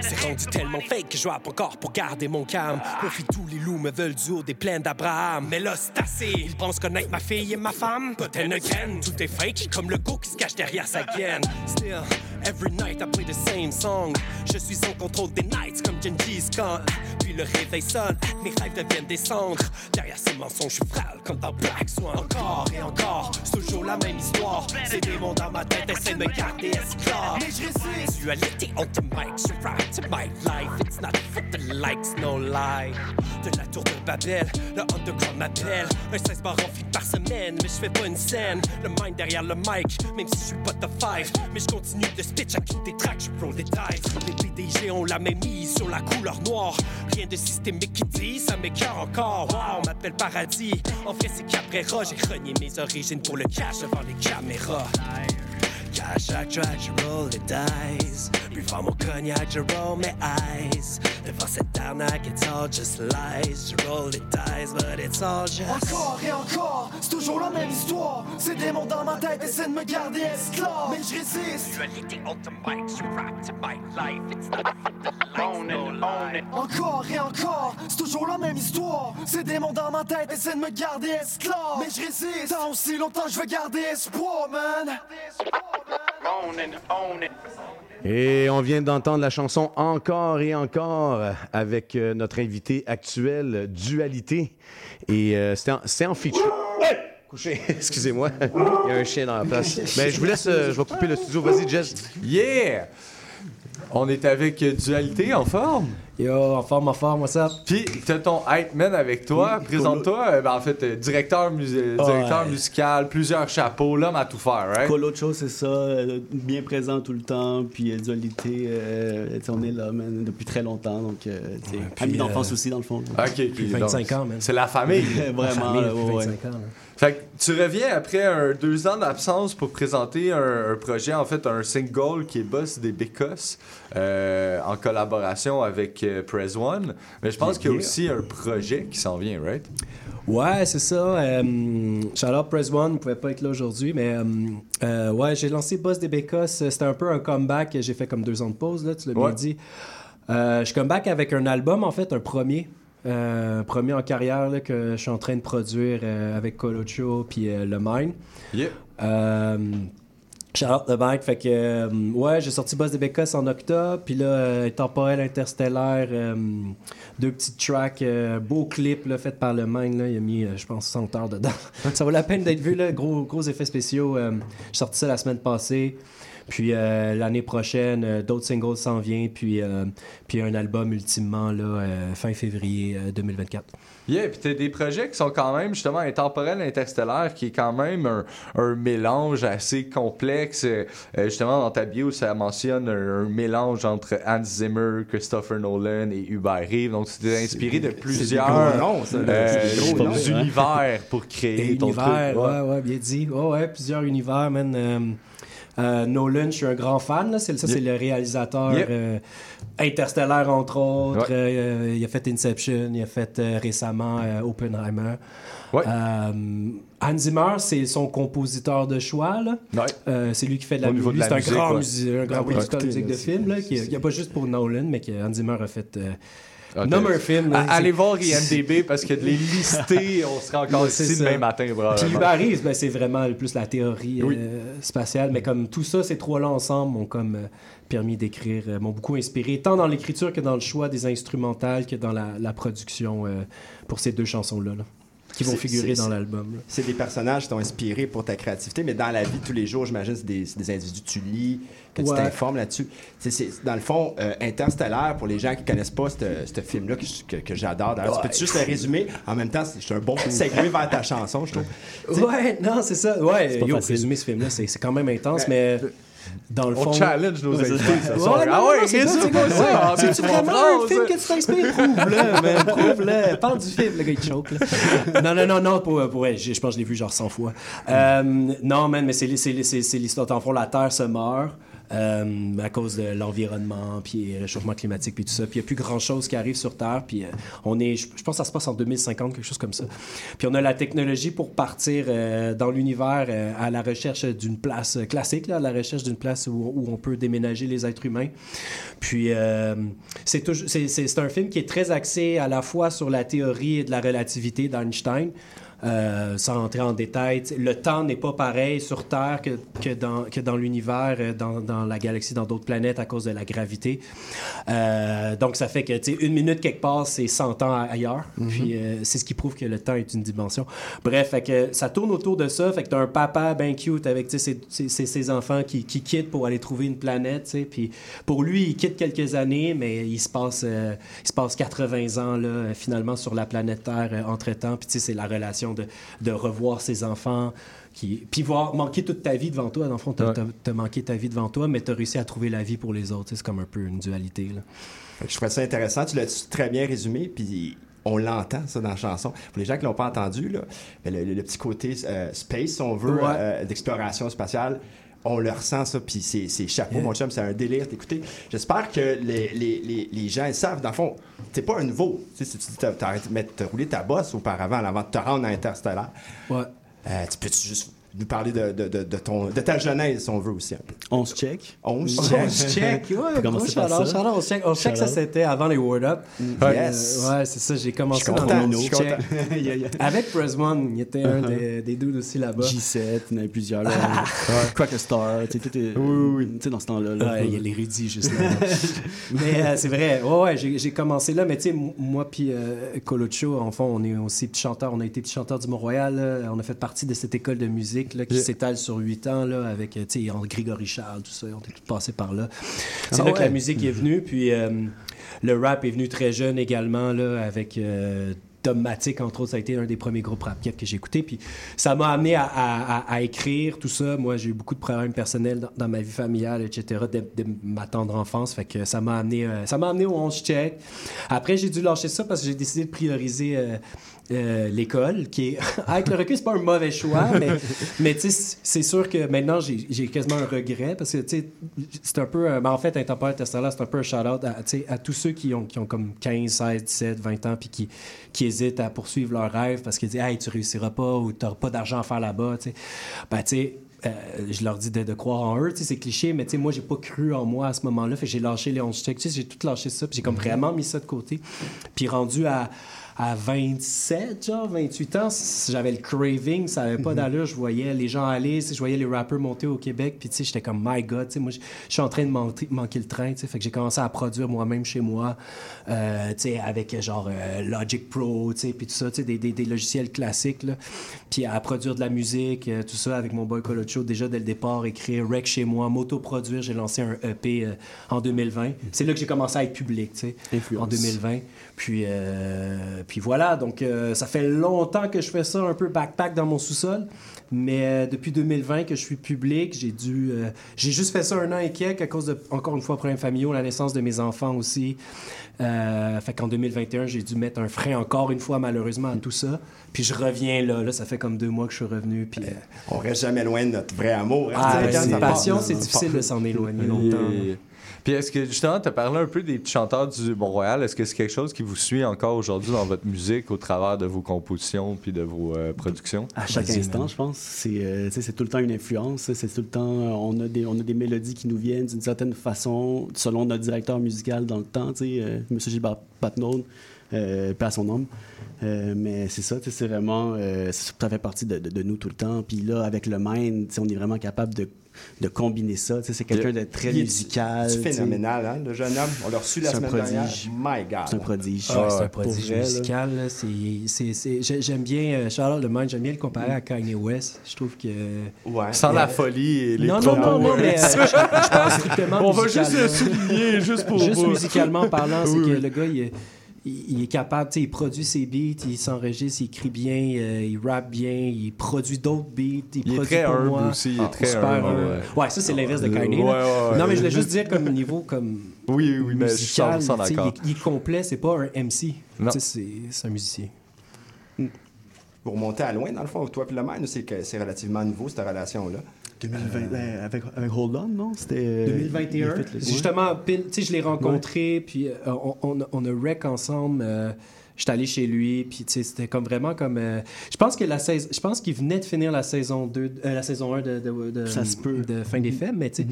[SPEAKER 34] C'est rendu tellement fake que je rappe encore pour garder mon calme. Profit tous les loups me veulent du haut des plaines d'Abraham. Mais là, c'est assez. Ils pensent connaître ma fille et ma femme. Again, tout est fake comme le goût qui se cache derrière sa gaine. Still, every night I play the same song. Je suis en contrôle des nights comme Genghis Khan. Puis le réveil sonne, mes rêves deviennent des cendres. Derrière ces mensonges, je suis frêle comme dans Black Swan. Encore et encore, c'est toujours la même histoire. Ces démons dans ma tête essaient de me garder esclave.
[SPEAKER 33] Mais je résiste.
[SPEAKER 34] Dualité on the mic, je to my life. It's not for the likes, no lie. De la tour de Babel, le underground m'appelle. Un 16 bar en par semaine, mais je fais pas une scène. Le mind derrière le mic, même si je suis pas de five. Mais je continue de spitch à toutes des tracks, je roll des. Les PDG ont la même mise sur la couleur noire. Rien de systémique qui dit, ça m'écœure encore. Wow, on m'appelle paradis. En fait, c'est qu'après j'ai renié mes origines pour le cash devant les caméras. Cash, I try, je roll the dice. Puis fort mon cognac, je roll mes eyes. Devant cette arnaque, it's all just lies. Je roll the dice, but it's all just.
[SPEAKER 33] Encore et encore, c'est toujours la même histoire. Ces démons dans ma tête essaient de me garder esclave. Mais je résiste.
[SPEAKER 34] Dualité on the mic, je rap to my life. It's not for the likes, no lie.
[SPEAKER 33] Encore et encore, c'est toujours la même histoire. Ces démons dans ma tête essaient de me garder esclave. Mais je résiste. Tant aussi longtemps je veux garder espoir, man.
[SPEAKER 2] Et on vient d'entendre la chanson Encore et encore avec euh, notre invité actuel, Dualité. Et euh, c'était en, feature. Hey! Couché, excusez-moi. Il y a un chien dans la place. Mais je vous laisse, euh, je vais couper le studio. Vas-y, Jess.
[SPEAKER 8] Yeah! On est avec Dualité en forme.
[SPEAKER 35] Yo, en forme, en forme, what's up?
[SPEAKER 8] Puis, t'as ton hype man avec toi.
[SPEAKER 35] Oui,
[SPEAKER 8] Présente-toi. euh, ben, en fait, euh, directeur, mus- directeur
[SPEAKER 35] ouais.
[SPEAKER 8] musical, plusieurs chapeaux, l'homme à tout faire, right?
[SPEAKER 35] Colo c'est ça, euh, bien présent tout le temps, puis euh, dualité, euh, on est là, man, depuis très longtemps, donc, euh, tu sais, ami euh, d'enfance aussi, dans le fond.
[SPEAKER 8] Ok,
[SPEAKER 35] Depuis
[SPEAKER 8] donc,
[SPEAKER 35] 25 ans, man.
[SPEAKER 8] C'est la famille.
[SPEAKER 35] Vraiment, famille là, depuis ouais, 25 ouais. ans, là.
[SPEAKER 8] Fait que tu reviens après un, deux ans d'absence pour présenter un, un projet, en fait, un single qui est Boss des Bécosses euh, en collaboration avec euh, Press One. Mais je pense qu'il y a aussi un projet qui s'en vient, right?
[SPEAKER 35] Ouais, c'est ça. Euh, Press One, ne pouvait pas être là aujourd'hui, mais euh, euh, ouais, j'ai lancé Boss des Bécosses. C'était un peu un comeback. J'ai fait comme deux ans de pause, là, tu l'as bien dit. Euh, je comeback avec un album, en fait, un premier. Euh, premier en carrière là, que je suis en train de produire euh, avec Colocho puis euh, Le Mine.
[SPEAKER 8] Yeah.
[SPEAKER 35] Charlotte The Mike, fait que euh, ouais, j'ai sorti Boss des Bécosses en octobre, puis là, euh, Temporel Interstellaire, euh, deux petites tracks, euh, beau clip là, fait par le Mine, là, il a mis, je pense, 100 heures dedans. ça vaut la peine d'être vu, là, gros, gros effets spéciaux. j'ai sorti ça la semaine passée. Puis euh, l'année prochaine, euh, d'autres singles s'en viennent, puis, euh, puis un album ultimement là, fin février euh, 2024.
[SPEAKER 8] Yeah, puis t'as des projets qui sont quand même justement intemporels, interstellaires, qui est quand même un, un mélange assez complexe. Euh, justement, dans ta bio, ça mentionne un, un mélange entre Hans Zimmer, Christopher Nolan et Hubert Reeves. Donc, tu t'es inspiré de plusieurs
[SPEAKER 22] noms, ça,
[SPEAKER 8] euh,
[SPEAKER 22] gros noms, ouais.
[SPEAKER 8] univers pour créer
[SPEAKER 35] Des
[SPEAKER 8] ton
[SPEAKER 35] univers,
[SPEAKER 8] truc.
[SPEAKER 35] ouais, ouais, bien dit. Ouais, ouais, plusieurs univers, man. Euh, Nolan, je suis un grand fan. Là. C'est, ça, c'est
[SPEAKER 8] Yep.
[SPEAKER 35] le réalisateur
[SPEAKER 8] Yep.
[SPEAKER 35] euh, Interstellar, entre autres.
[SPEAKER 8] Ouais.
[SPEAKER 35] Euh, il a fait Inception, il a fait euh, récemment euh, Oppenheimer.
[SPEAKER 8] Ouais.
[SPEAKER 35] Euh, Hans Zimmer, c'est son compositeur de choix. Là. Euh, c'est lui qui fait de la musique.
[SPEAKER 8] la
[SPEAKER 35] C'est un
[SPEAKER 8] musique,
[SPEAKER 35] grand,
[SPEAKER 8] ouais.
[SPEAKER 35] un grand
[SPEAKER 8] Ah oui,
[SPEAKER 35] de musique de film. Là,
[SPEAKER 8] c'est-
[SPEAKER 35] qui, a pas juste pour Nolan, mais que Hans Zimmer a fait. euh,
[SPEAKER 8] Ok.
[SPEAKER 35] Nomme un film.
[SPEAKER 8] À- Allez voir IMDB parce que de les lister, on sera encore ici
[SPEAKER 35] ça.
[SPEAKER 8] demain matin.
[SPEAKER 35] Puis Reeves, ben, c'est vraiment plus la théorie
[SPEAKER 8] Oui.
[SPEAKER 35] euh, spatiale. Mais comme tout ça, ces trois-là ensemble m'ont comme euh, permis d'écrire, euh, m'ont beaucoup inspiré, tant dans l'écriture que dans le choix des instrumentales que dans la, la production pour ces deux chansons-là, là, qui vont figurer dans l'album.
[SPEAKER 22] C'est des personnages qui t'ont inspiré pour ta créativité, mais dans la vie de tous les jours, j'imagine, c'est des, des individus que tu lis, que tu
[SPEAKER 35] Ouais.
[SPEAKER 22] t'informes là-dessus. C'est- dans le fond, euh, Interstellaire, pour les gens qui connaissent pas ce film-là, que, que- que j'adore, d'ailleurs, tu peux juste le résumer? En même temps, c'est un bon petit segue vers ta chanson, je trouve.
[SPEAKER 35] Ouais, non, c'est ça. Ouais,
[SPEAKER 22] C'est pas
[SPEAKER 35] yo, résumer ce film-là, c'est c'est quand même intense, mais dans le
[SPEAKER 8] On
[SPEAKER 35] fond.
[SPEAKER 8] challenge nos invités,
[SPEAKER 35] Ouais,
[SPEAKER 8] Ah
[SPEAKER 35] c'est ça,
[SPEAKER 8] en
[SPEAKER 35] C'est-tu vraiment un film que tu t'inspires? Prouve-le, man, prouve-le. Parle du film, le gars, il là. Non, non, non, non, pour, pour je pense que je l'ai vu genre 100 fois. Euh, non, man, mais c'est l'histoire. Le fond, la Terre se meurt. Euh, à cause de l'environnement, puis réchauffement climatique, puis tout ça. Puis il n'y a plus grand-chose qui arrive sur Terre. Puis euh, on est, je, pense que ça se passe en 2050, quelque chose comme ça. Puis on a la technologie pour partir euh, dans l'univers euh, à la recherche d'une place euh, classique, là, à la recherche d'une place où, on peut déménager les êtres humains. Puis euh, c'est c'est un film qui est très axé à la fois sur la théorie de la relativité d'Einstein. Euh, sans entrer en détail, le temps n'est pas pareil sur Terre que, que dans, que dans l'univers, euh, dans, dans la galaxie, dans d'autres planètes à cause de la gravité. Euh, donc ça fait que tu sais, une minute quelque part, c'est 100 ans ailleurs.
[SPEAKER 22] Mhm.
[SPEAKER 35] Puis euh, c'est ce qui prouve que le temps est une dimension. Bref, fait que ça tourne autour de ça. Fait que t'as un papa bien cute avec ses, ses- ses- ses enfants qui, qui quittent pour aller trouver une planète. Puis pour lui, il quitte quelques années, mais il se passe, il se passe 80 ans là, finalement sur la planète Terre entre-temps. Puis c'est la relation de, de revoir ses enfants. Qui... Puis voir manquer toute ta vie devant toi. Dans le fond, t'as
[SPEAKER 22] Ouais.
[SPEAKER 35] manqué ta vie devant toi, mais t'as réussi à trouver la vie pour les autres. C'est comme un peu une dualité. Là.
[SPEAKER 22] Je trouvais ça intéressant. Tu l'as très bien résumé, puis on l'entend, ça, dans la chanson. Pour les gens qui l'ont pas entendu, là, le, le- le petit côté euh, space, si on veut,
[SPEAKER 35] Ouais.
[SPEAKER 22] euh, d'exploration spatiale, on le ressent, ça, puis c'est c'est chapeau, mon chum, c'est un délire d'écouter. J'espère que les, les, les, les gens savent, dans le fond, t'es pas un nouveau. Tu sais, si tu dis t'as- roulé ta bosse auparavant, avant de te rendre à Interstellar.
[SPEAKER 35] Ouais.
[SPEAKER 22] Euh, tu peux-tu juste nous parler de, de, de, de ton, de ta genèse, si on veut aussi un peu?
[SPEAKER 36] 11 check.
[SPEAKER 22] 11
[SPEAKER 35] On
[SPEAKER 22] check.
[SPEAKER 35] se check, ouais.
[SPEAKER 36] On commencer
[SPEAKER 35] gros
[SPEAKER 36] par
[SPEAKER 35] shout-out,
[SPEAKER 36] ça.
[SPEAKER 35] on se check, on se check, ça c'était avant les Word Up.
[SPEAKER 22] Yes.
[SPEAKER 35] Euh, ouais, c'est ça, j'ai commencé
[SPEAKER 22] Je
[SPEAKER 35] dans check.
[SPEAKER 22] content. Yeah, yeah.
[SPEAKER 35] Avec Press One, il était un
[SPEAKER 36] Uh-huh.
[SPEAKER 35] des, des dudes aussi là-bas.
[SPEAKER 36] J7, il y en avait plusieurs. Là. Cracker Star, tu sais, tout est- tu sais, dans ce temps-là. là.
[SPEAKER 35] Ouais, il y a l'érudit juste là. mais euh, c'est vrai, ouais, ouais, j'ai commencé là, mais tu sais, moi puis euh, Colocho, en fond, on est aussi petits chanteurs, on a été petits chanteurs du Mont-Royal, on a fait partie de cette école de musique là, qui s'étale sur huit ans, là, avec, euh, Grégory Charles, tout ça, on est tous passés par là. C'est
[SPEAKER 8] Ah
[SPEAKER 35] là que la musique est venue, puis euh, le rap est venu très jeune également, là, avec... euh, entre autres, ça a été un des premiers groupes rap que j'ai écouté. Puis ça m'a amené à, à- à- à écrire tout ça. Moi, j'ai eu beaucoup de problèmes personnels dans, dans ma vie familiale, etc., dès, dès ma tendre enfance. Fait que ça m'a amené, euh, ça m'a amené au 11 check. Après, j'ai dû lâcher ça parce que j'ai décidé de prioriser euh, euh, l'école, qui est, avec le recul, c'est pas un mauvais choix, mais, mais tu sais, c'est sûr que maintenant, j'ai quasiment un regret parce que, tu sais, c'est un peu, euh, ben, en fait, Intemporel Interstellar, c'est un peu un shout-out à, à tous ceux qui ont, qui ont comme 15, 16, 17, 20 ans, puis qui, qui hésitent à poursuivre leur rêve parce qu'ils disent, hey, tu réussiras pas ou tu n'auras pas d'argent à faire là-bas, tu sais. Ben, tu sais, euh, je leur dis de, de croire en eux, tu sais, c'est cliché, mais tu sais, moi, j'ai pas cru en moi à ce moment-là, fait que j'ai lâché les 11 checks, tu sais, j'ai tout lâché ça, puis j'ai comme vraiment mis ça de côté. Puis rendu à, à 27, genre 28 ans, j'avais le craving, ça avait pas d'allure, je voyais les gens aller, je voyais les rappeurs monter au Québec, puis tu sais, j'étais comme, my God, tu sais, moi, je suis en train de manquer, manquer le train, tu sais, fait que j'ai commencé à produire moi-même chez moi, euh, tu sais, avec genre euh, Logic Pro, tu sais, puis tout ça, tu sais, des, des- des logiciels classiques, là, puis à produire de la musique, euh, tout ça, avec mon boy Colocho, déjà dès le départ, écrire rec chez moi, m'auto-produire. J'ai lancé un EP en 2020. C'est là que j'ai commencé à être public, tu sais, en 2020. Puis, euh, puis voilà, donc euh, ça fait longtemps que je fais ça un peu backpack dans mon sous-sol. Mais euh, depuis 2020 que je suis public, j'ai dû. euh, j'ai juste fait ça un an et quelques à cause de, encore une fois, problèmes familiaux, la naissance de mes enfants aussi. Euh, fait qu'en 2021, j'ai dû mettre un frein encore une fois, malheureusement, à tout ça. Puis je reviens là. Là, ça fait comme deux mois que je suis revenu. Puis. euh,
[SPEAKER 22] On reste jamais loin de notre vrai amour. hein,
[SPEAKER 35] ah, c'est une passion, c'est difficile de s'en éloigner longtemps.
[SPEAKER 8] Et- Puis est-ce que justement, tu as parlé un peu des chanteurs du Mont-Royal? Est-ce que c'est quelque chose qui vous suit encore aujourd'hui dans votre musique au travers de vos compositions puis de vos euh, productions?
[SPEAKER 36] À chaque
[SPEAKER 35] Vas-y,
[SPEAKER 36] instant, je pense. C'est euh, c'est tout le temps une influence. C'est tout le temps. On a, des, on a des mélodies qui nous viennent d'une certaine façon, selon notre directeur musical dans le temps. tu sais, Euh, Monsieur Gilbert Patnaud, euh, paix à son nom. Euh, mais c'est ça, c'est vraiment. euh, ça fait partie de, de- de nous tout le temps. Puis là, avec le mind, on est vraiment capable de, de combiner ça. tu sais, C'est quelqu'un de très musical.
[SPEAKER 22] C'est phénoménal, hein, le jeune homme. On l'a reçu la semaine
[SPEAKER 36] prodige.
[SPEAKER 22] dernière. My God.
[SPEAKER 36] C'est un prodige.
[SPEAKER 35] Ah, c'est un prodige
[SPEAKER 36] vrai,
[SPEAKER 35] musical. là. C'est- c'est- c'est- j'ai- J'aime bien, euh, Charlotte Le Mind, j'aime bien le comparer à Kanye West. Je trouve que.
[SPEAKER 22] Ouais.
[SPEAKER 8] Sans la
[SPEAKER 35] Euh,
[SPEAKER 8] folie et les
[SPEAKER 35] non, non, non, non,
[SPEAKER 8] euh,
[SPEAKER 35] mais euh, je, je pense strictement
[SPEAKER 8] On va juste le souligner, juste pour
[SPEAKER 35] Juste
[SPEAKER 8] vous.
[SPEAKER 35] musicalement parlant, c'est
[SPEAKER 8] Oui,
[SPEAKER 35] que le gars, il est, il, il est capable, tu sais, il produit ses beats, il s'enregistre, il écrit bien, euh, il rappe bien, il produit d'autres beats, il,
[SPEAKER 8] Il est
[SPEAKER 35] produit
[SPEAKER 8] très
[SPEAKER 35] pour
[SPEAKER 8] humble
[SPEAKER 35] moi.
[SPEAKER 8] aussi, il est
[SPEAKER 35] Ah,
[SPEAKER 8] très
[SPEAKER 35] super
[SPEAKER 8] humble,
[SPEAKER 35] humble.
[SPEAKER 8] ouais.
[SPEAKER 35] Ouais, ça, c'est l'inverse de
[SPEAKER 8] Euh,
[SPEAKER 35] Kanye.
[SPEAKER 8] ouais,
[SPEAKER 35] là.
[SPEAKER 8] ouais, ouais.
[SPEAKER 35] Non, mais je voulais juste dire comme niveau comme
[SPEAKER 8] Oui, oui, mais je suis
[SPEAKER 35] musical,
[SPEAKER 8] 100%
[SPEAKER 35] tu sais,
[SPEAKER 8] d'accord.
[SPEAKER 35] il, est- il est complet, c'est pas un MC. C'est un musicien.
[SPEAKER 22] Vous remontez à loin, dans le fond, toi et le c'est que c'est relativement nouveau, cette relation-là.
[SPEAKER 36] 2020, ben, avec, avec Hold On, non? C'était. euh,
[SPEAKER 35] 2021.
[SPEAKER 36] il a fait le-
[SPEAKER 35] Justement, pile, tu sais, je l'ai rencontré, puis euh, on, on, on a rec ensemble. euh, J'étais allé chez lui, puis tu sais, c'était comme vraiment comme. euh, je pense que la saison, je pense qu'il venait de finir la saison 2, euh, la saison 1 de, de, de-
[SPEAKER 36] Ça se peut.
[SPEAKER 35] de fin des faits, mais tu sais.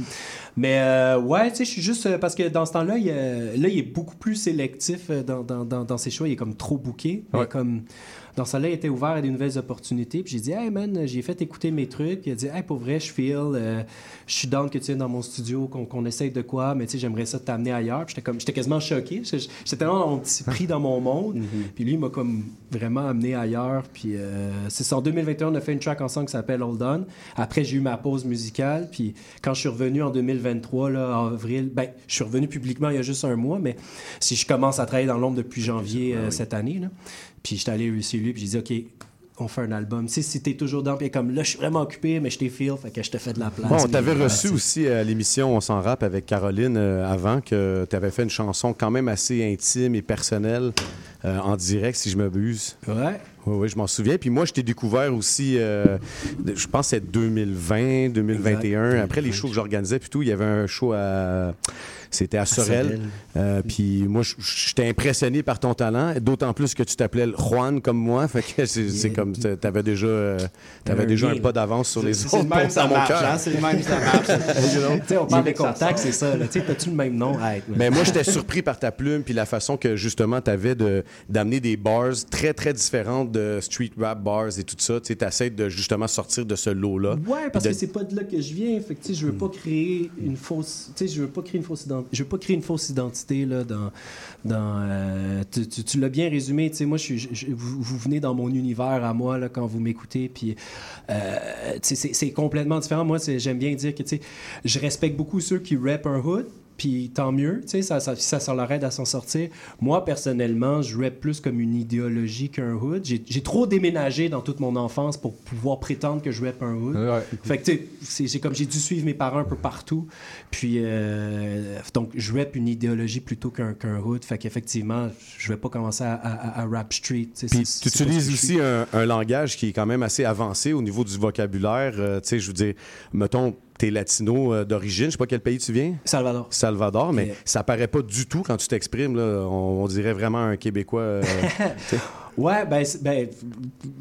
[SPEAKER 35] Mais euh, ouais, tu sais, je suis juste. euh, parce que dans ce temps-là, il, euh, là, il est beaucoup plus sélectif euh, dans, dans, dans, dans ses choix. Il est comme trop bouqué. Mais
[SPEAKER 8] Ouais.
[SPEAKER 35] comme. Ce temps-là, il était ouvert à des nouvelles opportunités. Puis j'ai dit, hey man, j'ai fait écouter mes trucs. Puis il a dit, hey, pour vrai, je feel. euh, je suis down que tu viennes dans mon studio, qu'on essaye de quoi, mais tu sais, j'aimerais ça t'amener ailleurs. Puis j'étais comme, j'étais quasiment choqué. J'étais tellement dans mon petit pris dans mon monde. Puis lui, il m'a comme vraiment amené ailleurs. Puis euh, c'est ça. En 2021, on a fait une track ensemble qui s'appelle Hold On. Après, j'ai eu ma pause musicale. Puis quand je suis revenu en 2023, là, en avril, ben, je suis revenu publiquement il y a juste un mois, mais si je commence à travailler dans l'ombre depuis janvier euh, cette année, là, puis j'étais allé chez lui, puis j'ai dit, OK, on fait un album. Tu sais, si t'es toujours dans, puis comme là, je suis vraiment occupé, mais je t'ai feel, fait que je te fais de la place.
[SPEAKER 7] Bon, on t'avait
[SPEAKER 35] Puis,
[SPEAKER 7] reçu
[SPEAKER 35] ouais,
[SPEAKER 7] aussi à l'émission On s'en rappe avec Caroline euh, avant que tu avais fait une chanson quand même assez intime et personnelle euh, en direct, si je m'abuse.
[SPEAKER 35] Ouais.
[SPEAKER 7] Oui, oui, je m'en souviens. Puis moi, je t'ai découvert aussi, euh, je pense que c'est 2020, 2021.
[SPEAKER 36] Exact.
[SPEAKER 7] Après les shows que j'organisais, puis tout, il y avait un show à. C'était à Sorel. Euh, puis moi, je- j'étais impressionné par ton talent, d'autant plus que tu t'appelais Juan comme moi. Fait que c'est comme. T'avais déjà, euh, t'avais
[SPEAKER 35] Un
[SPEAKER 7] déjà un pas d'avance sur les autres.
[SPEAKER 22] c'est le même, ça marche, hein, c'est le même, ça marche.
[SPEAKER 35] On parle des contacts, c'est ça. Tu t'as-tu le même nom?
[SPEAKER 7] Mais moi, j'étais surpris par ta plume puis la façon que justement tu avais d'amener des bars très très différentes de street rap bars et tout ça. Tu essaies de justement sortir de ce lot-là.
[SPEAKER 35] Ouais, parce
[SPEAKER 7] De-
[SPEAKER 35] que c'est pas de là que je viens. Fait que, je veux pas créer une fausse. Tu sais, je veux pas créer une fausse identité. Je veux pas créer une fausse identité euh, tu l'as bien résumé. Tu sais, moi, je vous, venez dans mon univers à moi là quand vous m'écoutez. Puis, euh, c'est- complètement différent. Moi, j'aime bien dire que tu je respecte beaucoup ceux qui rappent un hood. Puis tant mieux, tu sais, ça, ça, ça, ça leur aide à s'en sortir. Moi, personnellement, je rap plus comme une idéologie qu'un hood. J'ai trop déménagé dans toute mon enfance pour pouvoir prétendre que je rap un hood.
[SPEAKER 8] Ouais.
[SPEAKER 35] Fait que, tu sais, c'est- j'ai comme j'ai dû suivre mes parents un peu partout. Puis, euh, donc, je rap une idéologie plutôt qu'un hood. Fait qu'effectivement, je vais pas commencer à, à- à rap street.
[SPEAKER 7] Puis tu utilises aussi un, un langage qui est quand même assez avancé au niveau du vocabulaire. Euh, tu sais, je veux dire, mettons, t'es latino euh, d'origine, je sais pas quel pays tu viens.
[SPEAKER 35] Salvador.
[SPEAKER 7] Salvador, mais
[SPEAKER 35] Yeah.
[SPEAKER 7] ça paraît pas du tout quand tu t'exprimes. On, on dirait vraiment un Québécois. euh.
[SPEAKER 35] Ouais, ben, ben,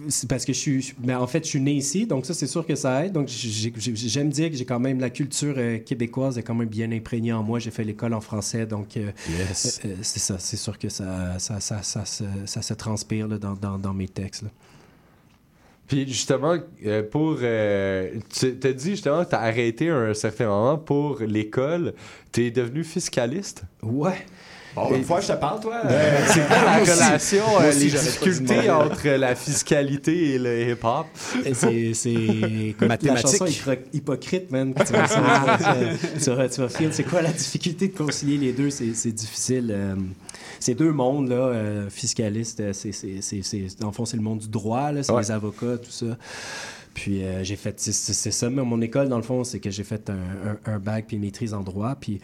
[SPEAKER 35] c'est parce que je suis. Mais en fait, je suis né ici, donc ça, c'est sûr que ça aide. Donc, j'ai- j'ai- j'aime dire que j'ai quand même la culture euh, québécoise est quand même bien imprégnée en moi. J'ai fait l'école en français, donc euh,
[SPEAKER 7] Yes.
[SPEAKER 35] c'est ça. C'est sûr que ça, ça, ça, ça, se- ça se transpire là, dans, dans, dans mes textes. là.
[SPEAKER 8] Puis justement, euh, pour. euh, tu t'as dit justement que t'as arrêté à un certain moment pour l'école. T'es devenu fiscaliste?
[SPEAKER 35] Ouais.
[SPEAKER 22] Bon, une fois, je te parle, toi.
[SPEAKER 8] Euh, c'est quoi la relation, euh,
[SPEAKER 7] aussi,
[SPEAKER 8] les difficultés entre la fiscalité et le hip-hop?
[SPEAKER 35] C'est, c'est... écoute, La chanson hypocrite, man. Tu vas, tu vas- tu vas- tu vas- tu. C'est quoi la difficulté de concilier les deux? C'est, c'est difficile. euh, ces deux mondes, là, euh, fiscalistes, euh, c'est, c'est, c'est, dans le fond, c'est le monde du droit, là, c'est
[SPEAKER 8] Ouais.
[SPEAKER 35] les avocats, tout ça. Puis euh, j'ai fait, c'est, c'est- c'est ça, mais mon école, dans le fond, c'est que j'ai fait un, un, un bac puis une maîtrise en droit. Puis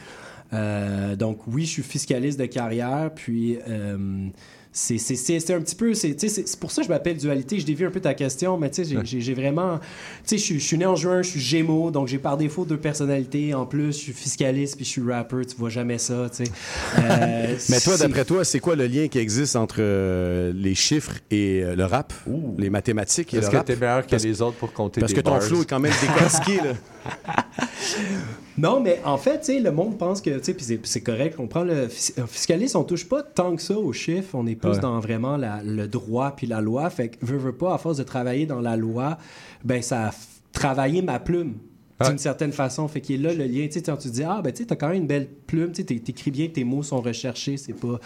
[SPEAKER 35] euh, donc, oui, je suis fiscaliste de carrière, puis euh, c'est, c'est, c'est, c'est un petit peu, c'est, pour ça que je m'appelle dualité. Je dévie un peu ta question, mais tu sais, j'ai, vraiment, tu sais, je suis- je suis né en juin, je suis gémeaux, donc j'ai par défaut deux personnalités. En plus, je suis fiscaliste puis je suis rapper, tu vois jamais ça, tu sais. Euh,
[SPEAKER 7] Mais toi,
[SPEAKER 35] c'est-
[SPEAKER 7] d'après toi, c'est quoi le lien qui existe entre les chiffres et le rap, les mathématiques et
[SPEAKER 8] Est-ce
[SPEAKER 7] le
[SPEAKER 8] que
[SPEAKER 7] rap?
[SPEAKER 8] t'es meilleur que
[SPEAKER 7] Parce-
[SPEAKER 8] les autres pour compter
[SPEAKER 7] Parce
[SPEAKER 8] des
[SPEAKER 7] que ton flow est quand même décortiqué, là.
[SPEAKER 35] Non, mais en fait, tu sais, le monde pense que, tu sais, c'est- correct, on prend le un fiscaliste, on touche pas tant que ça aux chiffres, on est plus
[SPEAKER 8] Ouais.
[SPEAKER 35] dans vraiment la- le droit puis la loi. Fait que, veux, veux pas, à force de travailler dans la loi, ben ça a travaillé ma plume. D'une certaine façon, fait qu'il est là le lien. Tu sais, quand tu dis, ah, ben, tu sais, t'as quand même une belle plume, tu t'écris bien, tes mots sont recherchés, c'est pas.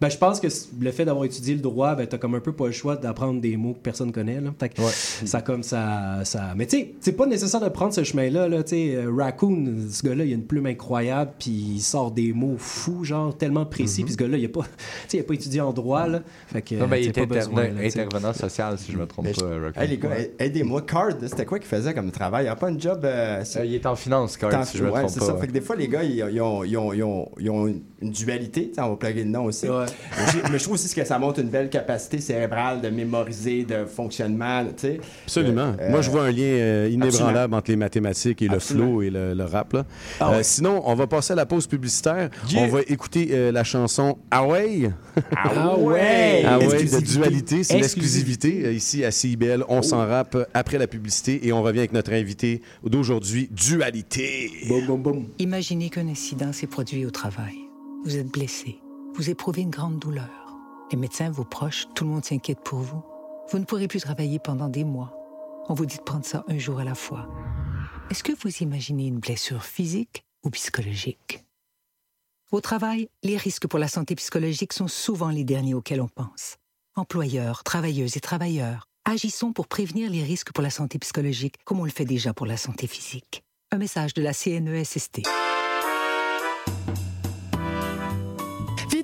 [SPEAKER 35] Ben, je pense que le fait d'avoir étudié le droit, ben, t'as comme un peu pas le choix d'apprendre des mots que personne connaît, là. Fait que ça, comme ça. ça... Mais tu sais, c'est pas nécessaire de prendre ce chemin-là, là. Tu sais, euh, Raccoon, ce gars-là, il a une plume incroyable, puis il sort des mots fous, genre, tellement précis, puis ce gars-là, il a pas. Tu sais, il a pas étudié en droit, là. Fait que.
[SPEAKER 8] Non, ben, il était
[SPEAKER 35] pas besoin,
[SPEAKER 8] intervenant,
[SPEAKER 35] là,
[SPEAKER 8] social, si je me trompe
[SPEAKER 22] Mais
[SPEAKER 8] pas.
[SPEAKER 22] je-
[SPEAKER 8] Raccoon.
[SPEAKER 22] Hey, les gars, aidez-moi. Card, c'était quoi qu'il faisait comme travail? Il n'y a pas un job. euh,
[SPEAKER 8] Euh, il est en finance, Card,
[SPEAKER 22] Tant-
[SPEAKER 8] si je me
[SPEAKER 22] ouais,
[SPEAKER 8] trompe
[SPEAKER 22] c'est
[SPEAKER 8] pas.
[SPEAKER 22] ça.
[SPEAKER 8] ouais.
[SPEAKER 22] Fait que des fois, les gars, ils, ils ont, ils ont- ils ont- ils ont une, dualité. T'sais, on va plugger le nom aussi.
[SPEAKER 35] Ouais.
[SPEAKER 22] Mais, je trouve aussi que ça montre une belle capacité cérébrale de mémoriser, de fonctionnement.
[SPEAKER 7] Absolument.
[SPEAKER 22] Euh,
[SPEAKER 7] Moi, je vois un lien euh, inébranlable
[SPEAKER 22] absolument.
[SPEAKER 7] entre les mathématiques et le flow et le, le rap. Là.
[SPEAKER 22] Ah
[SPEAKER 7] Euh,
[SPEAKER 22] ouais.
[SPEAKER 7] sinon, on va passer à la pause publicitaire.
[SPEAKER 22] Yeah.
[SPEAKER 7] On va écouter euh, la chanson Away.
[SPEAKER 22] Ah ouais!
[SPEAKER 7] Away de dualité. C'est
[SPEAKER 35] Exclusivité.
[SPEAKER 7] l'exclusivité euh, ici à CIBL. On s'en rappe après la publicité et on revient avec notre invité d'aujourd'hui, Dualité.
[SPEAKER 35] Boum, boum, boum.
[SPEAKER 37] Imaginez qu'un incident s'est produit au travail. Vous êtes blessé. Vous éprouvez une grande douleur. Les médecins, vos proches, tout le monde s'inquiète pour vous. Vous ne pourrez plus travailler pendant des mois. On vous dit de prendre ça un jour à la fois. Est-ce que vous imaginez une blessure physique ou psychologique? Au travail, les risques pour la santé psychologique sont souvent les derniers auxquels on pense. Employeurs, travailleuses et travailleurs, agissons pour prévenir les risques pour la santé psychologique comme on le fait déjà pour la santé physique. Un message de la CNESST.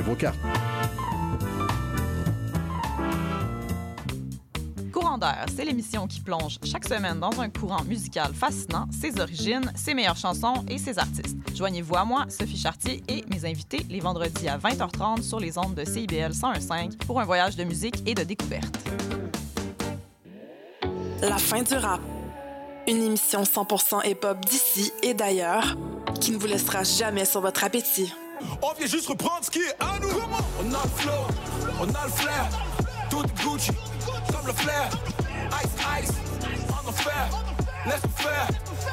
[SPEAKER 38] vos cartes.
[SPEAKER 39] Courant d'air, c'est l'émission qui plonge chaque semaine dans un courant musical fascinant, ses origines, ses meilleures chansons et ses artistes. Joignez-vous à moi, Sophie Chartier et mes invités les vendredis à 20h30 sur les ondes de CIBL 101.5 pour un voyage de musique et de découverte.
[SPEAKER 40] La fin du rap. Une émission 100% hip-hop d'ici et d'ailleurs qui ne vous laissera jamais sur votre appétit.
[SPEAKER 32] On vient juste reprendre ce qui est à nous. On a le flow, on a le flair. Tout Gucci, comme le flair. Ice, ice, on en fait. Laisse faire,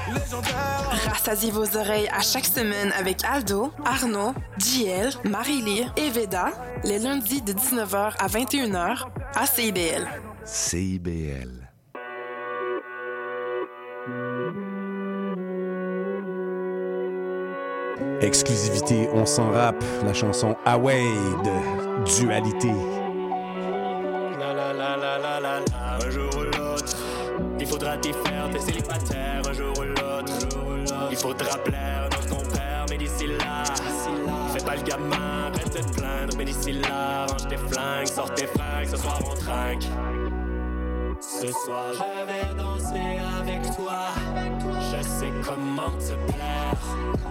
[SPEAKER 32] légendaire.
[SPEAKER 40] Rassasiez vos oreilles à chaque semaine avec Aldo, Arnaud, JL, Marie-Lee et Veda, les lundis de 19h à 21h à CIBL.
[SPEAKER 41] CIBL.
[SPEAKER 7] Exclusivité, on s'en rappe. La chanson Away de Dualité.
[SPEAKER 42] La la la la la la la. Un jour ou l'autre, il faudra t'y faire, t'es célibataire un jour ou l'autre. Il faudra plaire notre compère, mais d'ici là, fais pas le gamin, arrête de plaindre, mais d'ici là, range tes flingues, sors tes fringues, ce soir on trinque. Ce soir je vais danser avec toi, je sais comment te plaire.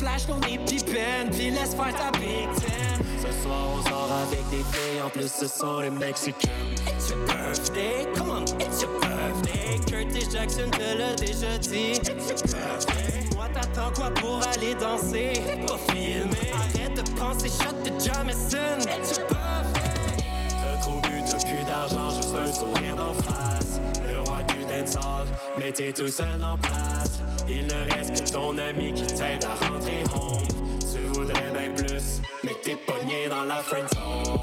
[SPEAKER 42] Flash nos épipènes, puis laisse faire ta big ten. Ce soir, on sort avec des filles, en plus, ce sont les Mexicains. It's your birthday, come on, it's your birthday. Curtis Jackson te l'a déjà dit. It's your birthday. Moi, t'attends quoi pour aller danser? Pas filmer. Arrête de penser, shot de Jamison. It's your birthday. T'as trop bu, t'as plus d'argent, juste un sourire d'en face. Le roi du dancehall, mais t'es tout seul en place. Il ne reste que ton ami qui t'aide à rentrer home. Tu voudrais bien plus, mais t'es pogné dans la friend zone.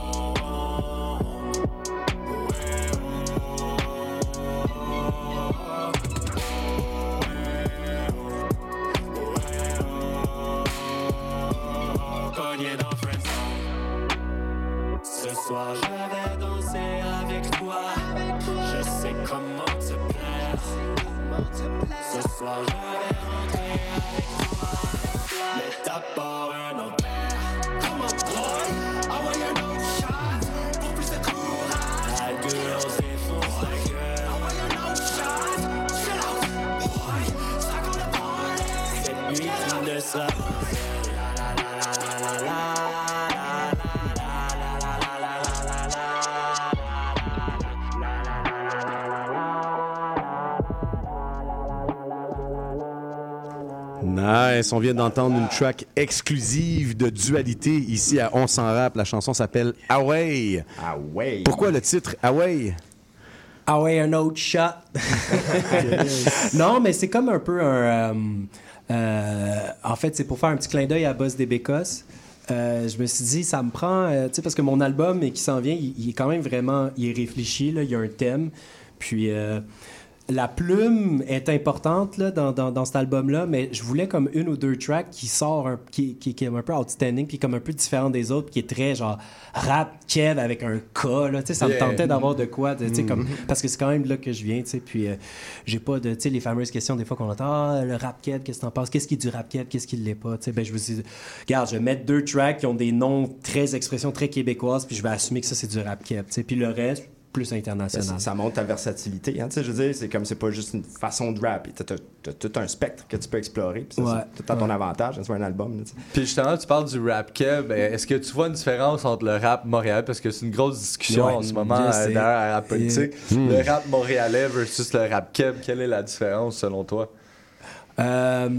[SPEAKER 42] Pogné dans friend zone. Ce soir je vais danser avec toi. Je sais comment te plaire. Ce soir je vais rentrer avec toi. Mais d'abord un autre verre. Come on boy, I want your no shot. Pour plus de courage. La gueule défonce la gueule. I want your no shot. Chill out, boy. C'est encore le party. Cette nuit tu ne seras pas seul. La la la la la la
[SPEAKER 7] Nice. On vient d'entendre une track exclusive de dualité ici à On s'en rap. La chanson s'appelle Away.
[SPEAKER 22] Away.
[SPEAKER 7] Pourquoi le titre Away?
[SPEAKER 35] Away un autre shot. non, mais c'est comme un peu un. euh, euh, en fait, c'est pour faire un petit clin d'œil à Boss des Bécosses. Euh, je me suis dit, ça me prend. euh, tu sais, parce que mon album et qui s'en vient, il, il est quand même vraiment. Il est réfléchi, là, il y a un thème. Puis. La plume est importante là, dans, dans, dans cet album-là, mais je voulais comme une ou deux tracks qui sort un, qui, qui, qui est un peu outstanding, puis comme un peu différent des autres, qui est très genre rap Kev avec un K. Là, tu sais, ça me tentait d'avoir de quoi, de- tu sais, comme,
[SPEAKER 8] Mhm.
[SPEAKER 35] parce que c'est quand même là que je viens, tu sais, puis euh, j'ai pas de, tu sais, les fameuses questions des fois qu'on entend, ah, le rap Kev, qu'est-ce que t'en penses, qu'est-ce qui est du rap Kev, qu'est-ce qui l'est pas, tu sais, ben je me suis dit, regarde, je vais mettre deux tracks qui ont des noms très expressions très québécoises, puis je vais assumer que ça c'est du rap Kev, tu sais, puis le reste plus international.
[SPEAKER 22] Ça, ça montre ta versatilité. Hein, tu sais, je veux dire, c'est comme c'est pas juste une façon de rap. Tu as, tout un spectre que tu peux explorer. Puis
[SPEAKER 35] Ouais.
[SPEAKER 22] c'est tout à ton avantage. hein, C'est un album.
[SPEAKER 8] Puis justement, tu parles du rap keb. Ben, Est-ce que tu vois une différence entre le rap montréalais, parce que c'est une grosse discussion
[SPEAKER 35] Ouais,
[SPEAKER 8] en ce moment euh, derrière la rap politique,
[SPEAKER 35] Yeah. Hmm.
[SPEAKER 8] le rap montréalais versus le rap keb, quelle est la différence selon toi?
[SPEAKER 35] Euh,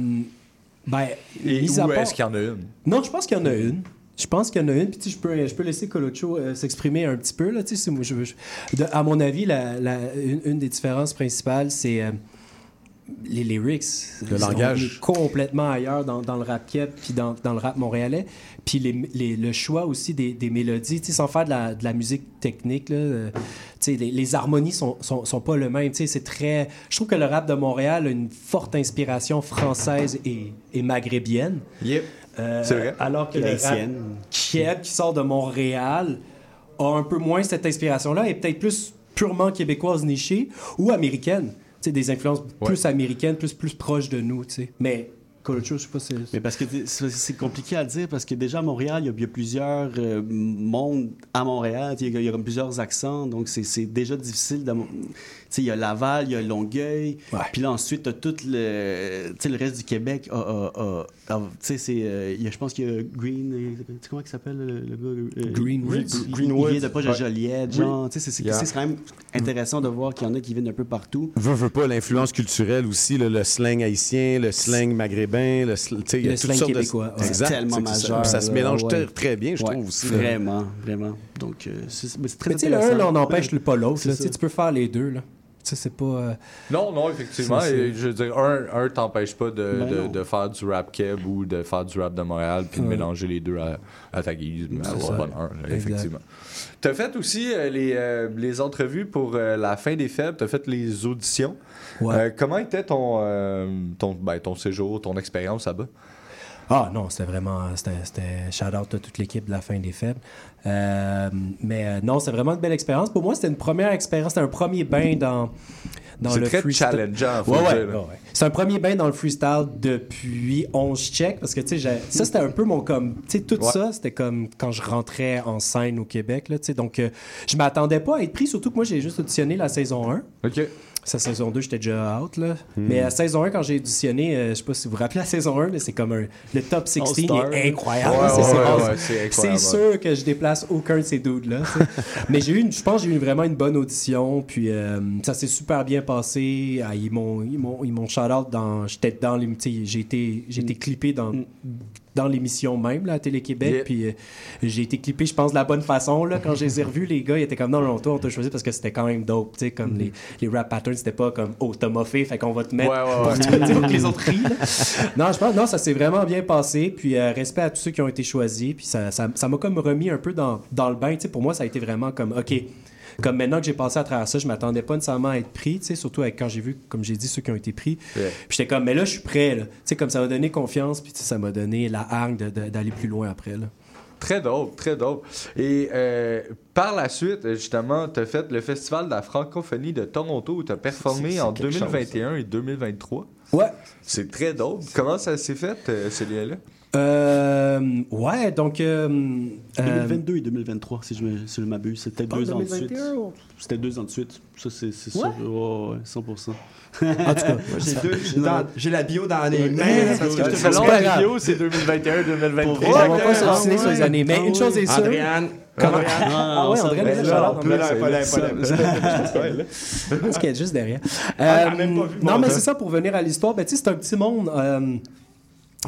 [SPEAKER 35] ben,
[SPEAKER 8] Et où
[SPEAKER 35] part-
[SPEAKER 8] est-ce qu'il y en a une?
[SPEAKER 35] Non, je pense qu'il y en a une. Je pense qu'il y en a une. Puis je peux, je peux laisser Colocho euh, s'exprimer un petit peu. Là, moi, je- de- à mon avis, la, la- une, une des différences principales, c'est euh, les lyrics.
[SPEAKER 7] Le langage.
[SPEAKER 35] complètement ailleurs dans, dans le rap keb puis dans, dans le rap montréalais. Puis les, les- le choix aussi des, des mélodies, sans faire de la, de la musique technique, là, euh, les, les harmonies sont, sont, sont pas le même. tu sais, C'est très... Je trouve que le rap de Montréal a une forte inspiration française et, et maghrébienne.
[SPEAKER 8] Yep.
[SPEAKER 35] Euh,
[SPEAKER 8] C'est vrai.
[SPEAKER 35] Alors que
[SPEAKER 36] Haïtienne.
[SPEAKER 35] Kiev, qui sort de Montréal, a un peu moins cette inspiration-là et peut-être plus purement québécoise nichée ou américaine. Tu sais, des influences plus américaines, plus, plus proches de nous, tu sais. Mais Colocho, je sais pas si...
[SPEAKER 36] Mais parce que c'est compliqué à dire parce que déjà à Montréal, il y a, il y a plusieurs euh, mondes à Montréal. Il y a, il y a comme plusieurs accents, donc c'est c'est déjà difficile. Tu il y a Laval, il y a Longueuil, puis là ensuite t'as tout le, tu sais, le reste du Québec. tu sais, c'est, euh, je pense qu'il y a Green, euh, tu sais comment il s'appelle le, le gars euh,
[SPEAKER 35] Greenwood.
[SPEAKER 36] Green-
[SPEAKER 22] Greenwood.
[SPEAKER 36] Il vient de pas de
[SPEAKER 22] Ouais.
[SPEAKER 36] Joliette,
[SPEAKER 7] Oui.
[SPEAKER 36] genre. Tu sais, c'est
[SPEAKER 7] Yeah.
[SPEAKER 36] quand même intéressant de voir qu'il y en a qui viennent d'un peu partout.
[SPEAKER 7] Veux, veux pas l'influence culturelle aussi, le slang haïtien, le slang maghrébin, le, sl- tu sais, il y a
[SPEAKER 36] Le
[SPEAKER 7] toutes
[SPEAKER 36] slang
[SPEAKER 7] sortes
[SPEAKER 36] québécois,
[SPEAKER 7] de...
[SPEAKER 36] ouais.
[SPEAKER 7] Exact.
[SPEAKER 36] C'est tellement
[SPEAKER 7] ça-
[SPEAKER 36] majeur,
[SPEAKER 7] Ça, se mélange
[SPEAKER 36] ouais.
[SPEAKER 7] très, très bien, je
[SPEAKER 36] Ouais,
[SPEAKER 7] trouve aussi. là.
[SPEAKER 36] Vraiment, vraiment. Donc, euh, c'est mais c'est très
[SPEAKER 35] Mais tu sais, le un,
[SPEAKER 36] intéressant.
[SPEAKER 35] là, on n'empêche pas l'autre. Tu. Tu peux faire les deux, là. Tu sais, c'est pas... euh,
[SPEAKER 8] Non, non, effectivement. Et je veux dire, un, un t'empêche pas de,
[SPEAKER 35] Ben
[SPEAKER 8] de, faire du rap keb ou de faire du rap de Montréal puis de mélanger les deux à, à ta guise, mais à bonheur, effectivement. T'as fait aussi euh, les, euh, les entrevues pour la fin des faibles, t'as fait les auditions.
[SPEAKER 35] Ouais.
[SPEAKER 8] Comment était ton, ton, ben, ton séjour, ton expérience là-bas?
[SPEAKER 35] Ah non, c'était vraiment. C'était, shout-out à toute l'équipe de la fin des faibles. Euh, mais euh, non, c'est vraiment une belle expérience. Pour moi, c'était une première expérience, c'était un premier bain dans. Dans
[SPEAKER 8] C'est
[SPEAKER 35] le
[SPEAKER 8] très
[SPEAKER 35] freestyle.
[SPEAKER 8] challengeant,
[SPEAKER 35] Ouais, ouais, ouais. C'est un premier bain dans le freestyle depuis 11 checks parce que tu sais, ça c'était un peu mon comme. Tu sais, tout ça, c'était comme quand je rentrais en scène au Québec. Là, tu sais. donc, euh, je m'attendais pas à être pris, surtout que moi j'ai juste auditionné la saison 1.
[SPEAKER 8] OK.
[SPEAKER 35] Sa saison 2, j'étais déjà out. Là.
[SPEAKER 2] Hmm.
[SPEAKER 35] Mais à saison 1, quand j'ai auditionné, euh, je sais pas si vous vous rappelez la saison 1, mais c'est comme un, le top 16
[SPEAKER 2] All-Star.
[SPEAKER 35] est incroyable.
[SPEAKER 2] Ouais,
[SPEAKER 35] C'est-
[SPEAKER 2] ouais, ouais,
[SPEAKER 35] sûr que je déplace aucun de ces dudes-là. mais j'ai eu, je pense que j'ai eu vraiment une bonne audition. Puis euh, ça s'est super bien passé. Ah, ils m'ont, ils m'ont, ils m'ont shout-out dans. J'étais dans les. J'ai été, j'ai été clippé dans. Dans l'émission même, là, à Télé-Québec.
[SPEAKER 2] Yeah.
[SPEAKER 35] Puis euh, j'ai été clippé, je pense, de la bonne façon. Là, quand je les ai revus, les gars, ils étaient comme non, non, toi, on t'a choisi parce que c'était quand même dope. tu sais, Comme les, les rap patterns, c'était pas comme oh, t'as moffé, fait qu'on va te mettre
[SPEAKER 2] Ouais, ouais,
[SPEAKER 35] pour
[SPEAKER 2] ouais.
[SPEAKER 35] dire que les autres rient. non, je pense, non, ça s'est vraiment bien passé. Puis euh, respect à tous ceux qui ont été choisis. Puis ça ça ça m'a comme remis un peu dans, dans le bain. Tu sais, pour moi, ça a été vraiment comme OK. Comme maintenant que j'ai passé à travers ça, je m'attendais pas nécessairement à être pris, tu sais, surtout avec quand j'ai vu, comme j'ai dit, ceux qui ont été pris. Puis j'étais comme, mais là, je suis prêt, là. Tu sais, comme ça m'a donné confiance, puis ça m'a donné la hargne d'aller plus loin après, là.
[SPEAKER 8] Très dope, très dope. Et euh, par la suite, justement, tu as fait le Festival de la francophonie de Toronto où tu as performé en
[SPEAKER 35] quelque chose,
[SPEAKER 8] 2021 et 2023.
[SPEAKER 35] Ouais.
[SPEAKER 8] C'est très dope. Comment ça s'est fait, euh, ce lien-là?
[SPEAKER 35] Euh, ouais, donc. euh, euh,
[SPEAKER 36] 2022 et 2023, si je me, si je m'abuse. C'était deux ans de suite.
[SPEAKER 35] 2021 ou-
[SPEAKER 36] C'était deux ans de suite. Ça, c'est c'est
[SPEAKER 35] Ouais?
[SPEAKER 36] sûr. Ouais, 100%.
[SPEAKER 35] En tout cas,
[SPEAKER 22] Moi, j'ai deux- j'ai dans- j'ai la bio dans les mains. Parce que je te
[SPEAKER 36] C'est
[SPEAKER 22] fais la bio.
[SPEAKER 8] C'est 2021-2023.
[SPEAKER 35] on va pas s'obstiner sur les années. Mais une chose est sûre. Comment-
[SPEAKER 22] Andréane.
[SPEAKER 35] Ah ouais,
[SPEAKER 22] là, pas là, pas là.
[SPEAKER 35] Parce qu'elle est juste derrière.
[SPEAKER 22] Ah,
[SPEAKER 35] Euh, non, mais c'est ça, pour venir à l'histoire, ben, tu sais, c'est un petit monde.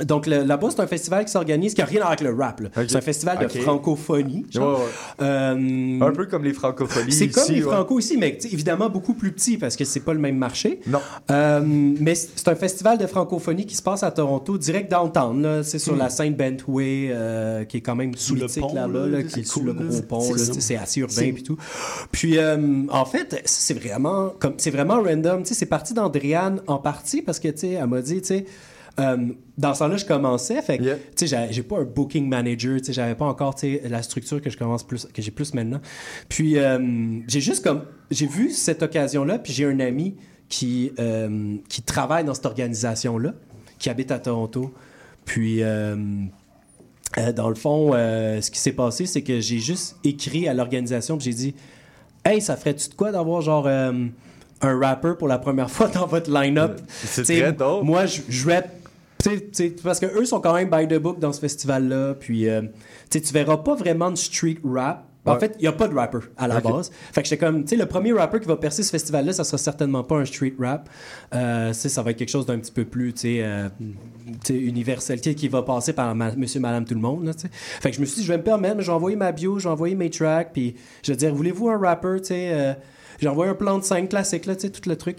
[SPEAKER 35] Donc le- là-bas, c'est un festival qui s'organise, qui n'a rien à voir avec le rap. là. C'est un festival de francophonie. genre.
[SPEAKER 8] Ouais, ouais.
[SPEAKER 35] Euh,
[SPEAKER 8] Un peu comme les francophonies
[SPEAKER 35] c'est comme les
[SPEAKER 8] ouais.
[SPEAKER 35] franco ici, mais évidemment beaucoup plus petit parce que c'est pas le même marché.
[SPEAKER 8] Non.
[SPEAKER 35] Euh, mais c'est un festival de francophonie qui se passe à Toronto, direct downtown. Là. C'est sur
[SPEAKER 36] Hmm.
[SPEAKER 35] la scène Bentway, euh, qui est quand même
[SPEAKER 36] Sous le pont,
[SPEAKER 35] là-bas,
[SPEAKER 36] là,
[SPEAKER 35] qui
[SPEAKER 36] c'est
[SPEAKER 35] est sous
[SPEAKER 36] cool,
[SPEAKER 35] le gros pont.
[SPEAKER 36] C'est
[SPEAKER 35] assez urbain et tout. Puis euh, en fait, c'est vraiment comme c'est vraiment random. Tu sais, C'est parti d'Andréane en partie parce que tu sais, elle m'a dit, tu sais. Euh, dans ce temps-là, je commençais, fait tu sais, j'ai- pas un booking manager, tu sais, j'avais pas encore, tu sais, la structure que je commence plus, que j'ai plus maintenant. Puis, euh, j'ai juste comme, j'ai vu cette occasion-là, puis j'ai un ami qui, euh, qui travaille dans cette organisation-là, qui habite à Toronto. Puis, euh, dans le fond, euh, ce qui s'est passé, c'est que j'ai juste écrit à l'organisation, puis j'ai dit, hey, ça ferait-tu de quoi d'avoir genre un rapper pour la première fois dans votre line-up?
[SPEAKER 8] C'est très dope.
[SPEAKER 35] Moi, je, je rappe. T'sais, t'sais, parce que eux sont quand même by the book dans ce festival-là. Puis, euh, tu verras pas vraiment de street rap. En
[SPEAKER 8] Ouais.
[SPEAKER 35] fait, il n'y a pas de rapper à la base. Fait que j'étais comme, tu sais, le premier rapper qui va percer ce festival-là, ça sera certainement pas un street rap. Euh, ça va être quelque chose d'un petit peu plus, tu sais, euh, universel, qui va passer par ma- monsieur, madame, tout le monde, là. Fait que je me suis dit, je vais me permettre, mais j'ai envoyé ma bio, j'ai envoyé mes tracks, puis je vais dire, voulez-vous un rapper, tu sais, euh, j'ai envoyé un plan de 5 classique, là, tu sais, tout le truc.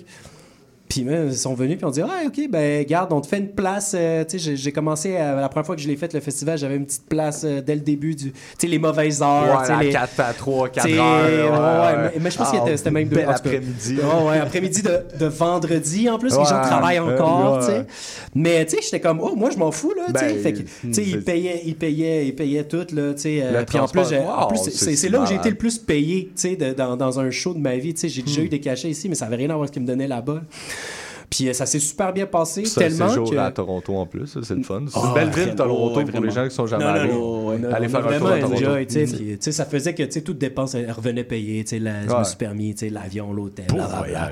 [SPEAKER 35] Puis man, ils sont venus puis on dit ah ok ben garde on te fait une place euh, tu sais j'ai- commencé à- la première fois que je l'ai fait le festival j'avais une petite place euh, dès le début du tu sais les mauvaises heures
[SPEAKER 8] Ouais, à
[SPEAKER 35] les
[SPEAKER 8] 4 à 3, 4
[SPEAKER 35] T'sais,
[SPEAKER 8] heures.
[SPEAKER 35] ouais,
[SPEAKER 8] ouais.
[SPEAKER 35] Mais, mais je pense
[SPEAKER 8] Ah,
[SPEAKER 35] était- c'était même cas.
[SPEAKER 8] après-midi.
[SPEAKER 35] Ouais, ouais, après-midi de, de vendredi en plus, les gens travaillent encore, tu sais. Mais tu sais, j'étais comme, oh, moi je m'en fous, là, tu sais.
[SPEAKER 8] Ben,
[SPEAKER 35] Fait que, tu sais, ils payaient, ils payaient, ils payaient tout, là, tu sais. euh, Puis en plus,
[SPEAKER 8] wow,
[SPEAKER 35] plus,
[SPEAKER 8] c'est-
[SPEAKER 35] là où j'ai été le plus payé, tu sais, de- dans, dans un show de ma vie, tu sais. J'ai déjà eu des cachets ici, mais ça avait rien à voir avec ce qu'ils me donnaient là-bas. Puis euh, ça s'est super bien passé,
[SPEAKER 8] C'est un
[SPEAKER 35] tellement
[SPEAKER 8] séjour
[SPEAKER 35] que...
[SPEAKER 8] à Toronto en plus, ça, c'est le fun. C'est
[SPEAKER 35] Ah,
[SPEAKER 8] une belle ville, Toronto,
[SPEAKER 35] ouais,
[SPEAKER 8] pour les gens qui sont jamais
[SPEAKER 35] Non,
[SPEAKER 8] allés.
[SPEAKER 35] non, ouais,
[SPEAKER 8] faire un tour
[SPEAKER 35] vraiment
[SPEAKER 8] à Toronto.
[SPEAKER 35] enjoy, tu sais,
[SPEAKER 8] Mm.
[SPEAKER 35] puis, ça faisait que tu sais, toute dépense elle revenait payer, tu sais, la- je me suis permis, l'avion, l'hôtel, blablabla.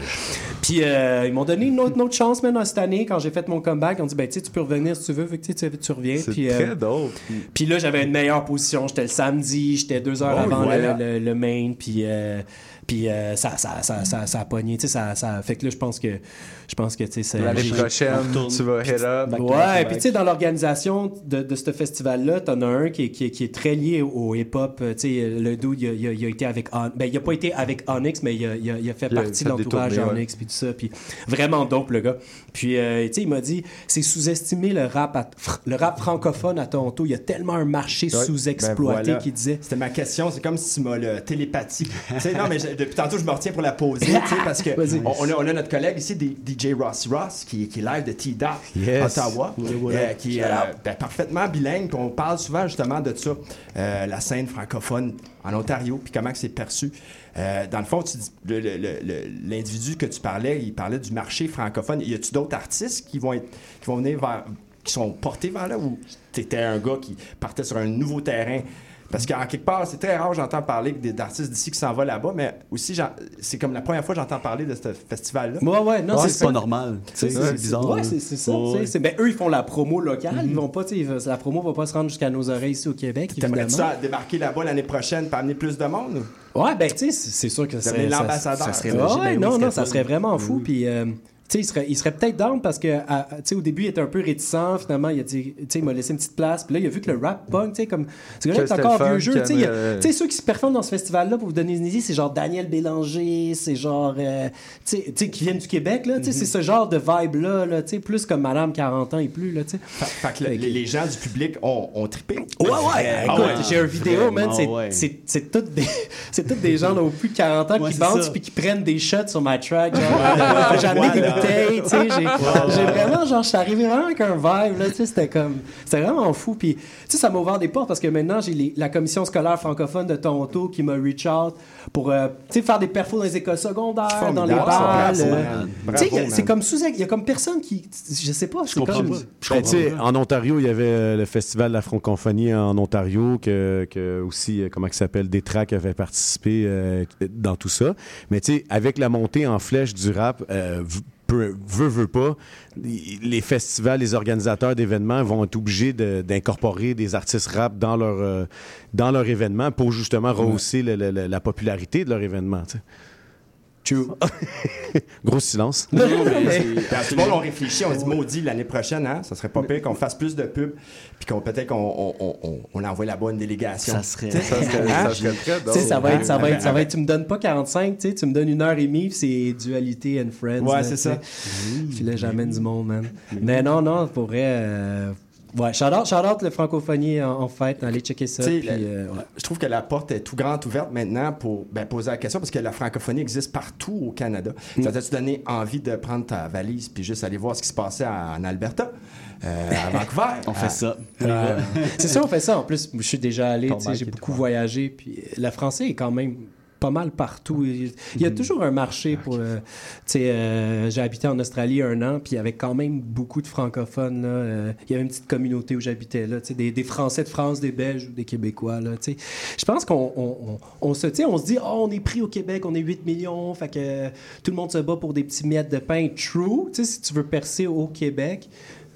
[SPEAKER 35] Puis euh, ils m'ont donné une autre, une autre chance maintenant cette année quand j'ai fait mon comeback. Ils ont dit ben tu peux revenir si tu veux, fait que, tu reviens.
[SPEAKER 8] C'est
[SPEAKER 35] Puis,
[SPEAKER 8] très
[SPEAKER 35] euh,
[SPEAKER 8] dope.
[SPEAKER 35] puis là j'avais une meilleure position. J'étais le samedi, j'étais deux heures
[SPEAKER 8] Oh,
[SPEAKER 35] avant le-
[SPEAKER 8] voilà.
[SPEAKER 35] le, le main, puis euh, puis euh, ça, ça, ça, ça, ça a pogné, tu sais, ça, ça fait que là je pense que je pense que tu sais, c'est-
[SPEAKER 8] L'année prochaine, tu vas hit up.
[SPEAKER 35] Ouais, puis tu sais, dans l'organisation de, de ce festival-là, t'en as un qui est, qui est, qui est très lié au hip-hop. Euh, Tu sais, le dude, il a, il a- il a été avec... On- Ben, il a pas été avec Onyx, mais il a, il a- il a fait
[SPEAKER 8] Il a
[SPEAKER 35] partie
[SPEAKER 8] fait
[SPEAKER 35] de
[SPEAKER 8] des
[SPEAKER 35] l'entourage d'Onyx, puis tout ça. Puis vraiment dope, le gars. Puis, euh, tu sais, il m'a dit, c'est sous-estimé le rap, à- le rap francophone à Toronto. Il y a tellement un marché
[SPEAKER 22] Ouais.
[SPEAKER 35] sous-exploité
[SPEAKER 22] Ben voilà.
[SPEAKER 35] qui disait...
[SPEAKER 22] C'était ma question, c'est comme si tu m'as le télépathie. Tu sais, non, mais je- depuis tantôt, je me retiens pour la poser, tu sais, parce que on, on a, on a notre collègue ici, D- DJ Ross Ross, qui, qui est live de
[SPEAKER 8] Yes.
[SPEAKER 22] Ottawa, euh, qui est euh, ben, parfaitement bilingue. on parle souvent justement de ça, euh, la scène francophone en Ontario, puis comment c'est perçu. Euh, dans le fond, l'individu que tu parlais, il parlait du marché francophone. Y a-tu d'autres artistes qui vont, être, qui vont venir vers, qui sont portés vers là, ou t'étais un gars qui partait sur un nouveau terrain? Parce qu'en quelque part, c'est très rare, j'entends parler des- d'artistes d'ici qui s'en vont là-bas, mais aussi, c'est comme la première fois que j'entends parler de ce festival-là.
[SPEAKER 35] Ouais, ouais, non,
[SPEAKER 36] Ouais,
[SPEAKER 35] c'est
[SPEAKER 36] pas normal. C'est bizarre.
[SPEAKER 35] Ouais, c'est ça.
[SPEAKER 36] Ouais,
[SPEAKER 35] ben, eux, ils font la promo locale. Ils vont pas, la promo va pas se rendre jusqu'à nos oreilles ici au Québec,
[SPEAKER 22] T'aimerais
[SPEAKER 35] évidemment.
[SPEAKER 22] ça débarquer là-bas l'année prochaine pour amener plus de monde? ou?
[SPEAKER 35] Ouais, ben, tu sais, c'est sûr que ça serait.
[SPEAKER 22] l'ambassadeur.
[SPEAKER 35] Ça, serait
[SPEAKER 22] Ouais,
[SPEAKER 35] non, non, ça serait vraiment fou. Puis, euh, il serait, il serait peut-être down parce que, à- tu sais, au début, il était un peu réticent. Finalement, il a dit, tu sais, il m'a laissé une petite place. Puis là, il a vu que le rap punk, tu sais, comme. C'est encore vieux jeu. Tu sais, ceux qui se performent dans ce festival-là, pour vous donner une idée, c'est genre Daniel Bélanger, c'est genre. euh, tu sais- tu sais, qui viennent du Québec, là. Tu sais, c'est ce genre de vibe-là, là, tu sais, plus comme Madame 40 ans et plus, là, tu sais.
[SPEAKER 22] Fait que le- les, les gens du public ont, ont trippé.
[SPEAKER 35] Ouais, ouais.
[SPEAKER 22] Ah
[SPEAKER 35] Écoute,
[SPEAKER 22] ouais.
[SPEAKER 35] j'ai un vidéo, man. C'est,
[SPEAKER 22] ouais.
[SPEAKER 35] c'est, c'est toutes des, c'est toutes des gens là, au plus de 40 ans
[SPEAKER 36] Ouais,
[SPEAKER 35] qui
[SPEAKER 36] c'est
[SPEAKER 35] bounce
[SPEAKER 36] ça.
[SPEAKER 35] puis qui prennent des shots sur ma track. Genre, des
[SPEAKER 36] Voilà.
[SPEAKER 35] bouteilles, tu sais. J'ai, vraiment, genre, je suis arrivé vraiment avec un vibe, là, tu sais. C'était comme, c'était vraiment fou. Puis, tu sais, ça m'a ouvert des portes parce que maintenant, j'ai les- la commission scolaire francophone de Toronto qui m'a reach out pour, euh, tu sais, faire des perfos dans les écoles secondaires, dans les.
[SPEAKER 2] Bravo,
[SPEAKER 35] euh, tu sais, c'est comme sous, il y a comme personne qui, je sais pas, c'est comme.
[SPEAKER 2] Ben, tu sais, en Ontario, il y avait euh, le festival de la francophonie en Ontario, que, que aussi, comment il s'appelle, Détrac avait participé euh, dans tout ça. Mais tu sais, avec la montée en flèche du rap, euh, veut, veut pas, les festivals, les organisateurs d'événements vont être obligés de- d'incorporer des artistes rap dans leur, euh, dans leur événement pour justement rehausser la popularité de leur événement. Gros silence.
[SPEAKER 22] Non, mais tout le monde, on réfléchit, on se dit maudit l'année prochaine, hein, ça serait pas pire qu'on fasse plus de pubs, puis qu'on peut-être qu'on on, on, on- on envoie là-bas une délégation.
[SPEAKER 36] Ça serait-
[SPEAKER 8] Ça serait-
[SPEAKER 22] hein?
[SPEAKER 8] ça serait très
[SPEAKER 35] sais, ça va être, ça va être, ça va être, tu me donnes pas 45, tu sais, tu me donnes une heure et demie, c'est dualité and friends.
[SPEAKER 22] Ouais, c'est ça.
[SPEAKER 35] Puis là, j'amène du monde, man. Mais non, non, pour vrai, euh, ouais, shout out, shout out le francophonie en, en fête, allez checker ça. Puis,
[SPEAKER 22] la-
[SPEAKER 35] euh, ouais.
[SPEAKER 22] Je trouve que la porte est tout grande ouverte maintenant pour ben, poser la question parce que la francophonie existe partout au Canada.
[SPEAKER 35] Mm.
[SPEAKER 22] Ça t'a-tu donné envie de prendre ta valise puis juste aller voir ce qui se passait en Alberta, euh, à Vancouver?
[SPEAKER 36] On fait
[SPEAKER 22] à-
[SPEAKER 36] ça.
[SPEAKER 35] Euh, c'est ça, on fait ça. En plus, je suis déjà allé, j'ai beaucoup voyagé, puis le français est quand même pas mal partout. Il y a toujours un marché pour. euh, tu sais, euh, j'ai habité en Australie un an, puis il y avait quand même beaucoup de francophones. là. Euh, il y avait une petite communauté où j'habitais là, des, des Français de France, des Belges ou des Québécois. Là. Je pense qu'on on, on- on se, on se dit, oh, on est pris au Québec, on est 8 millions, fait que tout le monde se bat pour des petits miettes de pain. True, tu sais, si tu veux percer au Québec.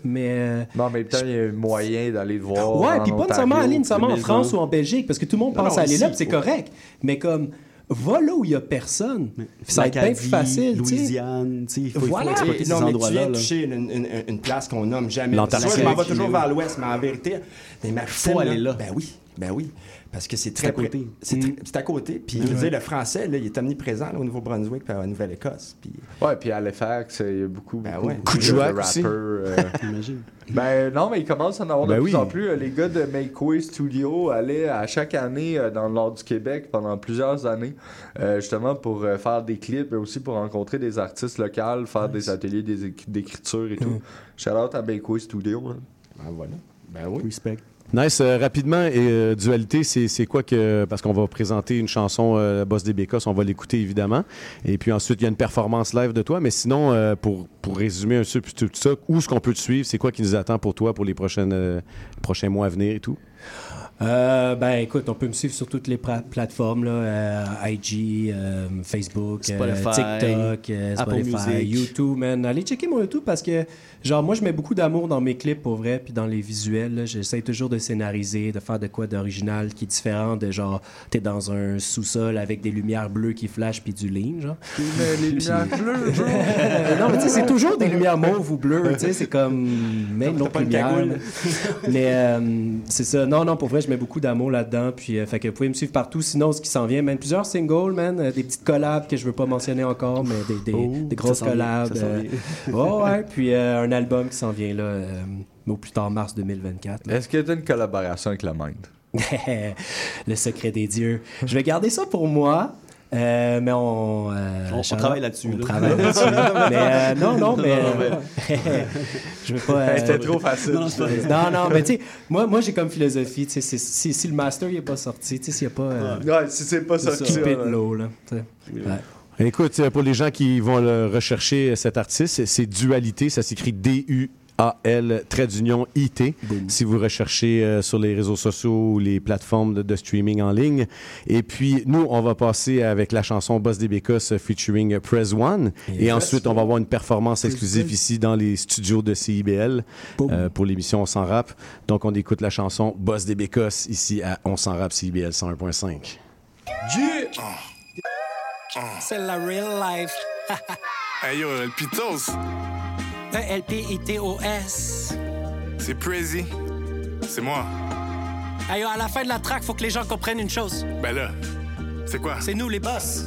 [SPEAKER 35] Mais. euh,
[SPEAKER 8] Mais temps, il y a moyen d'aller le voir.
[SPEAKER 35] Ouais, puis pas nécessairement aller nécessairement en France ou en Belgique, parce que tout le monde
[SPEAKER 36] Non,
[SPEAKER 35] pense
[SPEAKER 36] non,
[SPEAKER 35] à aller là,
[SPEAKER 36] ici,
[SPEAKER 35] c'est
[SPEAKER 36] ouais.
[SPEAKER 35] correct. Mais comme, va là où il y a personne. Ça va être bien plus facile. tu sais.
[SPEAKER 36] Louisiane, tu sais, il faut, il faut
[SPEAKER 35] Voilà.
[SPEAKER 36] exploiter ces
[SPEAKER 22] non, mais tu
[SPEAKER 36] endroits-là.
[SPEAKER 22] viens de
[SPEAKER 36] là.
[SPEAKER 22] toucher une, une- une place qu'on nomme jamais.
[SPEAKER 2] L'Antarctique.
[SPEAKER 22] Je m'en vais toujours vers l'ouest, mais en vérité, mais ma
[SPEAKER 36] Faut aller là.
[SPEAKER 22] Ben oui, ben oui. Parce que c'est
[SPEAKER 36] C'est
[SPEAKER 22] très
[SPEAKER 36] à côté.
[SPEAKER 22] près- C'est à côté. Puis, je veux dire, le français, là, il est omniprésent là, au Nouveau-Brunswick puis à la Nouvelle-Écosse. Puis...
[SPEAKER 8] Ouais, puis à Halifax, il y a beaucoup, beaucoup,
[SPEAKER 22] ouais.
[SPEAKER 8] beaucoup de rappers.
[SPEAKER 2] aussi.
[SPEAKER 8] euh? Ben non, mais il commence à en avoir
[SPEAKER 2] Ben
[SPEAKER 8] de plus
[SPEAKER 2] oui.
[SPEAKER 8] en plus. Les gars de Make Way Studio allaient à chaque année euh, dans le nord du Québec pendant plusieurs années, euh, justement pour euh, faire des clips, mais aussi pour rencontrer des artistes locaux, faire des ateliers d'écriture et tout. Shout out à Make Way Studio. hein.
[SPEAKER 22] Ben voilà. Ben oui.
[SPEAKER 36] Respect.
[SPEAKER 2] Nice. Euh, rapidement, et euh, dualité, c'est quoi que. Parce qu'on va présenter une chanson, euh, Boss des Bécosses, on va l'écouter évidemment. Et puis ensuite, il y a une performance live de toi. Mais sinon, euh, pour, pour résumer un peu tout ça, où est-ce qu'on peut te suivre? C'est quoi qui nous attend pour toi pour les prochaines, prochains mois à venir et tout?
[SPEAKER 35] Euh, ben écoute, on peut me suivre sur toutes les plateformes, là, euh, IG, euh, Facebook, euh,
[SPEAKER 36] Spotify,
[SPEAKER 35] TikTok, euh,
[SPEAKER 36] Apple
[SPEAKER 35] Spotify,
[SPEAKER 36] Music.
[SPEAKER 35] YouTube, man. Allez checker mon YouTube parce que, genre, moi, je mets beaucoup d'amour dans mes clips, pour vrai, puis dans les visuels. J'essaie toujours de scénariser, de faire de quoi d'original qui est différent de, genre, t'es dans un sous-sol avec des lumières bleues qui flashent puis du lean, genre.
[SPEAKER 8] les lumières bleues, bro.
[SPEAKER 35] non, mais tu sais, c'est toujours des lumières mauves ou bleues, tu sais, c'est comme même l'autre
[SPEAKER 22] pas une
[SPEAKER 35] lumière.
[SPEAKER 22] cagoule.
[SPEAKER 35] mais euh, c'est ça. Non, non, pour vrai, je mets beaucoup d'amour là-dedans. Puis, euh, fait que vous pouvez me suivre partout. Sinon, ce qui s'en vient, même plusieurs singles, man, euh, des petites collabs que je veux pas mentionner encore, mais des, des,
[SPEAKER 36] Oh,
[SPEAKER 35] des grosses
[SPEAKER 36] vient,
[SPEAKER 35] collabs. euh,
[SPEAKER 36] vient.
[SPEAKER 35] ouais. Puis euh, un album qui s'en vient là, euh, au plus tard mars 2024.
[SPEAKER 8] Est-ce que tu as une collaboration avec la Mind?
[SPEAKER 35] Le secret des dieux. Je vais garder ça pour moi. Euh, mais on, euh,
[SPEAKER 36] On- travaille là-dessus,
[SPEAKER 35] On
[SPEAKER 36] là.
[SPEAKER 35] travaille là-dessus. mais euh, non, non, mais.
[SPEAKER 36] Non,
[SPEAKER 35] je veux pas. euh,
[SPEAKER 8] C'était trop facile.
[SPEAKER 36] Non,
[SPEAKER 35] non, non, mais tu sais, moi, moi j'ai comme philosophie, tu sais, si, si le master il est pas sorti, tu sais, s'il n'y a pas. euh,
[SPEAKER 8] Ouais, si c'est pas sorti.
[SPEAKER 35] keep it low, là.
[SPEAKER 2] Écoute, pour les gens qui vont le rechercher, cet artiste, c'est- Dualité, ça s'écrit
[SPEAKER 7] A-L, trait d'union IT, si vous recherchez euh, sur les réseaux sociaux ou les plateformes de, de streaming en ligne. Et puis, nous, on va passer avec la chanson Boss des Bécos euh, featuring Press One. Et
[SPEAKER 43] Yes.
[SPEAKER 7] ensuite, on va avoir une performance exclusive ici dans les studios de CIBL euh, pour l'émission On s'en rap. Donc, on écoute la chanson Boss des Bécos ici à On s'en rap CIBL 101.5.
[SPEAKER 34] C'est la real life.
[SPEAKER 44] Hey yo, El Pitos,
[SPEAKER 34] E-L-P-I-T-O-S.
[SPEAKER 44] c'est Crazy. C'est moi.
[SPEAKER 34] Hey, yo, à la fin de la track, faut que les gens comprennent une chose.
[SPEAKER 44] Ben là, c'est quoi?
[SPEAKER 34] C'est nous les boss.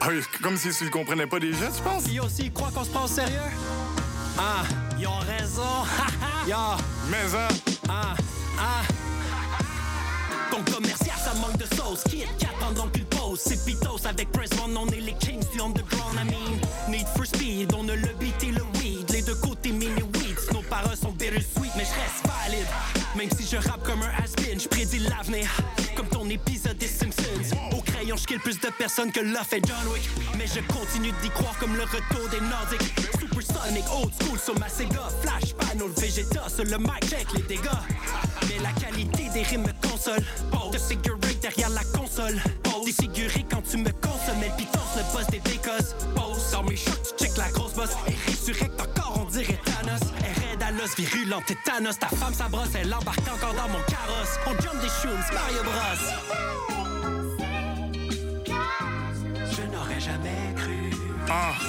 [SPEAKER 44] Ah oui, comme si tu le comprenais pas déjà, tu penses?
[SPEAKER 34] Yo, s'ils croient qu'on se prend au sérieux? Ah, ils ont raison. Yo.
[SPEAKER 44] Mais hein?
[SPEAKER 34] Ah, ah. Ton commercial, ça manque de sauce. Qui est 4 pendant qu'il pose? C'est Pitos avec Press One, on est les kings du underground. I mean, Need for Speed, on a le bittersweet, mais je reste valide. Même si je rappe comme un has-been, je prédis l'avenir. Comme ton épisode des Simpsons. Au crayon, je kill plus de personnes que l'a fait John Wick. Mais je continue d'y croire comme le retour des Nordiques. Supersonic, old school sur ma Sega. Flash, panel, Vegeta, sur le mic, check les dégâts. Mais la qualité des rimes me console. De figurate derrière la console. Défiguré quand tu me consommes. Elle pitance le boss des bécosses. Pose dans mes chocs, tu check la grosse boss. L'os, virulente et Thanos. Ta femme, sa brosse, elle embarque encore dans mon carrosse. On jump des shrooms, Mario Bros. Je n'aurais jamais cru.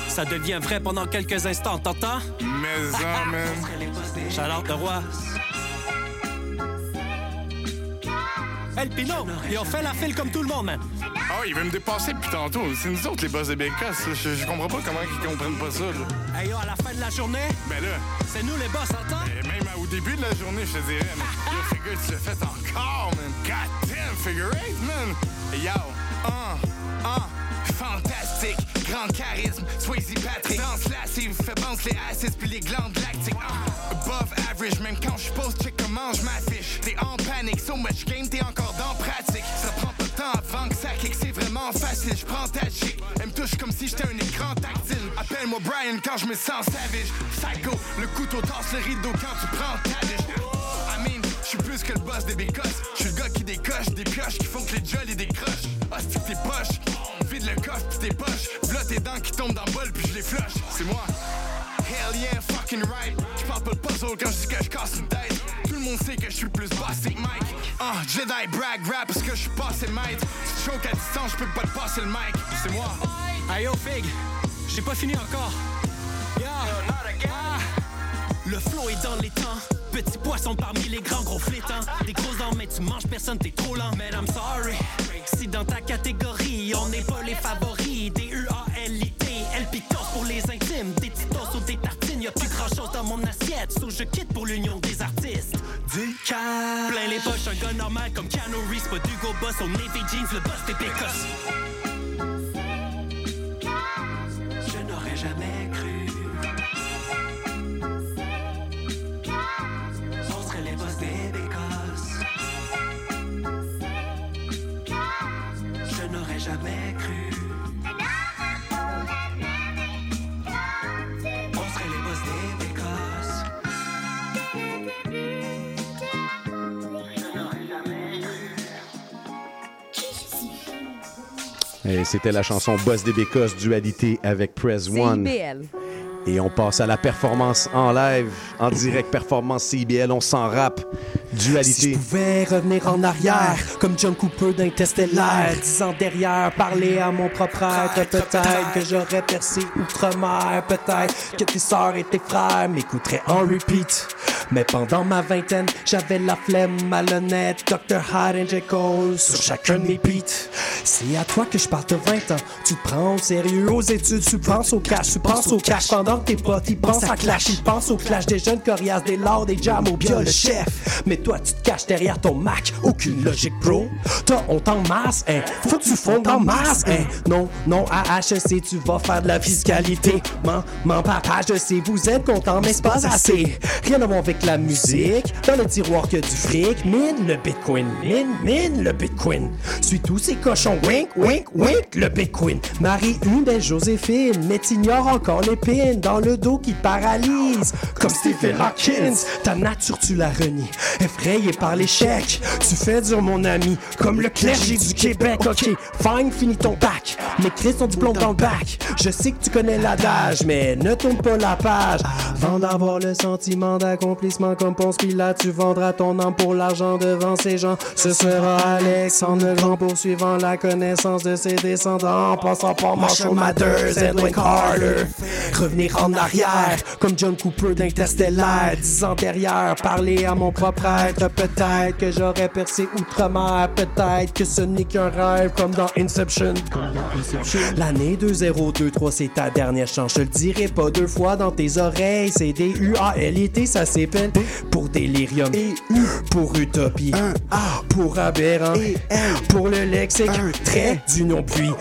[SPEAKER 34] Ça devient vrai pendant quelques instants, t'entends?
[SPEAKER 44] Mais hein, man.
[SPEAKER 34] Out le roi. El Pino, ils ont fait la file comme tout le monde, man.
[SPEAKER 44] Ah oui, il veut me dépasser depuis tantôt. C'est nous autres les boss des Bécos. là. Je, je comprends pas comment ils comprennent pas ça, là.
[SPEAKER 34] Hey yo, à la fin de la journée,
[SPEAKER 44] Ben là,
[SPEAKER 34] c'est nous les boss, entends?
[SPEAKER 44] et même au début de la journée, je te dirais, man. Yo, figure, tu l'as fait encore, man. God damn, figure eight, man. Yo, un, un, fantastique, grand charisme, Swayze Patrick. Danse lascive, fait bounce les acids puis les glandes lactiques. Un, above average, même quand je pose, check comment je m'affiche? T'es en panique, so much game, t'es encore facile. Je prends ta chic, elle me touche comme si j'étais un écran tactile. Appelle-moi Brian quand je me sens savage. Psycho, le couteau tasse le rideau quand tu prends ta. I mean, je suis plus que le boss des bécosses. Je suis le gars qui décoche des pioches qui font que les jollies décrochent. Ah, c'est que tes poches, vide le coffre pis tes poches. V'là tes dents qui tombent dans le bol puis je les flush. C'est moi. Hell yeah, fucking right. Je parle pas de puzzle quand je que je une tête. Monde sait que je suis plus bossé que Mike. Ah, Jedi brag rap parce que je suis passé maître. Si tu choques à distance, je peux pas te passer le mic. C'est moi.
[SPEAKER 34] Hey yo, Fig, j'ai pas fini encore. Yeah. Ah. Le flow est dans les temps. Petit poisson parmi les grands gros flétans. Des grosses dents, mais tu manges personne, t'es trop lent. Man, I'm sorry. Si dans ta catégorie, on n'est pas les favoris. Des U-A-L-I-T, L pitos pour les intimes. Des titos ou des tartines, y'a plus grand chose dans mon assiette. So je quitte pour l'union des artistes. Calme. Plein les poches, un gars normal comme Keanu Reeves. Pas d'Hugo Boss au Navy Jeans, le boss des pécosses.
[SPEAKER 7] C'était la chanson Boss des Bécosses, dualité avec Press One. Et on passe à la performance en live, en direct performance CIBL, on s'en rappe, dualité.
[SPEAKER 35] Si je pouvais revenir en arrière, comme John Cooper d'Interstellar, dix ans derrière, parler à mon propre être, peut-être que j'aurais percé outre-mer, peut-être que tes sœurs et tes frères m'écouteraient en repeat. Mais pendant ma vingtaine, j'avais la flemme malhonnête, Dr. Hyde and Jekyll sur chacun de mes beats. C'est à toi que je parle de 20 ans, tu te prends au sérieux aux études, tu penses au cash, tu penses au cash pendant tes potes, ils pensent à clash, ils pensent au clash des jeunes coriaces, des lords, des jams, au bien le chef. Mais toi, tu te caches derrière ton Mac, aucune logique, bro. Toi, on t'en masse, hein. Faut que tu fondes en masse, hein. Non, non, à HEC, tu vas faire de la fiscalité. Man, man, papa, je sais, vous êtes content, mais c'est pas assez. Rien à voir avec la musique. Dans le tiroir que du fric, mine le bitcoin, mine, mine le bitcoin. Suis tous ces cochons, wink, wink, wink, le bitcoin. Marie, une belle Joséphine, mais t'ignores encore les pins. Dans le dos qui paralyse. Comme Stephen Hawkins, ta nature tu la renies. Effrayé par l'échec, tu fais dur mon ami. Comme le clergé du Québec. Ok, fine, finis ton bac. M'écris ton diplôme dans le bac. Je sais que tu connais l'adage, mais ne tourne pas la page. Avant d'avoir le sentiment d'accomplissement comme Ponce Pilate, tu vendras ton âme pour l'argent devant ces gens. Ce sera Alexandre le Grand poursuivant la connaissance de ses descendants, en passant par Marshall Mathers, Edwin Carter. Revenir en arrière, comme John Cooper d'Interstellar, dix ans derrière, parler à mon propre être. Peut-être que j'aurais percé outre-mer, peut-être que ce n'est qu'un rêve, comme dans Inception. L'année 2023, c'est ta dernière chance. Je le dirai pas deux fois dans tes oreilles. C'est des U-A-L-I-T, ça s'épelle pour délirium. Pour utopie. Pour aberrant. Pour le lexique. Trait du non puis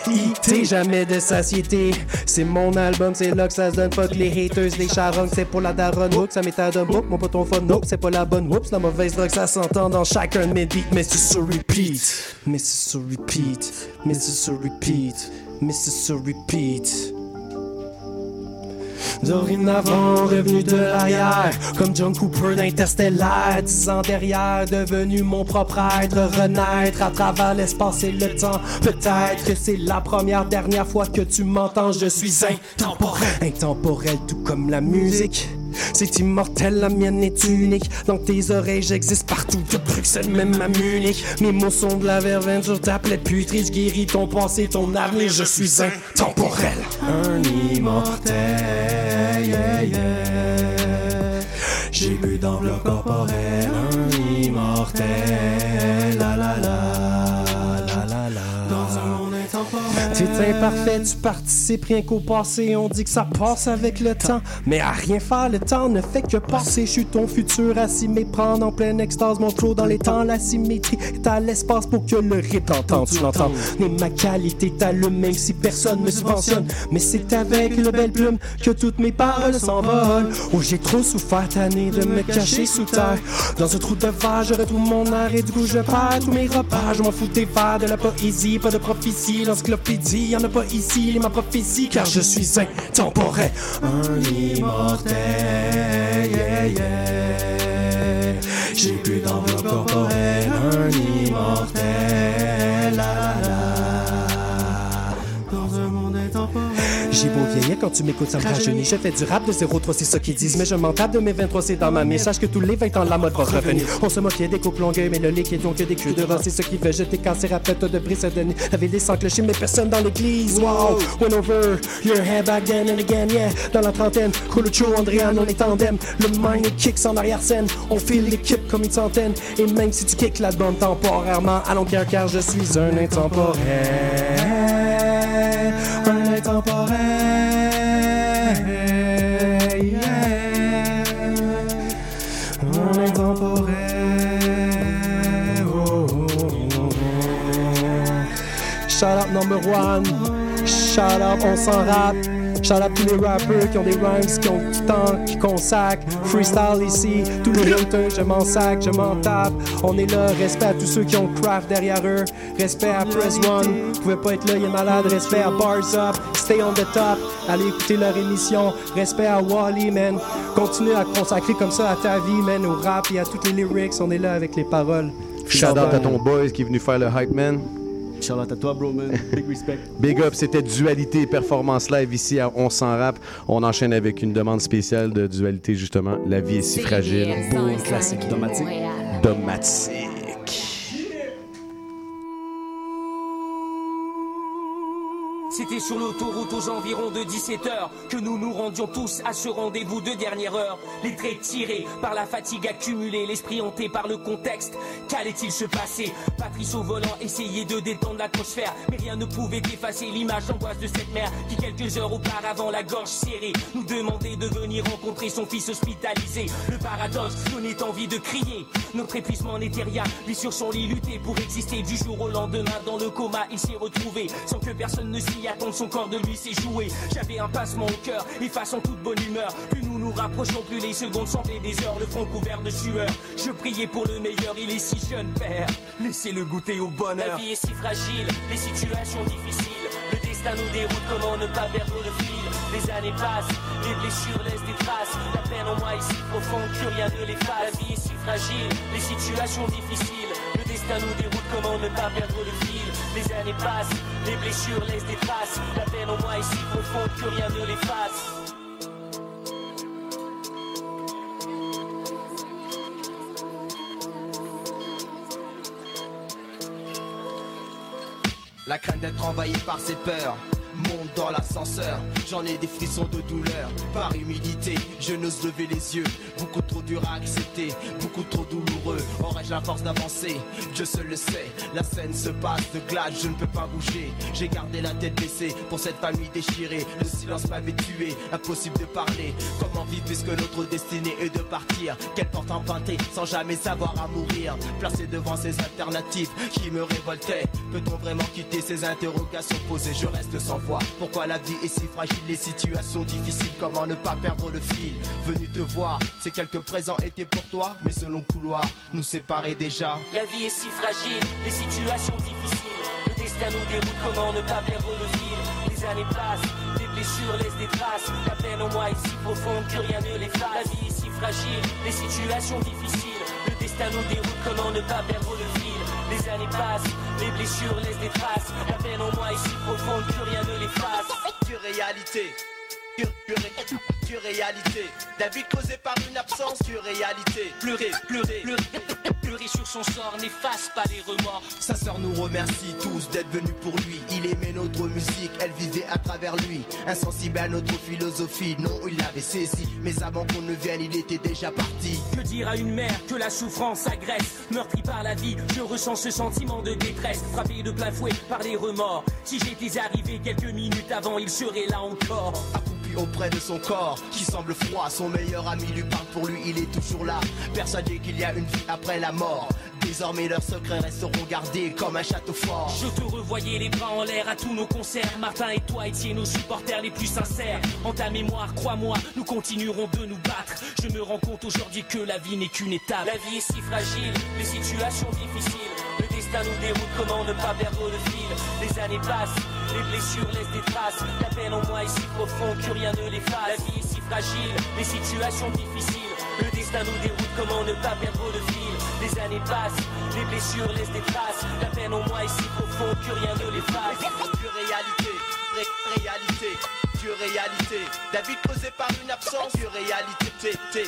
[SPEAKER 35] T'es jamais de satiété. C'est mon album, c'est là que ça se donne. Fuck les haters, les charongs. C'est pour la daronne. Oups, ça d'un book. Mon poton fun. Nope, c'est pas la bonne. Oups, la mauvaise drogue, ça s'entend dans chacun de mes beats. Mais c'est sur repeat. Mais c'est sur repeat. Mais c'est sur repeat. Mais c'est sur repeat. Dorénavant, revenu de l'arrière, comme John Cooper d'Interstellar, dix ans derrière, devenu mon propre être, renaître à travers l'espace et le temps. Peut-être que c'est la première, dernière fois que tu m'entends, je suis intemporel. Intemporel, tout comme la musique. C'est immortel, la mienne est unique. Dans tes oreilles, j'existe partout, de Bruxelles, même à Munich. Mes mots sont de la verveine sur ta plaie putride. Je guéris ton passé, ton avenir, je suis intemporel. Un immortel, yeah, yeah. J'ai bu d'enveloppe corporelle, un immortel, la la, la T'es imparfait, tu participes rien qu'au passé. On dit que ça passe avec le temps, mais à rien faire, le temps ne fait que passer. Je suis ton futur à s'y méprendre en pleine extase. Mon flow dans les temps, la symétrie à l'espace pour que le rip l'entende. Tu l'entends, mais ma qualité t'allume même si personne me subventionne. Mais c'est avec le belle plume que toutes mes paroles s'envolent. Oh, j'ai trop souffert, tanné de me cacher sous terre. Dans un trou de verre, je retrouve mon air et du coup je perds tous mes repas. Je m'en fous des vers, de la poésie, pas de prophétie. L'encyclopédie, y'en a pas ici, ma prophétie, car je suis intemporel. Un immortel, yeah, yeah. J'ai plus d'enveloppe corporelle, un immortel, la. J'ai beau vieillir quand tu m'écoutes, ça me rajeunit. Je fais du rap de 0-3, c'est ça qu'ils disent. Mais je m'en tape de mes 23, c'est dans ma message que tous les 20 ans, la mode va revenir. On se moquait des couples longueuils, mais le liquide, donc que des culs de vent. C'est ce qui fait jeter cancer à pète de brise de nez. La ville est sans clocher, mais personne dans l'église. Wow, went over your head back then and again, yeah. Dans la trentaine, Coluccio, Andréane, on est tandem. Le mind kicks en arrière-scène. On file l'équipe comme une centaine. Et même si tu kicks la bande temporairement, à long cœur, car je suis un intemporel. Un intemporel. Shout out number one. Shout out, on s'en rappe. Shout out tous les rappers qui ont des rhymes, qui ont du temps, qui consacrent. Freestyle ici, tous les haters, je m'en sac, je m'en tape. On est là, respect à tous ceux qui ont craft derrière eux. Respect à Press One, vous pouvez pas être là, il est malade. Respect à Bars Up, Stay on the Top. Allez écouter leur émission. Respect à Wally, man. Continue à consacrer comme ça à ta vie, man, au rap et à toutes les lyrics. On est là avec les paroles.
[SPEAKER 7] Shout out à ton boy qui est venu faire le hype man.
[SPEAKER 36] Shout out à toi, bro, man. Big respect.
[SPEAKER 7] Big up, c'était Dualité Performance Live ici à On s'en rap. On enchaîne avec une demande spéciale de Dualité, justement. La vie est si fragile.
[SPEAKER 36] Beau classique domatique.
[SPEAKER 7] Domatique.
[SPEAKER 45] C'était sur l'autoroute aux environs de 17h que nous nous rendions tous à ce rendez-vous de dernière heure. Les traits tirés par la fatigue accumulée, l'esprit hanté par le contexte. Qu'allait-il se passer? Patrice au volant essayait de détendre l'atmosphère, mais rien ne pouvait effacer l'image d'angoisse de cette mère qui quelques heures auparavant, la gorge serrée, nous demandait de venir rencontrer son fils hospitalisé. Le paradoxe donnait envie de crier. Notre épuisement n'était rien. Lui sur son lit luttait pour exister du jour au lendemain. Dans le coma, il s'est retrouvé sans que personne ne s'y attendre, son corps de lui s'est joué. J'avais un passement au cœur, en toute bonne humeur. Plus nous nous rapprochons, plus les secondes semblaient des heures, le front couvert de sueur. Je priais pour le meilleur, il est si jeune, père. Laissez-le goûter au bonheur. La vie est si fragile, les situations difficiles. Le destin nous déroute, comment ne pas perdre le fil? Les années passent, les blessures laissent des traces. La peine en moi est si profonde que rien ne l'efface. La vie est si fragile, les situations difficiles. Le destin nous déroute, comment ne pas perdre le fil? Les années passent, les blessures laissent des traces. La peine en moi est si profonde que rien ne l'efface.
[SPEAKER 32] La crainte d'être envahi par ses peurs monte dans l'ascenseur. J'en ai des frissons de douleur. Par humilité, je n'ose lever les yeux. Beaucoup trop dur à accepter, beaucoup trop douloureux. Aurais-je la force d'avancer? Dieu seul le sait. La scène se passe de glace, je ne peux pas bouger. J'ai gardé la tête baissée pour cette famille déchirée. Le silence m'avait tué, impossible de parler. Comment vivre puisque notre destinée est de partir? Quelle porte empruntée sans jamais savoir à mourir? Placé devant ces alternatives qui me révoltaient. Peut-on vraiment quitter ces interrogations posées? Je reste sans Pourquoi la vie est si fragile, les situations difficiles, comment ne pas perdre le fil Venu te voir, ces quelques présents étaient pour toi, mais selon couloir, nous séparer déjà.
[SPEAKER 45] La vie est si fragile, les situations difficiles. Le destin nous déroute, comment ne pas perdre le fil Les années passent, les blessures laissent des traces. La peine en moi est si profonde que rien ne l'efface. La vie est si fragile, les situations difficiles. Le destin nous déroute, comment ne pas perdre le fil les années passent, les blessures laissent des traces. La peine en moi est si profonde que rien ne l'efface.
[SPEAKER 32] Réalité, réalité. La vie causée par une absence, dure réalité.
[SPEAKER 45] Pleurer, pleurer, pleurer, pleurer sur son sort n'efface pas les remords.
[SPEAKER 32] Sa sœur nous remercie tous d'être venus pour lui. Il aimait notre musique, elle vivait à travers lui. Insensible à notre philosophie, non, il l'avait saisi. Mais avant qu'on ne vienne, il était déjà parti.
[SPEAKER 45] Que dire à une mère que la souffrance agresse? Meurtri par la vie, je ressens ce sentiment de détresse. Frappé de plein fouet par les remords. Si j'étais arrivé quelques minutes avant, il serait là encore.
[SPEAKER 32] Auprès de son corps, qui semble froid. Son meilleur ami lui parle pour lui, il est toujours là. Persuadé qu'il y a une vie après la mort. Désormais leurs secrets resteront gardés comme un château fort.
[SPEAKER 45] Je te revoyais les bras en l'air à tous nos concerts. Martin et toi étiez nos supporters les plus sincères. En ta mémoire, crois-moi, nous continuerons de nous battre. Je me rends compte aujourd'hui que la vie n'est qu'une étape. La vie est si fragile, les situations difficiles. Destin nous déroute, comment ne pas perdre le fil Les années passent, les blessures laissent des traces. La peine en moi est si profonde que rien ne l'efface. La vie est si fragile, les situations difficiles. Le destin nous déroute, comment ne pas perdre le fil Les années passent, les blessures laissent des traces. La peine en moi est si profonde que rien ne l'efface.
[SPEAKER 32] Dure réalité, ré- réalité, dure réalité. La vie causée par une absence, dure réalité. Té, té,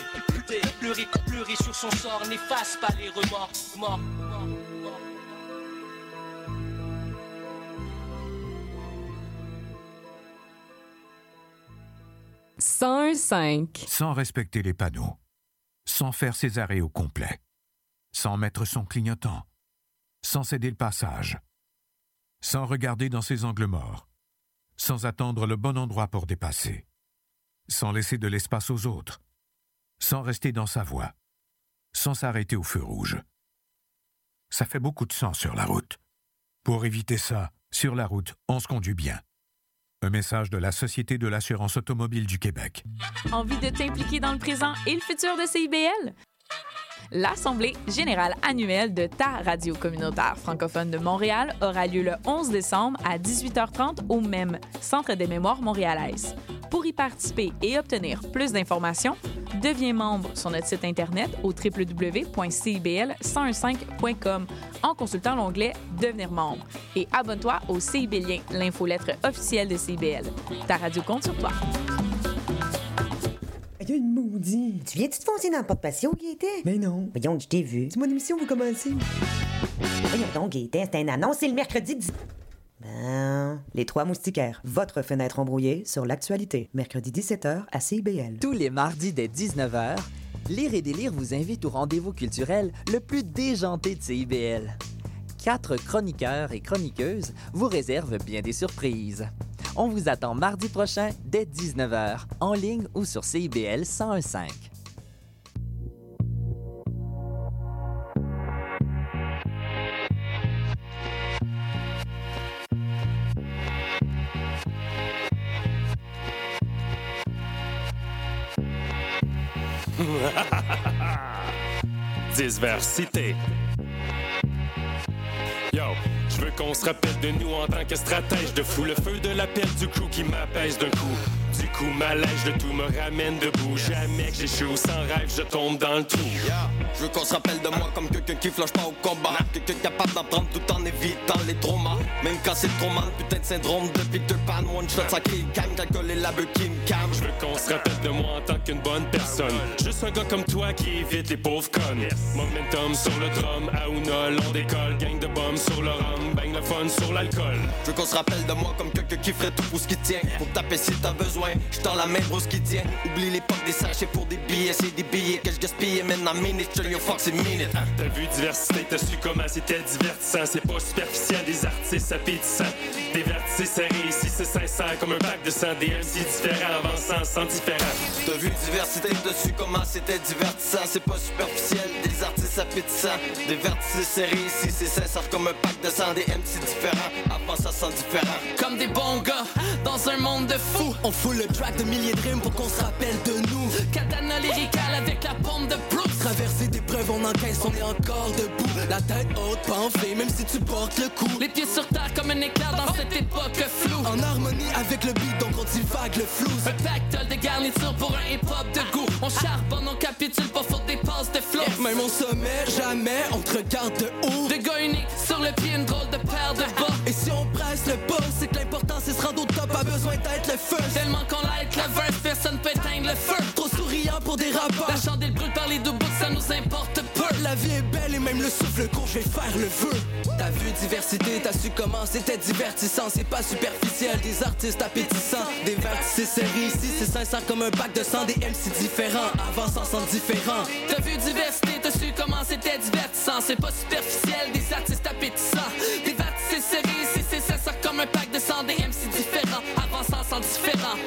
[SPEAKER 32] té.
[SPEAKER 45] Pleurer, pleurer sur son sort n'efface pas les remords. Mort.
[SPEAKER 46] 101.5.
[SPEAKER 47] Sans respecter les panneaux, sans faire ses arrêts au complet, sans mettre son clignotant, sans céder le passage, sans regarder dans ses angles morts, sans attendre le bon endroit pour dépasser, sans laisser de l'espace aux autres, sans rester dans sa voie, sans s'arrêter au feu rouge. Ça fait beaucoup de sang sur la route. Pour éviter ça, sur la route, on se conduit bien. Un message de la Société de l'assurance automobile du Québec.
[SPEAKER 48] Envie de t'impliquer dans le présent et le futur de CIBL? L'Assemblée générale annuelle de ta radio communautaire francophone de Montréal aura lieu le 11 décembre à 18h30 au même Centre des mémoires montréalaises. Pour y participer et obtenir plus d'informations, deviens membre sur notre site Internet au www.cibl1015.com en consultant l'onglet Devenir membre et abonne-toi au CIBLien, l'infolettre officielle de CIBL. Ta radio compte sur toi.
[SPEAKER 49] Une maudite. Tu viens-tu te foncer dans le porte-patio, Gaëtan? Mais non. Voyons, je t'ai vu. C'est mon émission, vous commencez. Voyons donc, Gaëtan, c'est un annonce, c'est le mercredi 10... Ben, les Trois Moustiquaires, votre fenêtre embrouillée sur l'actualité. Mercredi 17h à CIBL.
[SPEAKER 50] Tous les mardis dès 19h, Lire et délire vous invite au rendez-vous culturel le plus déjanté de CIBL. Quatre chroniqueurs et chroniqueuses vous réservent bien des surprises. On vous attend mardi prochain dès 19h, en ligne ou sur CIBL 1015.
[SPEAKER 42] Diversité. Je veux qu'on se rappelle de nous en tant que stratège de fou. Le feu de la pelle du crew qui m'apaise d'un coup. Du coup, ma lèche de tout me ramène debout. Jamais que j'échoue, sans rêve, je tombe dans le trou.
[SPEAKER 51] Je veux qu'on se rappelle de moi comme quelqu'un qui flanche pas au combat. Quelqu'un capable d'apprendre tout en évitant les traumas. Même quand c'est trop mal, putain de syndrome de Peter Pan. One shot, ça kill cam, calculer la beuh qui me calme.
[SPEAKER 42] Je veux qu'on se rappelle de moi en tant qu'une bonne personne. Juste un gars comme toi qui évite les pauvres connes. Momentum sur le drum, à Ounol, on décolle. Gang de bombes sur le rhum, bang le fun sur l'alcool.
[SPEAKER 51] Je veux qu'on se rappelle de moi comme quelqu'un qui ferait tout pour ce qui tient. Pour taper si t'as besoin, je la main pour ce qui tient. Oublie l'époque des sachets pour des billets, c'est des billets que je gaspille maintenant minute. Je yo fuck c'est minute. hein.
[SPEAKER 42] T'as vu diversité, t'as su comment c'était divertissant. C'est pas superficiel, des artistes appétissants. Des vertices serrés, ici c'est sincère comme un pack de sang. Des MC différents, avançant sans différent.
[SPEAKER 51] T'as vu diversité dessus comment c'était divertissant C'est pas superficiel, des artistes appétissants Des vertices serrés ici c'est sincère comme un pack de sang Des MC différents, avant ça sent différent
[SPEAKER 52] Comme des bons gars, dans un monde de fous On fout le track de milliers de rimes pour qu'on se rappelle de nous Katana lyrical avec la pompe de Bruce Traverser des preuves, on encaisse, on est encore debout. La tête haute, pas enflée, même si tu portes le coup Les pieds sur terre comme un éclair dans cette époque floue. En harmonie avec le beat, donc on divague le flou. Un pactole de garniture pour un hip-hop de goût. On charbonne, on capitule pas faute des passes de flow. Même au sommet, jamais, on te regarde de haut. De gars unique, sur le pied, une drôle de paire de bas. Et si on presse le pas, c'est que l'important c'est se rendre au top Pas besoin d'être le feu. Tellement qu'on like le verse, personne peut éteindre le feu souriant pour des rappeurs La chandelle brûle par les deux bouts, ça nous importe peu. La vie est belle et même le souffle court, je vais faire le feu. T'as vu diversité, t'as su comment c'était divertissant C'est pas superficiel, des artistes appétissants. Des vertices serrés ici, c'est sincère comme un pack de sang. Des MC différents, avançant sans différents T'as vu diversité, t'as su comment c'était divertissant C'est pas superficiel, des artistes appétissants. Des vertices serrés ici, c'est sincère comme un pack de sang. Des MC différents, avançant sans différents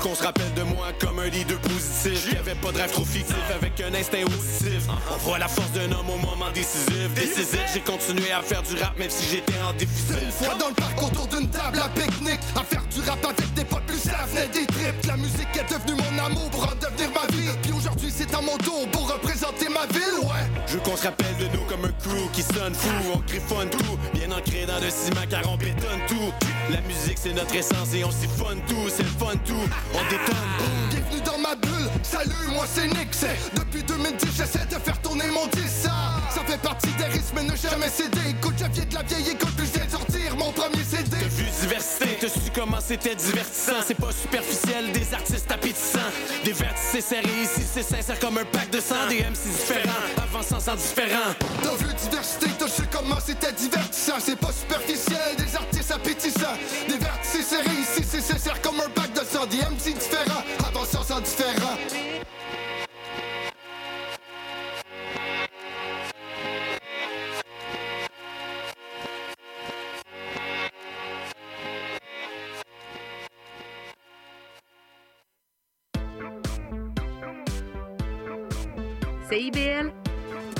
[SPEAKER 42] qu'on se rappelle de moi comme un leader positif. Qui avait pas de rêve trop fictif avec un instinct auditif. On voit la force d'un homme au moment décisif. Décisif, j'ai continué à faire du rap même si j'étais en déficit.
[SPEAKER 53] Une fois dans le parc autour d'une table à pique-nique. À faire du rap avec des potes plus ça venait des trips La musique est devenue mon amour pour en devenir ma vie c'est à mon tour pour représenter ma ville, ouais.
[SPEAKER 42] Je veux qu'on se rappelle de nous comme un crew qui sonne fou. On griffonne tout, bien ancré dans le ciment car on bétonne tout. La musique c'est notre essence et on siphonne tout C'est le fun tout, on détonne.
[SPEAKER 53] Bienvenue dans ma bulle, salut, moi c'est Nick. Depuis 2010 j'essaie de faire tourner mon disque. Ça, ça fait partie des risques mais ne jamais céder. Écoute, je viens de la vieille école puis viens de sortir mon premier CD
[SPEAKER 42] T'as vu diversité, t'as su comment c'était divertissant. C'est pas superficiel, des artistes appétissants. Des vertices serrés ici, c'est sincère comme un pack de sang. Des MC différents, avançant sans différent.
[SPEAKER 53] T'as vu diversité, t'as su comment c'était divertissant. C'est pas superficiel, des artistes appétissants. Des vertices serrés ici, c'est sincère comme un pack de sang. Des MC différents,